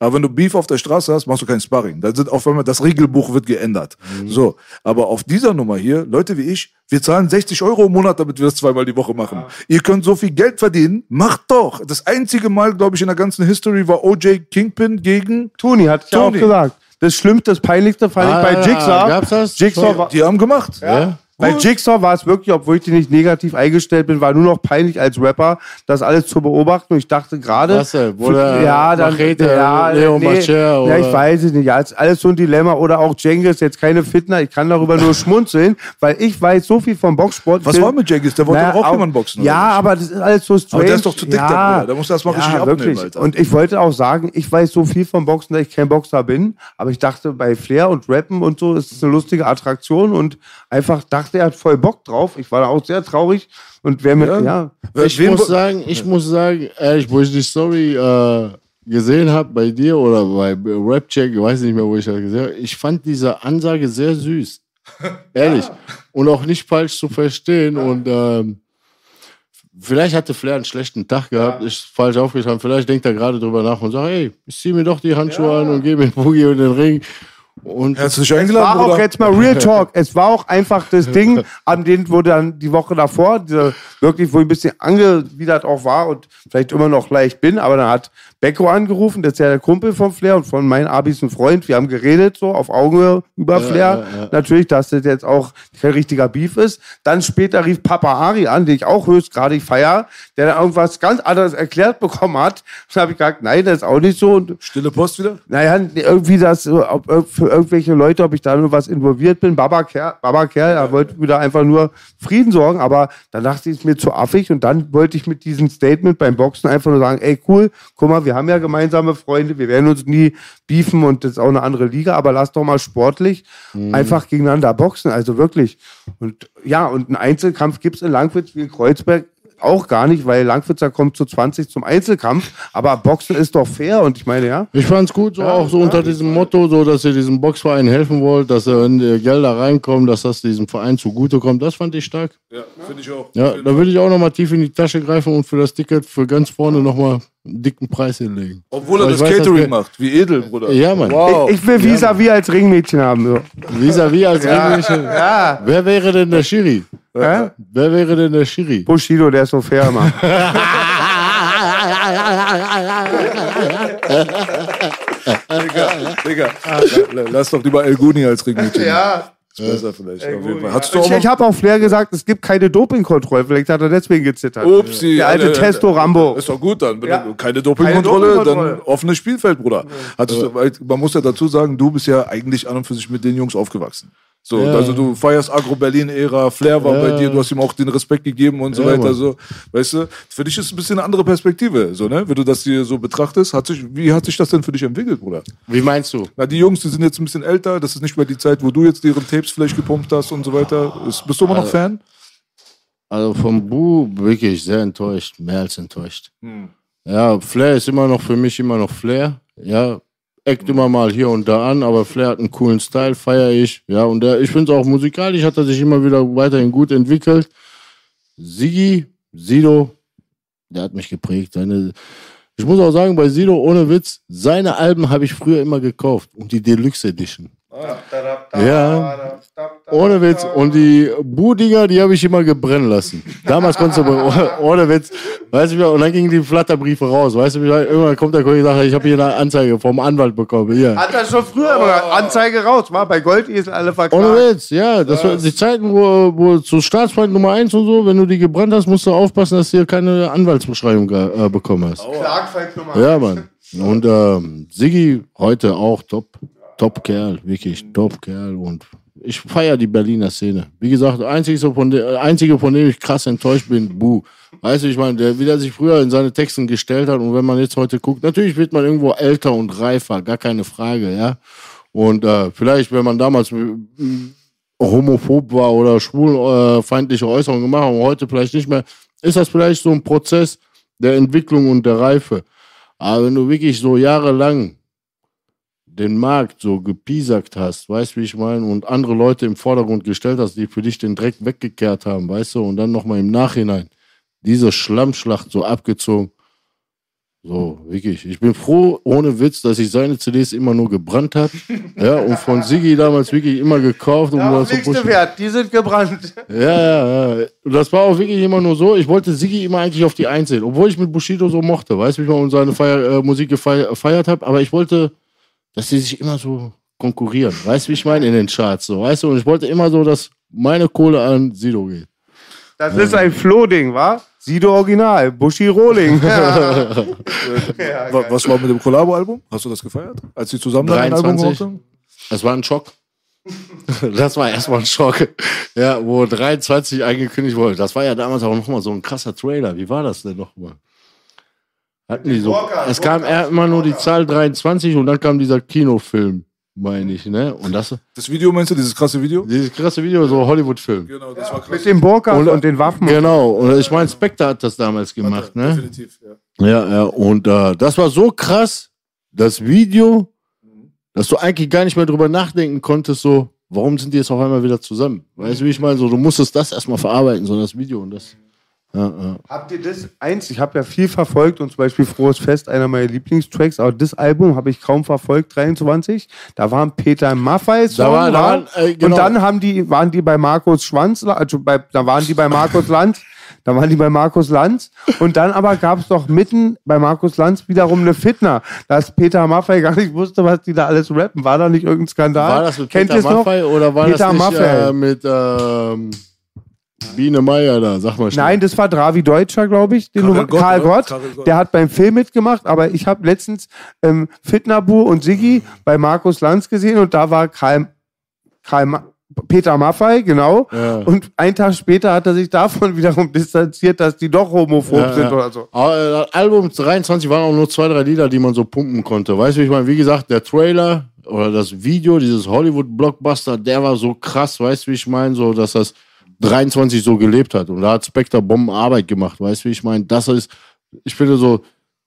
Aber wenn du Beef auf der Straße hast, machst du kein Sparring. Dann sind auf einmal das Regelbuch wird geändert. Mhm. So, aber auf dieser Nummer hier, Leute wie ich, wir zahlen 60 Euro im Monat, damit wir das zweimal die Woche machen. Ihr könnt so viel Geld verdienen, macht doch. Das einzige Mal, glaube ich, in der ganzen History war OJ Kingpin gegen. Toni hat ja auch Toni. gesagt. Das Schlimmste, das Peinlichste fand Ah, ich bei Jigsaw. gab's das? Jigsaw war, Die haben gemacht. Ja? Bei Jigsaw war es wirklich, obwohl ich dir nicht negativ eingestellt bin, war nur noch peinlich als Rapper, das alles zu beobachten. Und ich dachte gerade. Oder ja, dann, Machete, ja, Leo nee, Macher, Ja, oder? ich weiß es nicht. Ja, ist alles so ein Dilemma. Oder auch Jengis, jetzt keine Fitner. Ich kann darüber nur [laughs] schmunzeln, weil ich weiß so viel vom Boxsport. Was war mit Jengis? Der wollte Naja, doch auch jemanden boxen, oder Ja, aber das ist alles so strange. Aber der ist doch zu dick, der Bruder. Der muss das mal richtig abnehmen, Alter. Und ich wollte auch sagen, ich weiß so viel vom Boxen, dass ich kein Boxer bin. Aber ich dachte, bei Flair und Rappen und so ist es eine lustige Attraktion und einfach dachte, er hat voll Bock drauf. Ich war da auch sehr traurig. Und wer mit, Ja. ja. Ich muss sagen, ich muss sagen, ehrlich, wo ich die Story äh, gesehen habe bei dir oder bei Rapcheck, ich weiß nicht mehr, wo ich das gesehen habe, ich fand diese Ansage sehr süß. [laughs] Ehrlich. Und auch nicht falsch zu verstehen. Und ähm, vielleicht hatte Flair einen schlechten Tag gehabt, ist falsch aufgestanden. Vielleicht denkt er gerade drüber nach und sagt, ey, ich zieh mir doch die Handschuhe an und gehe mit Boogie in den Ring. Und Herzlich War eingeladen, auch Bruder. jetzt mal Real Talk. Es war auch einfach das [laughs] Ding, an dem, wo dann die Woche davor, diese, wirklich, wo ich ein bisschen angewidert auch war und vielleicht immer noch leicht bin, aber dann hat Becko angerufen, das ist ja der Kumpel von Flair und von meinem Abis ein Freund. Wir haben geredet, so auf Augenhöhe über Flair. Natürlich, dass das jetzt auch kein richtiger Beef ist. Dann später rief Papa Ari an, den ich auch höchstgradig feier, der dann irgendwas ganz anderes erklärt bekommen hat. Dann habe ich gesagt, nein, das ist auch nicht so. Und Stille Post wieder? naja, irgendwie das, äh, ob, ob für irgendwelche Leute, ob ich da nur was involviert bin. Baba Kerl, Baba Kerl, er wollte wieder einfach nur Frieden sorgen, aber dann dachte ich, es mir zu affig und dann wollte ich mit diesem Statement beim Boxen einfach nur sagen, ey cool, guck mal, wir haben ja gemeinsame Freunde, wir werden uns nie beefen und das ist auch eine andere Liga, aber lass doch mal sportlich einfach gegeneinander boxen, also wirklich. Und ja, und einen Einzelkampf gibt's in Langwitz wie in Kreuzberg auch gar nicht, weil Langwitzer kommt zu 20 zum Einzelkampf, aber Boxen ist doch fair und ich meine, ja. Ich fand's gut, so auch so unter diesem Motto, so dass ihr diesem Boxverein helfen wollt, dass er, wenn die Gelder reinkommen, dass das diesem Verein zugutekommt. Das fand ich stark. Ja, finde ich auch. Ja, da würde ich auch nochmal tief in die Tasche greifen und für das Ticket für ganz vorne nochmal einen dicken Preis hinlegen. Obwohl er das weiß, Catering dass- macht. Wie edel, Bruder. Ja, Mann. Wow. Ich, ich will Visa-Vis als Ringmädchen haben. So. Vis-à-vis als Ringmädchen. Ja. Wer wäre denn der Schiri? Hä? Wer wäre denn der Schiri? Bushido, der ist so fair immer. [laughs] Digga, Digga. La- Lass doch lieber El Guni als Ringmädchen. ja. Ist besser vielleicht. Auf jeden Fall. Hattest du Ich, auch ich habe auch Flair gesagt, es gibt keine Dopingkontrolle. Vielleicht hat er deswegen gezittert. Upsi. Der alte äh, Testo Rambo. Ist doch gut dann. Ja. keine Dopingkontrolle, Dopingkontrolle. dann offenes Spielfeld, Bruder. Hattest du, weil man muss ja dazu sagen, du bist ja eigentlich an und für sich mit den Jungs aufgewachsen. So, Ja. also du feierst Agro-Berlin-Ära, Flair war Ja. bei dir, du hast ihm auch den Respekt gegeben und so Ja, weiter. Mann. So, weißt du, für dich ist es ein bisschen eine andere Perspektive, so, ne? Wenn du das hier so betrachtest, hat sich, wie hat sich das denn für dich entwickelt, Bruder? Wie meinst du? Na, die Jungs, die sind jetzt ein bisschen älter, das ist nicht mehr die Zeit, wo du jetzt deren Tapes vielleicht gepumpt hast und so weiter. Ist, bist du immer noch Fan? Also vom Bu wirklich sehr enttäuscht, mehr als enttäuscht. Hm. Ja, Flair ist immer noch für mich immer noch Flair. Ja, eckt immer mal hier und da an, aber Flair hat einen coolen Style, feiere ich. Ja, und der, ich finde es auch musikalisch hat er sich immer wieder weiterhin gut entwickelt. Sigi, Sido, der hat mich geprägt. Seine, ich muss auch sagen, bei Sido, ohne Witz, seine Alben habe ich früher immer gekauft. Und die Deluxe Edition. Ja, ohne Witz. Und die Bu-Dinger, die habe ich immer gebrennen lassen. Damals konntest du, ohne Witz, weißt du, und dann gingen die Flatterbriefe raus. Weißt du, irgendwann kommt der Kollege und sagt, ich habe hier eine Anzeige vom Anwalt bekommen. Hier. Hat er schon früher immer Anzeige raus, war bei Goldesel alle Ohne verklagt. Witz, ja. Das war die Zeiten, wo, wo zu Staatsfeind Nummer eins und so, wenn du die gebrannt hast, musst du aufpassen, dass du hier keine Anwaltsbeschreibung äh, bekommen hast. Klagfall Nummer Ja, Mann. Und ähm, Siggi heute auch top. Top Kerl, wirklich top Kerl. Und ich feiere die Berliner Szene. Wie gesagt, einzige von, de, einzige, von dem ich krass enttäuscht bin, Bu. Weißt du, ich meine, der, wie der sich früher in seine Texten gestellt hat und wenn man jetzt heute guckt, natürlich wird man irgendwo älter und reifer, gar keine Frage, ja. Und äh, vielleicht, wenn man damals äh, homophob war oder schwulfeindliche Äußerungen gemacht hat und heute vielleicht nicht mehr, ist das vielleicht so ein Prozess der Entwicklung und der Reife. Aber wenn du wirklich so jahrelang den Markt so gepiesackt hast, weißt du, wie ich meine, und andere Leute im Vordergrund gestellt hast, die für dich den Dreck weggekehrt haben, weißt du, und dann nochmal im Nachhinein diese Schlammschlacht so abgezogen. So, wirklich. Ich bin froh, ohne Witz, dass ich seine CDs immer nur gebrannt habe. [laughs] Ja, und von Siggi damals wirklich immer gekauft. Um nächste pushen. Wert, die sind gebrannt. Ja, ja, ja. Und das war auch wirklich immer nur so. Ich wollte Siggi immer eigentlich auf die Eins sehen, obwohl ich mit Bushido so mochte. Weißt du, wie und seine Feier, äh, Musik gefeiert habe. Aber ich wollte, dass die sich immer so konkurrieren. Weißt du, wie ich meine? In den Charts. So, weißt du? Und ich wollte immer so, dass meine Kohle an Sido geht. Das ist ein Floh-Ding, wa? Sido Original, Buschi Rohling. [laughs] Wa- Was war mit dem Collabo-Album? Hast du das gefeiert? Als sie zusammen ein Album 23. gemacht haben? Das war ein Schock. [laughs] Das war erstmal ein Schock. Ja, wo 23 angekündigt wurde. Das war ja damals auch nochmal so ein krasser Trailer. Wie war das denn nochmal? Hatten die so. Es kam eher immer nur die Zahl 23 und dann kam dieser Kinofilm, meine ich, ne? Und das, Das Video meinst du, dieses krasse Video? dieses krasse Video, so Hollywood-Film. Genau, das war krass. Mit dem Burka und, den Waffen. Genau. Und ich meine, Spectre hat das damals gemacht, ne? Definitiv, ja. Ja, ja. Und äh, das war so krass, das Video, dass du eigentlich gar nicht mehr drüber nachdenken konntest, so, warum sind die jetzt auf einmal wieder zusammen? Weißt du, wie ich meine? So, du musstest das erstmal verarbeiten, so das Video und das. Ja, ja. Habt ihr das eins? Ich habe ja viel verfolgt und zum Beispiel Frohes Fest, einer meiner Lieblingstracks, aber das Album habe ich kaum verfolgt, 23. Da waren Peter Maffay Da war- da waren, äh, genau. und dann haben die, waren die bei Markus Schwanz, also bei, da waren die bei Markus Lanz, da waren die bei Markus Lanz und dann aber gab es doch mitten bei Markus Lanz wiederum eine Fitner, dass Peter Maffay gar nicht wusste, was die da alles rappen. War da nicht irgendein Skandal? War das mit Kennt Peter ihr's noch? Maffay oder war Peter das nicht Maffay. äh, mit ähm, Biene Meier da? Sag mal schnell. Nein, das war Dravi Deutscher, glaube ich. Den Karel Nummer- Gott, Karl oder? Gott. Karel Gott. Der hat beim Film mitgemacht, aber ich habe letztens ähm, Fitnabu und Siggi bei Markus Lanz gesehen und da war Karl, Karl Ma Peter Maffei, genau. Ja. Und einen Tag später hat er sich davon [laughs] wiederum distanziert, dass die doch homophob Ja, sind ja. oder so. Aber, äh, das Album 23 waren auch nur zwei, drei Lieder, die man so pumpen konnte. Weißt du, wie ich meine? Wie gesagt, der Trailer oder das Video, dieses Hollywood-Blockbuster, der war so krass, weißt du, wie ich meine? So, dass das 23 so gelebt hat. Und da hat Spectre Bombenarbeit gemacht, weißt du, wie ich meine? Das ist, ich finde so,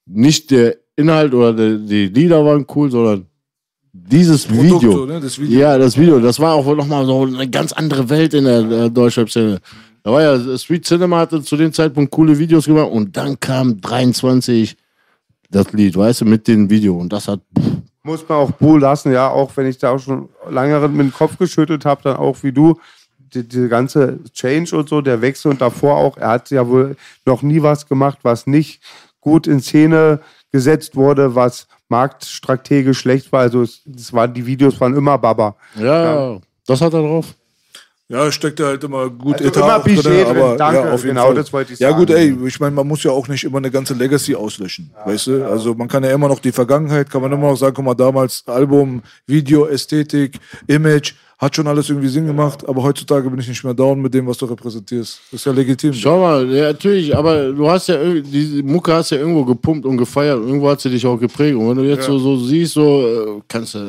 nicht der Inhalt oder die, die Lieder waren cool, sondern dieses Produkt, Video. ne? Das Video. Ja, das Video, das war auch nochmal so eine ganz andere Welt in der, der Deutschrap-Szene. Da war ja, Street Cinema hatte zu dem Zeitpunkt coole Videos gemacht und dann kam 23 das Lied, weißt du, mit dem Video und das hat, pff, Muss man auch Bull lassen, ja, auch wenn ich da auch schon lange mit dem Kopf geschüttelt habe, dann auch wie du, die, die ganze Change und so, der Wechsel und davor auch, er hat ja wohl noch nie was gemacht, was nicht gut in Szene gesetzt wurde, was marktstrategisch schlecht war. Also es, es waren, die Videos waren immer Baba. ja, das hat er drauf. Ja, steckt da halt immer gut Also immer auch Budget drin, aber danke, ja, auf jeden genau, Fall. das wollte ich Ja sagen. gut, ey, ich meine, man muss ja auch nicht immer eine ganze Legacy auslöschen, weißt du? Also man kann ja immer noch die Vergangenheit, kann man immer noch sagen, guck mal, damals Album, Video, Ästhetik, Image, hat schon alles irgendwie Sinn gemacht, aber heutzutage bin ich nicht mehr down mit dem, was du repräsentierst. Das ist ja legitim. Schau mal, ja, natürlich, aber du hast ja diese Mucke hast ja irgendwo gepumpt und gefeiert und irgendwo hat sie dich auch geprägt. Und wenn du jetzt so, so siehst, so äh, kannst du.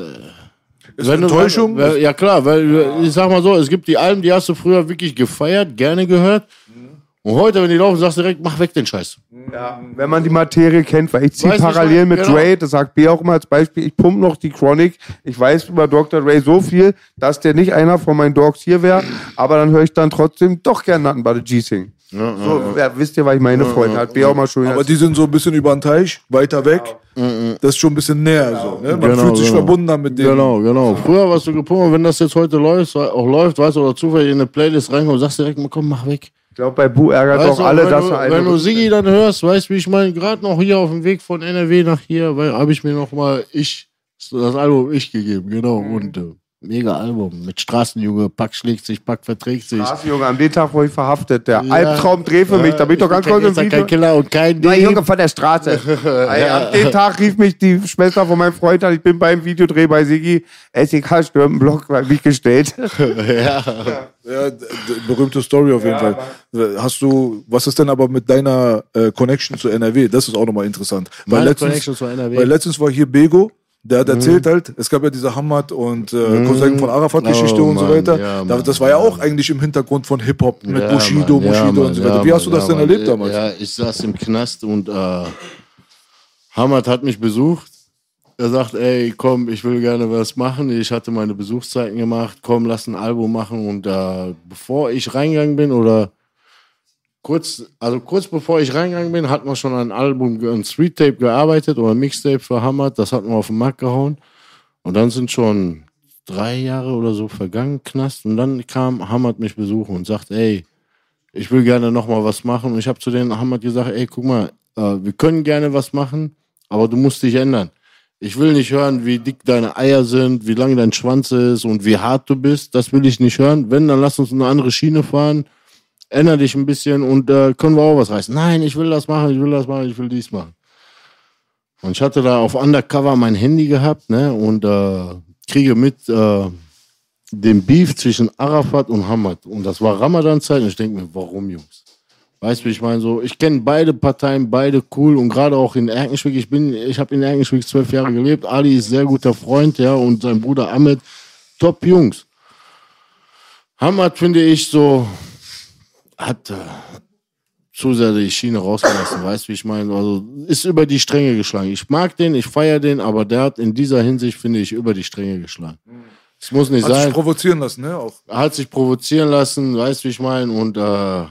Ist Wenn du- Enttäuschung? Weil, ja klar, weil ich sag mal so, es gibt die Alben, die hast du früher wirklich gefeiert, gerne gehört. Und heute, wenn die laufen, sagst du direkt, mach weg den Scheiß. Ja, wenn man die Materie kennt, weil ich ziehe parallel mit genau. Dre, das sagt B auch immer als Beispiel, ich pumpe noch die Chronic. Ich weiß über Dr. Dre so viel, dass der nicht einer von meinen Dogs hier wäre, aber dann höre ich dann trotzdem doch gern Nothing but a G-Sing. so, ja, wisst ihr, was ich meine, Freunde? Hat B auch mal schön Aber die sind so ein bisschen über den Teich, weiter weg. Das ist schon ein bisschen näher. So, ne? Man Genau, fühlt sich genau. verbunden dann mit denen. Genau, genau. Früher warst du gepumpt, und wenn das jetzt heute läuft, auch läuft, weißt du, oder zufällig in eine Playlist reinkommt, sagst du direkt, komm, mach weg. Ich glaube, bei Bu ärgert Weißt doch du, alle, dass du, er eine. wenn du Sigi dann hörst, weißt du, wie ich meine, gerade noch hier auf dem Weg von NRW nach hier, habe ich mir noch mal ich, das Album Ich gegeben, genau. Mhm. Und äh, mega Album mit Straßenjunge, Pack schlägt sich, Pack verträgt sich. Straße, Junge, an dem Tag wurde ich verhaftet. Der Ja. Albtraumdreh für mich. Da bin ich doch ganz kurz im ja kein Video. Killer und kein Nein. Junge, von der Straße. [laughs] Ey, An dem Tag rief mich die Schwester von meinem Freund an. Ich bin beim Videodreh bei Sigi. SEK Stürmenblock bei mich gestellt. [laughs] Ja, d- berühmte Story auf jeden Fall. Hast du, was ist denn aber mit deiner äh, Connection zu NRW? Das ist auch nochmal interessant. Weil Meine letztens, Connection zu NRW. weil letztens war hier Bego, der hat erzählt halt, es gab ja diese Hamad und äh, Cousin von Arafat-Geschichte Oh, und so weiter. ja, Mann, das war ja auch eigentlich im Hintergrund von Hip-Hop mit Ja, Bushido, Mann, Bushido ja, und so weiter. Wie hast du das denn Mann. erlebt damals? Ja, ich saß im Knast und äh, Hamad hat mich besucht. Er sagt, ey, komm, ich will gerne was machen. Ich hatte meine Besuchszeiten gemacht. Komm, lass ein Album machen. Und äh, bevor ich reingegangen bin oder kurz, also kurz bevor ich reingegangen bin, hat man schon ein Album, ein Street Tape gearbeitet oder ein Mixtape Hamad. Das hat man auf den Markt gehauen. Und dann sind schon drei Jahre oder so vergangen, Knast. Und dann kam Hamad mich besuchen und sagt, ey, ich will gerne noch mal was machen. Und ich habe zu denen Hamad gesagt, ey, guck mal, äh, wir können gerne was machen, aber du musst dich ändern. Ich will nicht hören, wie dick deine Eier sind, wie lang dein Schwanz ist und wie hart du bist. Das will ich nicht hören. Wenn, dann lass uns eine andere Schiene fahren. Änder dich ein bisschen und äh, können wir auch was reißen. Nein, ich will das machen, ich will das machen, ich will dies machen. Und ich hatte da auf Undercover mein Handy gehabt, ne, und äh, kriege mit äh, dem Beef zwischen Arafat und Hamad. Und das war Ramadan-Zeit und ich denke mir, warum, Jungs? Weißt du, ich meine? So, ich kenne beide Parteien, beide cool und gerade auch in Erkenschwick. Ich bin, ich habe in Erkenschwick zwölf Jahre gelebt. Ali ist sehr guter Freund, ja, und sein Bruder Ahmed, top Jungs. Hamad finde ich so, hat äh, zu sehr die Schiene rausgelassen, [clears throat] weißt du, wie ich meine? Also ist über die Stränge geschlagen. Ich mag den, ich feiere den, aber der hat in dieser Hinsicht, finde ich, über die Stränge geschlagen. Es muss nicht Hat sich sein. provozieren lassen, ne? Auch. Hat sich provozieren lassen, weißt du, wie ich meine? Und äh,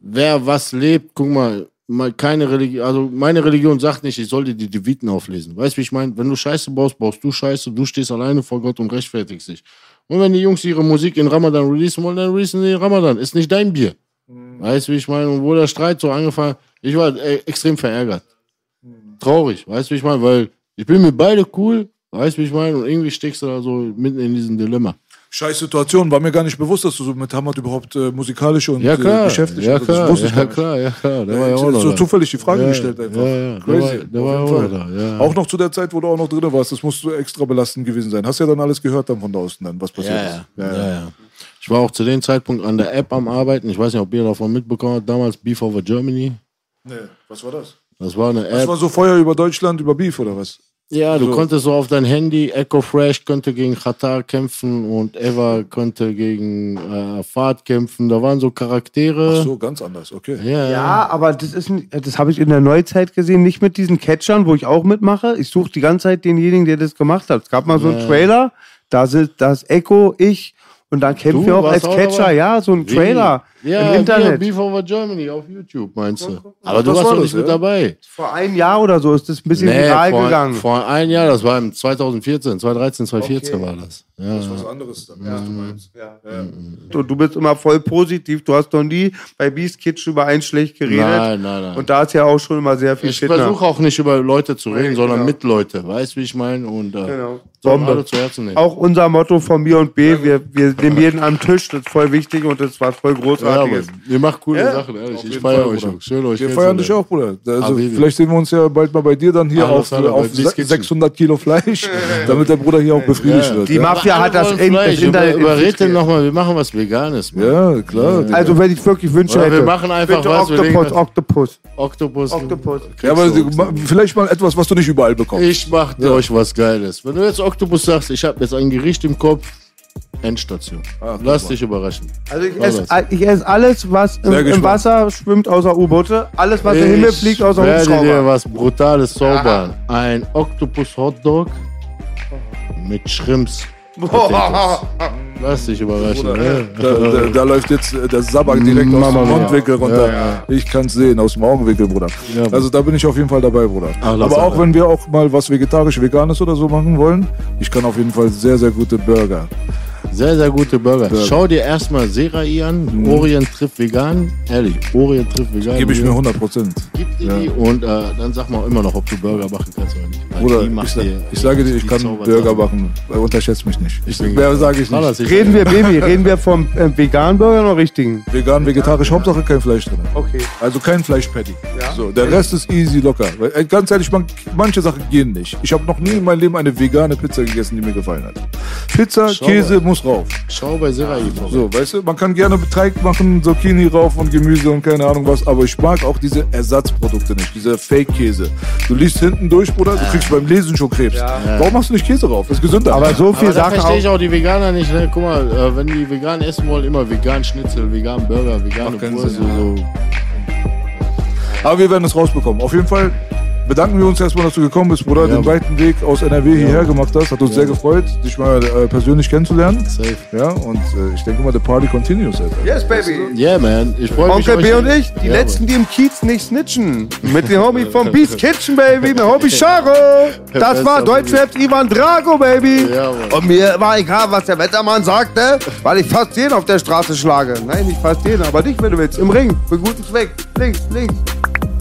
wer was lebt, guck mal, mal keine Religion, also meine Religion sagt nicht, ich sollte die Deviten auflesen. Weißt du, wie ich meine? Wenn du Scheiße baust, baust du Scheiße, du stehst alleine vor Gott und rechtfertigst dich. Und wenn die Jungs ihre Musik in Ramadan releasen wollen, dann releasen sie in Ramadan. Ist nicht dein Bier. Weißt du, wie ich meine? Und wo der Streit so angefangen ich war äh, extrem verärgert. Traurig, weißt du, wie ich meine? Weil ich bin mit beide cool, weißt du, wie ich meine? Und irgendwie steckst du da so mitten in diesem Dilemma. Scheiß Situation, war mir gar nicht bewusst, dass du so mit Hamad überhaupt äh, musikalisch und Ja, klar. äh, beschäftigt ja, bist. klar. Das wusste ich ja, gar nicht. klar, ja, klar. Der Ja, war ja auch so da. zufällig die Frage ja, gestellt einfach. Ja, ja. Der Crazy. war, der war auch da. Ja. Auch noch zu der Zeit, wo du auch noch drin warst, das musst du extra belastend gewesen sein. Hast ja dann alles gehört dann von da außen dann, was passiert ja, ist. ja. Ja, ja. Ich war auch zu dem Zeitpunkt an der App am Arbeiten. Ich weiß nicht, ob ihr davon mitbekommen habt. Damals Beef Over Germany. Nee, was war das? Das war eine Das App. war so Feuer über Deutschland, über Beef oder was? Ja, du So. konntest so auf dein Handy, Echo Fresh könnte gegen Qatar kämpfen und Eva könnte gegen äh, Fahrt kämpfen. Da waren so Charaktere. Ach so, ganz anders, okay. Ja, Ja, aber das ist, ein- das habe ich in der Neuzeit gesehen, nicht mit diesen Catchern, wo ich auch mitmache. Ich suche die ganze Zeit denjenigen, der das gemacht hat. Es gab mal so einen Ja. Trailer, da sind das Echo, ich und dann kämpfen wir auch als Catcher, ja, so ein Wie? Trailer Ja, im Internet. Beef Over Germany auf YouTube, meinst du? Aber du warst war doch das, nicht mit ja? dabei. Vor einem Jahr oder so ist das ein bisschen Nee, viral vor, gegangen. vor ein Jahr, das war im 2014, 2013, 2014 war das. Ja. Das ist was anderes dann, was du meinst. Du, du bist immer voll positiv. Du hast noch nie bei Beast Kitchen über einen schlecht geredet. Nein, nein, nein. Und da ist ja auch schon immer sehr viel ich nach. versuche auch nicht über Leute zu reden, sondern genau. mit Leute. Weißt du, wie ich meine? Und äh, Genau. Bombe. alle zu Herzen nehmen. Auch unser Motto von mir und B, wir, wir nehmen jeden am Tisch, das ist voll wichtig und das war voll ja, aber großartiges. ihr macht coole Ja? Sachen, ehrlich. Auf Ich feiere euch auch. Schön, euch Wir feiern dich auch, Bruder. Also, Habibi. vielleicht sehen wir uns ja bald mal bei dir dann hier Alles auf, auf Beast Kitchen. 600 Kilo Fleisch, [laughs] damit der Bruder hier auch befriedigt Ja. wird. Die ja? Mafia hat das, in, das. Internet. Über, überred den nochmal, wir machen was Veganes. Mann. ja, klar. Also, wenn ich wirklich Wünsche Oder hätte. wir machen einfach bitte was, Oktopus, das- Oktopus, Oktopus. Oktopus. ja, aber vielleicht mal etwas, was du nicht überall bekommst. Ich mach dir euch was Geiles. Wenn du jetzt Oktopus sagst, ich habe jetzt ein Gericht im Kopf, Endstation. Guck Lass dich überraschen. Also, ich esse, ich esse alles, was im, im. Wasser schwimmt, außer U-Boote. Alles, was im Himmel fliegt, außer werde dir was Brutales zaubern. Ein Oktopus Hotdog mit Shrimps. Potatoes. Lass dich überraschen. Bruder, ne? [laughs] da, da, da läuft jetzt äh, der Sabak direkt aus Mama dem mia. Mundwinkel runter. Ja, Ich kann es sehen, aus dem Augenwinkel, Bruder. Ja, also da bin ich auf jeden Fall dabei, Bruder. Ach, Aber auch aber. wenn wir auch mal was vegetarisch, veganes oder so machen wollen, ich kann auf jeden Fall sehr, sehr gute Burger. Sehr, sehr gute Burger. Burger. Schau dir erstmal Serai an. Orient trifft vegan. Ehrlich, Orient trifft vegan. Gebe ich mir 100 Prozent. Gib dir die und äh, dann sag mal immer noch, ob du Burger machen kannst oder nicht. Weil Bruder, ich, dir ich sage dir, ich kann. Burger machen. Unterschätzt mich nicht. Ich Wer sage ich Lass nicht. dich Reden wir, Baby, reden wir vom äh, veganen Burger oder richtigen? Vegan, vegetarisch, Hauptsache kein Fleisch drin. Okay. Also kein Fleischpatty. So, der Rest ist easy locker. Weil, äh, ganz ehrlich, man, manche Sachen gehen nicht. Ich habe noch nie in meinem Leben eine vegane Pizza gegessen, die mir gefallen hat. Pizza, Schau Käse muss rauf. Schau bei Serai vorbei. So, weißt du, man kann gerne Teig machen, Zucchini rauf und Gemüse und keine Ahnung was, aber ich mag auch diese Ersatzprodukte nicht, diese Fake-Käse. Du liest hinten durch, Bruder, du kriegst beim Lesen schon Krebs. Warum machst du nicht Käse rauf? Das ist gesünder. Aber so viel Aber da Sachen verstehe ich auch. auch die Veganer nicht. Ne? Guck mal, äh, wenn die vegan essen wollen, immer vegan Schnitzel, vegan Burger, keinen Wurst. So, so. Aber wir werden es rausbekommen. Auf jeden Fall bedanken wir uns erstmal, dass du gekommen bist, Bruder. Ja, Den weiten Weg aus NRW hierher gemacht hast. Hat uns sehr gefreut, dich mal äh, persönlich kennenzulernen. Safe. Ja, und äh, ich denke mal, the party continues, Alter. Yes, baby. Yeah, man. Ich freue mich. Onkel B und ich, die Ja, letzten, die im Kiez nicht snitchen. Mit dem Homie vom Beast Kitchen, Baby, mit Homie Charo. Das war Deutschraps Ivan Drago, Baby. Ja. Und mir war egal, was der Wettermann sagte, weil ich fast jeden auf der Straße schlage. Nein, nicht fast jeden, aber dich, wenn du willst. Im Ring, für guten Zweck. Links, links.